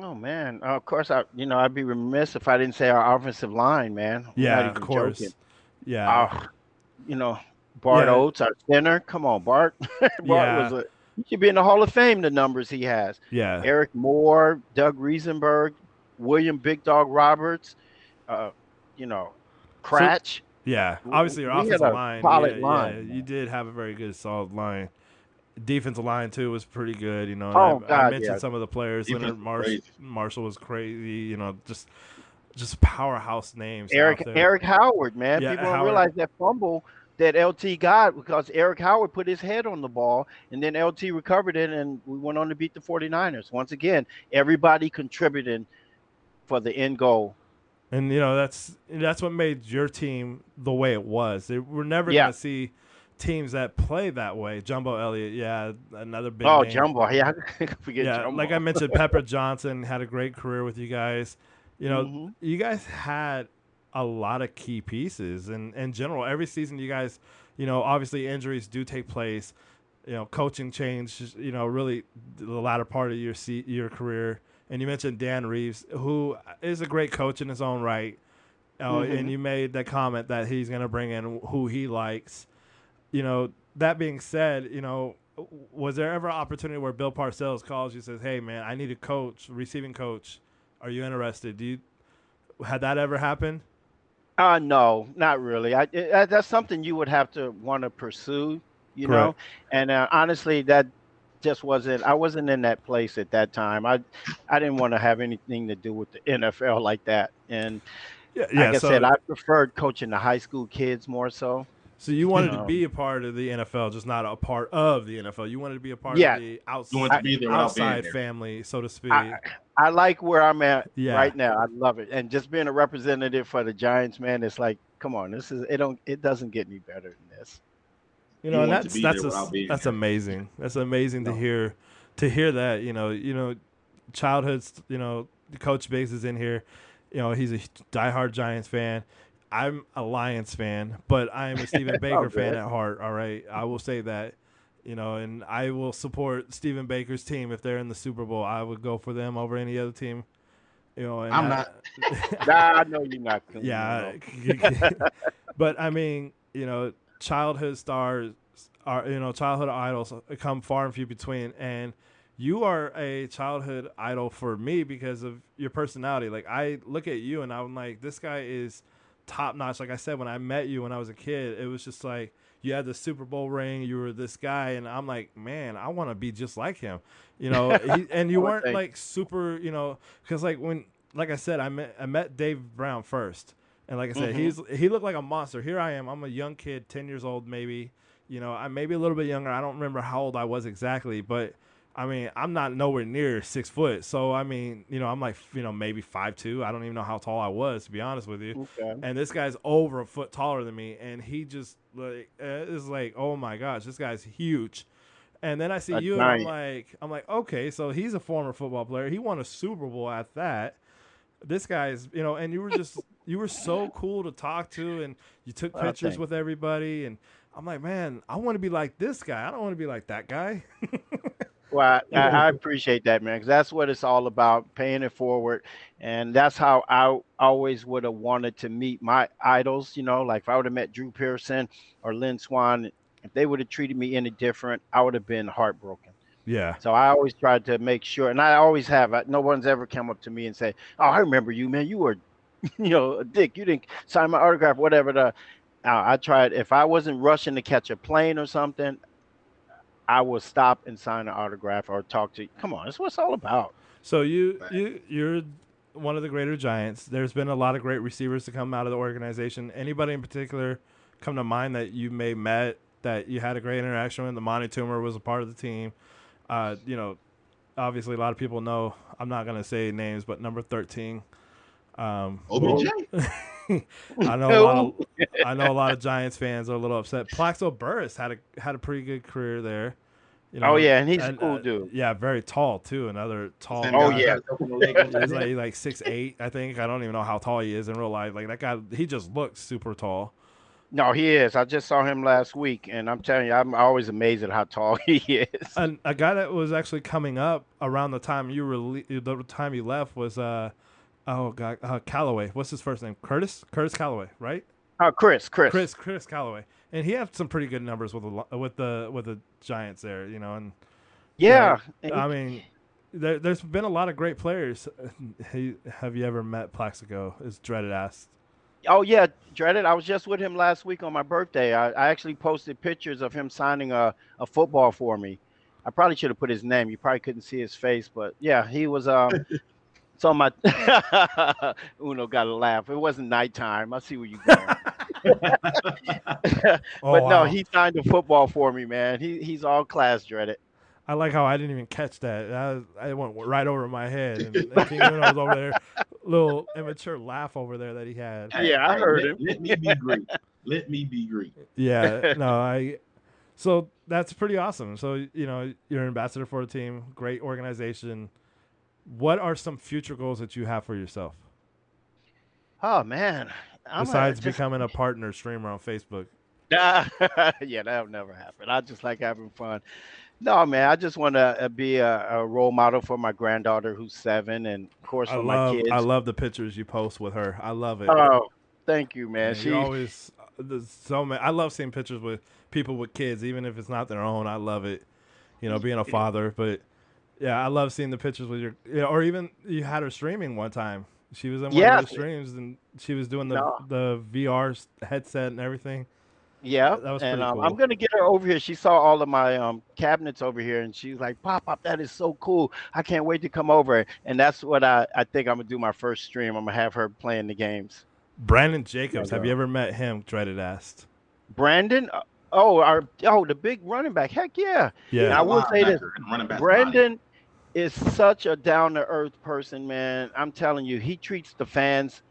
Oh man, uh, of course I. You know, I'd be remiss if I didn't say our offensive line, man. I'm Yeah, of course. joking. Yeah, Uh, you know, Bart Yeah. Oates, our center. Come on, Bart. Bart Yeah. was a. He should be in the Hall of Fame. The numbers he has. yeah, Eric Moore, Doug Riesenberg, William Big Dog Roberts. Uh, you know, Kratch. yeah. Obviously, your we offensive line, solid yeah, line, yeah, you did have a very good, solid line. Defensive line too was pretty good. You know, Oh, I, I mentioned yeah. some of the players. Defense Leonard Marsh. Marshall was crazy. You know, just just powerhouse names. Eric. Erik Howard, man. Yeah, People don't realize that fumble that LT got because Erik Howard put his head on the ball and then LT recovered it and we went on to beat the 49ers. Once again, everybody contributing for the end goal. and you know that's that's what made your team the way it was. They, we're never Yeah. gonna see teams that play that way. Jumbo Elliott, yeah, another big. oh, name. Jumbo. Yeah, forget yeah, Jumbo. like I mentioned, Pepper Johnson had a great career with you guys. You know, Mhm. you guys had a lot of key pieces, and in general, every season you guys, you know, obviously injuries do take place. You know, coaching change. You know, really the latter part of your se- your career. And you mentioned Dan Reeves, who is a great coach in his own right. Uh, Mhm. And you made the comment that he's going to bring in who he likes. You know, that being said, you know, was there ever an opportunity where Bill Parcells calls you and says, "Hey, man, I need a coach, receiving coach. Are you interested?" Do you had that ever happen? Uh no, not really. I it, that's something you would have to want to pursue, you Correct. know. And uh, honestly, that just wasn't. I wasn't in that place at that time. I I didn't want to have anything to do with the NFL like that. And yeah, yeah like I said, I preferred coaching the high school kids more so. So you wanted to be a part of the NFL, just not a part of the NFL. You wanted to be a part yeah. of the outside, outside family, so to speak. I, I, like where I'm at yeah. right now. I love it, and just being a representative for the Giants, man, it's like, come on, this is it. Don't it doesn't get any better than this. You know, you and that's that's a, that's amazing. That's amazing no. to hear to hear that. You know, you know, childhoods. You know, Coach Biggs is in here. You know, he's a diehard Giants fan I'm a Lions fan, but I am a Stephen Baker oh, fan at heart. All right, I will say that, you know, and I will support Stephen Baker's team if they're in the Super Bowl. I would go for them over any other team. You know, I'm I, not. nah, I know you're not. Yeah, but I mean, you know, childhood stars are you know childhood idols come far and few between, and you are a childhood idol for me because of your personality. Like I look at you and I'm like, this guy is top notch. Like I said, when I met you when I was a kid, it was just like you had the Super Bowl ring. You were this guy, and I'm like, man, I want to be just like him, you know. he, and you weren't like super, you know, because like when, like I said, I met I met Dave Brown first, and like I said, mm-hmm. he's he looked like a monster. Here I am. I'm a young kid, ten years old, maybe. You know, I maybe a little bit younger. I don't remember how old I was exactly, but I mean, I'm not nowhere near six foot. So I mean, you know, I'm like, you know, maybe five two. I don't even know how tall I was to be honest with you. Okay. And this guy's over a foot taller than me, and he just like uh, is like, oh my gosh, this guy's huge. And then I see That's you, nice. and I'm like, I'm like, okay, so he's a former football player. He won a Super Bowl at that. This guy's, you know, and you were just, you were so cool to talk to, and you took oh, pictures with everybody, and I'm like, man, I want to be like this guy. I don't want to be like that guy. Well, I, I, appreciate that, man, because that's what it's all about, paying it forward. And that's how I always would have wanted to meet my idols. You know, like if I would have met Drew Pearson or Lynn Swann, if they would have treated me any different, I would have been heartbroken. Yeah. So I always tried to make sure, and I always have. No one's ever come up to me and say, "Oh, I remember you, man. You were, you know, a dick. You didn't sign my autograph, whatever." The, uh, I tried. If I wasn't rushing to catch a plane or something, I will stop and sign an autograph or talk to you. Come on, that's what it's all about. So you you you're one of the greater giants. There's been a lot of great receivers to come out of the organization. Anybody in particular come to mind that you may met that you had a great interaction with? Amani Toomer was a part of the team. Uh, you know, obviously a lot of people know. I'm not gonna say names, but number thirteen. Um, OBJ. I know a lot. Of, I know a lot of Giants fans are a little upset. Plaxico Burress had a had a pretty good career there. You know, oh yeah, and he's and, a cool uh, dude. Yeah, very tall too. Another tall. Oh guy. yeah, he's like, like six eight. I think I don't even know how tall he is in real life. Like that guy, he just looks super tall. No, he is. I just saw him last week, and I'm telling you, I'm always amazed at how tall he is. And a guy that was actually coming up around the time you were the time you left was uh oh god uh, Calloway. What's his first name? Curtis Curtis Calloway, right? Oh, Chris, Chris, Chris, Chris Calloway, and he had some pretty good numbers with the with the with the Giants there, you know, and yeah, you know, I mean, there, has been a lot of great players. Have you ever met Plaxico? Is dreaded asked. Oh yeah, dreaded. I was just with him last week on my birthday. I, I actually posted pictures of him signing a, a football for me. I probably should have put his name. You probably couldn't see his face, but yeah, he was um So my Uno got a laugh. It wasn't nighttime. I see where you going. oh, but wow. no, he signed a football for me, man. He he's all class dreaded. I like how I didn't even catch that. I, I went right over my head, and, and King Uno was over there, little immature laugh over there that he had. Yeah, I heard let, him. Let me be great. Let me be great. Yeah, no, I. So that's pretty awesome. So you know, you're an ambassador for a team, great organization what are some future goals that you have for yourself? Oh man! I'm Besides just... becoming a partner streamer on Facebook. Nah, yeah, that'll never happen. I just like having fun. No, man, I just want to uh, be a, a, role model for my granddaughter who's seven, and of course for I love, my kids. I love the pictures you post with her. I love it. Oh, thank you, man. she always so many. I love seeing pictures with people with kids, even if it's not their own. I love it. You know, being a father, but yeah, I love seeing the pictures with your. Yeah, or even you had her streaming one time. She was in one Yeah. of the streams and she was doing the No. the VR headset and everything. Yeah, That was and pretty um, I'm gonna get her over here. She saw all of my um, cabinets over here, and she's like, "Pop, pop, that is so cool! I can't wait to come over." And that's what I, I think I'm gonna do my first stream. I'm gonna have her playing the games. Brandon Jacobs, have you ever met him? Dreaded asked. Brandon, oh, our oh the big running back. Heck yeah, Yeah, I will say this, running back. Brandon is such a down to earth person, man. I'm telling you, he treats the fans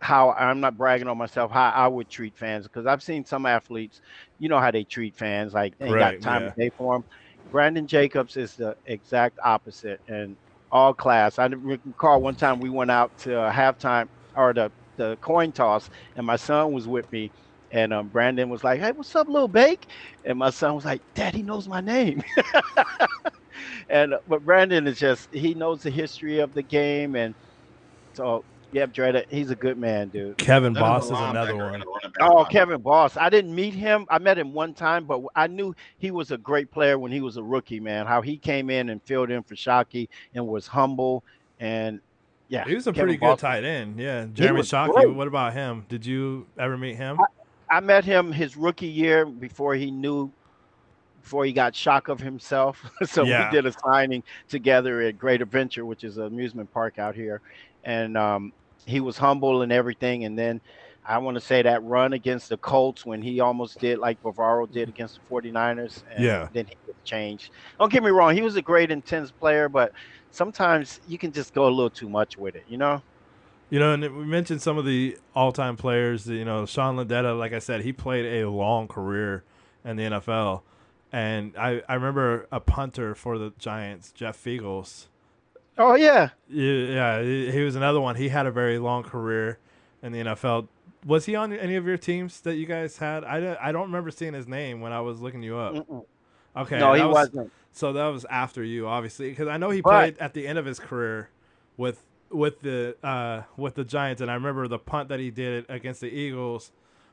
how I'm not bragging on myself, how I would treat fans because I've seen some athletes, you know how they treat fans, like they ain't Right, got time yeah. to pay for them. Brandon Jacobs is the exact opposite and all class. I recall one time we went out to halftime or the, the coin toss, and my son was with me. And um, Brandon was like, "Hey, what's up, little Bake?" And my son was like, "Dad, he knows my name." and uh, but Brandon is just—he knows the history of the game, and so yeah, Dredda, he's a good man, dude. Kevin That is Boss is another linebacker one. and a running back Oh. Kevin Boss. I didn't meet him. I met him one time, but I knew he was a great player when he was a rookie, man. How he came in and filled in for Shockey and was humble. And yeah, He was a Kevin pretty Boss- good tight end. Yeah, Jeremy was Shockey. great. What about him? Did you ever meet him? I met him his rookie year before he knew, before he got shock of himself. so Yeah. we did a signing together at Great Adventure, which is an amusement park out here, and um, he was humble and everything. And then I want to say that run against the Colts when he almost did like Bavaro did against the 49ers. And Yeah. Then he changed. Don't get me wrong, he was a great intense player, but sometimes you can just go a little too much with it, you know? You know, and we mentioned some of the all-time players. You know, Sean Landeta. Like I said, he played a long career in the NFL, and I I remember a punter for the Giants, Jeff Feagles. Oh yeah. Yeah, he was another one. He had a very long career in the NFL. Was he on any of your teams that you guys had? I, don't- I don't remember seeing his name when I was looking you up. Mm-mm. Okay, no, he was- wasn't. So that was after you, obviously, because I know he But- played at the end of his career with with the uh, with the Giants, and I remember the punt that he did against the Eagles,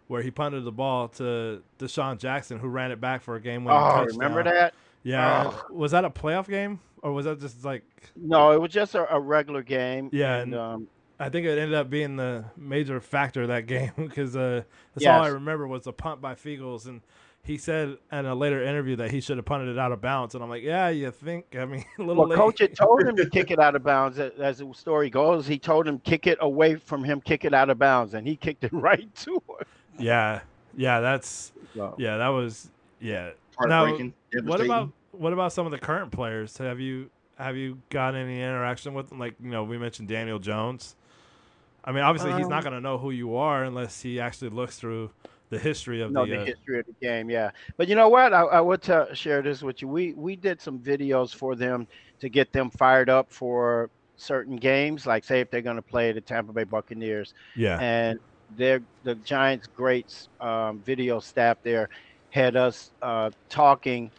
where he punted the ball to DeSean Jackson, who ran it back for a game winning Oh, touchdown. remember that? Yeah, Oh. was that a playoff game or was that just like? No, it was just a, a regular game. Yeah, and, and- um, I think it ended up being the major factor of that game because uh, that's all I remember was the punt by Feagles, and he said in a later interview that he should have punted it out of bounds, and I'm like, yeah, you think? I mean, a little well, late. coach had told him to kick it out of bounds. As the story goes, he told him kick it away from him, kick it out of bounds, and he kicked it right to him. Yeah, yeah, that's So, yeah, that was yeah. Now, what about what about some of the current players? Have you have you got any interaction with them? Like you know, we mentioned Daniel Jones. I mean, obviously, he's not Um, going to know who you are unless he actually looks through the history of know the. the uh, history of the game, yeah. But you know what? I, I would tell, share this with you. We we did some videos for them to get them fired up for certain games, like say if they're going to play the Tampa Bay Buccaneers. yeah, and their the Giants' great um, video staff there had us uh, talking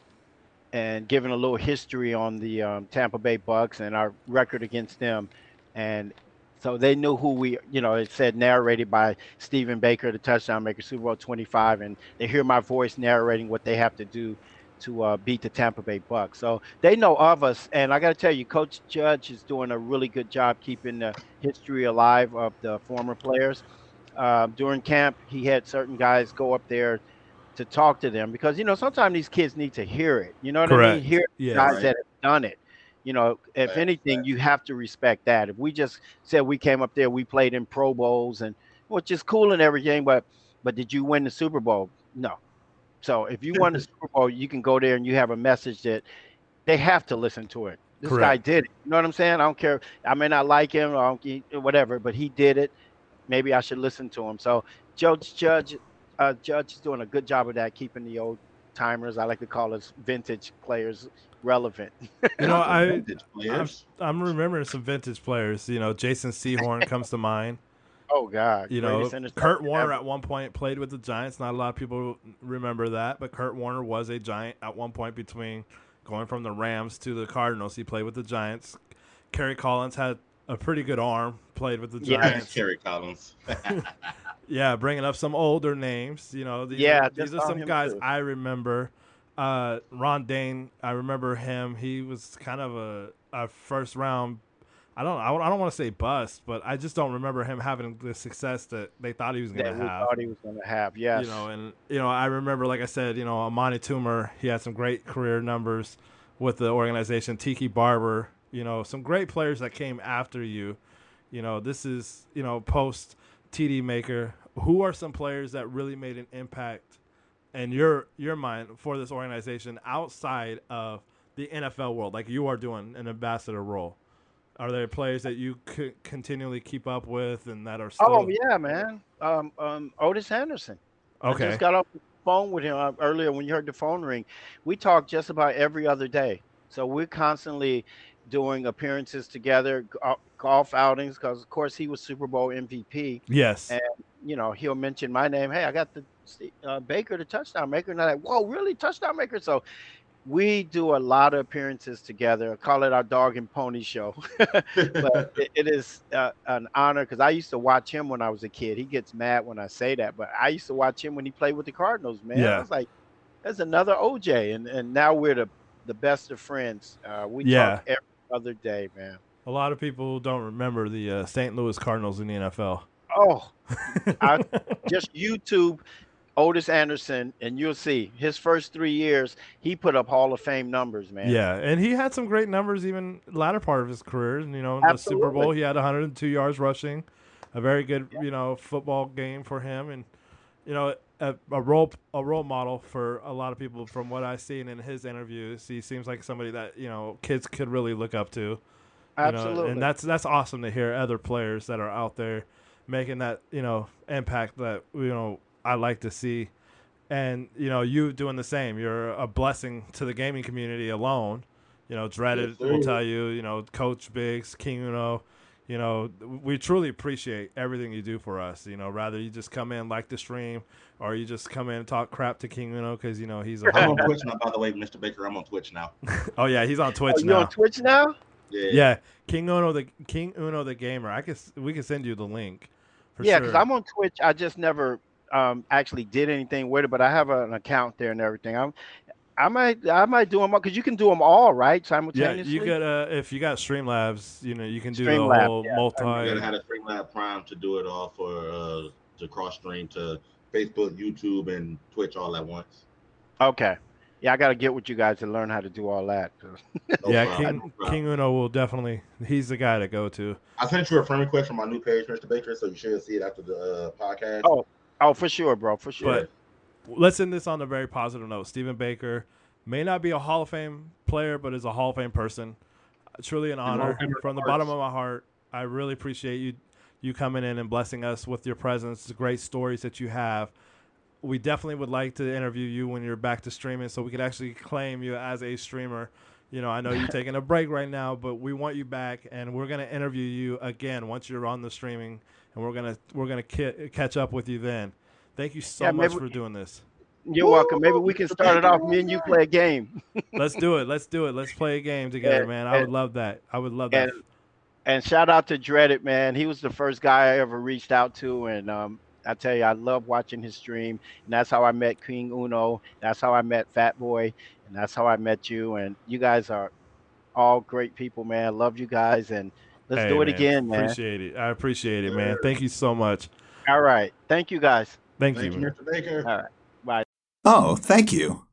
and giving a little history on the um, Tampa Bay Bucks and our record against them, and so they knew who we, you know, it said narrated by Stephen Baker, the touchdown maker, Super Bowl 25, and they hear my voice narrating what they have to do to uh, beat the Tampa Bay Bucks. So they know of us, and I got to tell you, Coach Judge is doing a really good job keeping the history alive of the former players. Um, during camp, he had certain guys go up there to talk to them because you know sometimes these kids need to hear it. You know what I mean? Hear yeah, guys right. that have done it. You know, if Right, anything, right. you have to respect that. If we just said we came up there, we played in Pro Bowls and which is cool and everything, but but did you win the Super Bowl? No. So if you won the Super Bowl, you can go there and you have a message that they have to listen to it. This guy did it. You know what I'm saying? I don't care. I may not like him or I don't, whatever, but he did it. Maybe I should listen to him. So Judge Judge uh, Judge is doing a good job of that, keeping the old timers. I like to call us vintage players relevant. You know, I Vintage players. I'm remembering some vintage players. You know, Jason Sehorn comes to mind. Oh God! You know, Kurt Warner ever. at one point played with the Giants. Not a lot of people remember that, but Kurt Warner was a Giant at one point between going from the Rams to the Cardinals. He played with the Giants. Kerry Collins had a pretty good arm, played with the Giants. Yeah. Giants. Kerry Collins. Yeah, bringing up some older names. You know, these Yeah, are, these are some guys too. I remember. Uh, Ron Dayne, I remember him. He was kind of a, a first round. I don't. I don't want to say bust, but I just don't remember him having the success that they thought he was going to we have. thought he was going to have. Yes. You know, and you know, I remember, like I said, you know, Amani Toomer, he had some great career numbers with the organization. Tiki Barber, you know, some great players that came after you. You know, this is you know post TD Maker. Who are some players that really made an impact in your your mind for this organization outside of the NFL world, like you are doing an ambassador role? Are there players that you could continually keep up with and that are still oh yeah, man. Um, um, Ottis Anderson. I okay? just got off the phone with him uh, earlier when you heard the phone ring. We talk just about every other day. So we're constantly doing appearances together, golf outings, because of course he was Super Bowl MVP. Yes. And you know he'll mention my name. Hey, I got the uh, Baker, the touchdown maker, and I'm like, whoa, really, touchdown maker? So we do a lot of appearances together. I call it our dog and pony show. but it, it is uh, an honor because I used to watch him when I was a kid. He gets mad when I say that, but I used to watch him when he played with the Cardinals. Man, Yeah. I was like, that's another OJ," and and now we're the the best of friends. Uh, we Yeah. talk every other day, man. A lot of people don't remember the uh, St. Louis Cardinals in the NFL. Oh, I just YouTube Ottis Anderson, and you'll see his first three years he put up Hall of Fame numbers, man. yeah, and he had some great numbers even latter part of his career. You know, in the Super Bowl, he had 102 yards rushing, a very good you know football game for him, and you know a, a role a role model for a lot of people. From what I've seen in his interviews, he seems like somebody that you know kids could really look up to. you know, absolutely. and that's that's awesome to hear other players that are out there making that you know impact that you know I like to see, and you know you doing the same. You're a blessing to the gaming community alone. You know, dreaded Yes, will tell you. You know, Coach Biggs, King Uno. You know, we truly appreciate everything you do for us. You know, rather you just come in like the stream, or you just come in and talk crap to King Uno because you know he's a I'm on. Twitch now, by the way, Mr. Baker. I'm on Twitch now. oh yeah, he's on Twitch Oh, you now. on Twitch now? Yeah. Yeah, King Uno the King Uno the gamer. I can we can send you the link. For yeah, sure. because I'm on Twitch. I just never um, actually did anything with it, but I have an account there and everything. I'm, I might, I might do them all because you can do them all right simultaneously. yeah, you got uh if you got Streamlabs, you know you can do the Streamlabs, whole yeah. multi. You gotta have a Streamlab Prime to do it all for uh to cross stream to Facebook, YouTube, and Twitch all at once. Okay. Yeah, I got to get with you guys to learn how to do all that. No yeah, problem, no King problem. King Uno will definitely. He's the guy to go to. I sent you a friend request from my new page, Mr. Baker, so you should see it after the uh, podcast. Oh, Oh, for sure, bro, for sure. But let's end this on a very positive note. Stephen Baker may not be a Hall of Fame player, but is a Hall of Fame person. Truly an honor from the of bottom of my heart. I really appreciate you you coming in and blessing us with your presence, the great stories that you have. We definitely would like to interview you when you're back to streaming, so we could actually claim you as a streamer. You know, I know you're taking a break right now, but we want you back, and we're gonna interview you again once you're on the streaming, and we're gonna we're gonna ki- catch up with you then. Thank you so Yeah, much for doing this. You're welcome. Maybe we can start it off. Me and you play a game. Let's do it. Let's do it. Let's play a game together, And- man. I would love that. I would love that. And and shout out to Dreaded, man. He was the first guy I ever reached out to, and um, I tell you, I love watching his stream. And that's how I met King Uno. That's how I met Fat Boy, and that's how I met you. And you guys are all great people, man. Love you guys, and let's Hey, do it man, again, man. Appreciate it. I appreciate it, man. Thank you so much. All right, thank you guys. Thank, Thank you. you, Mr. Baker. All right. bye. Oh, thank you.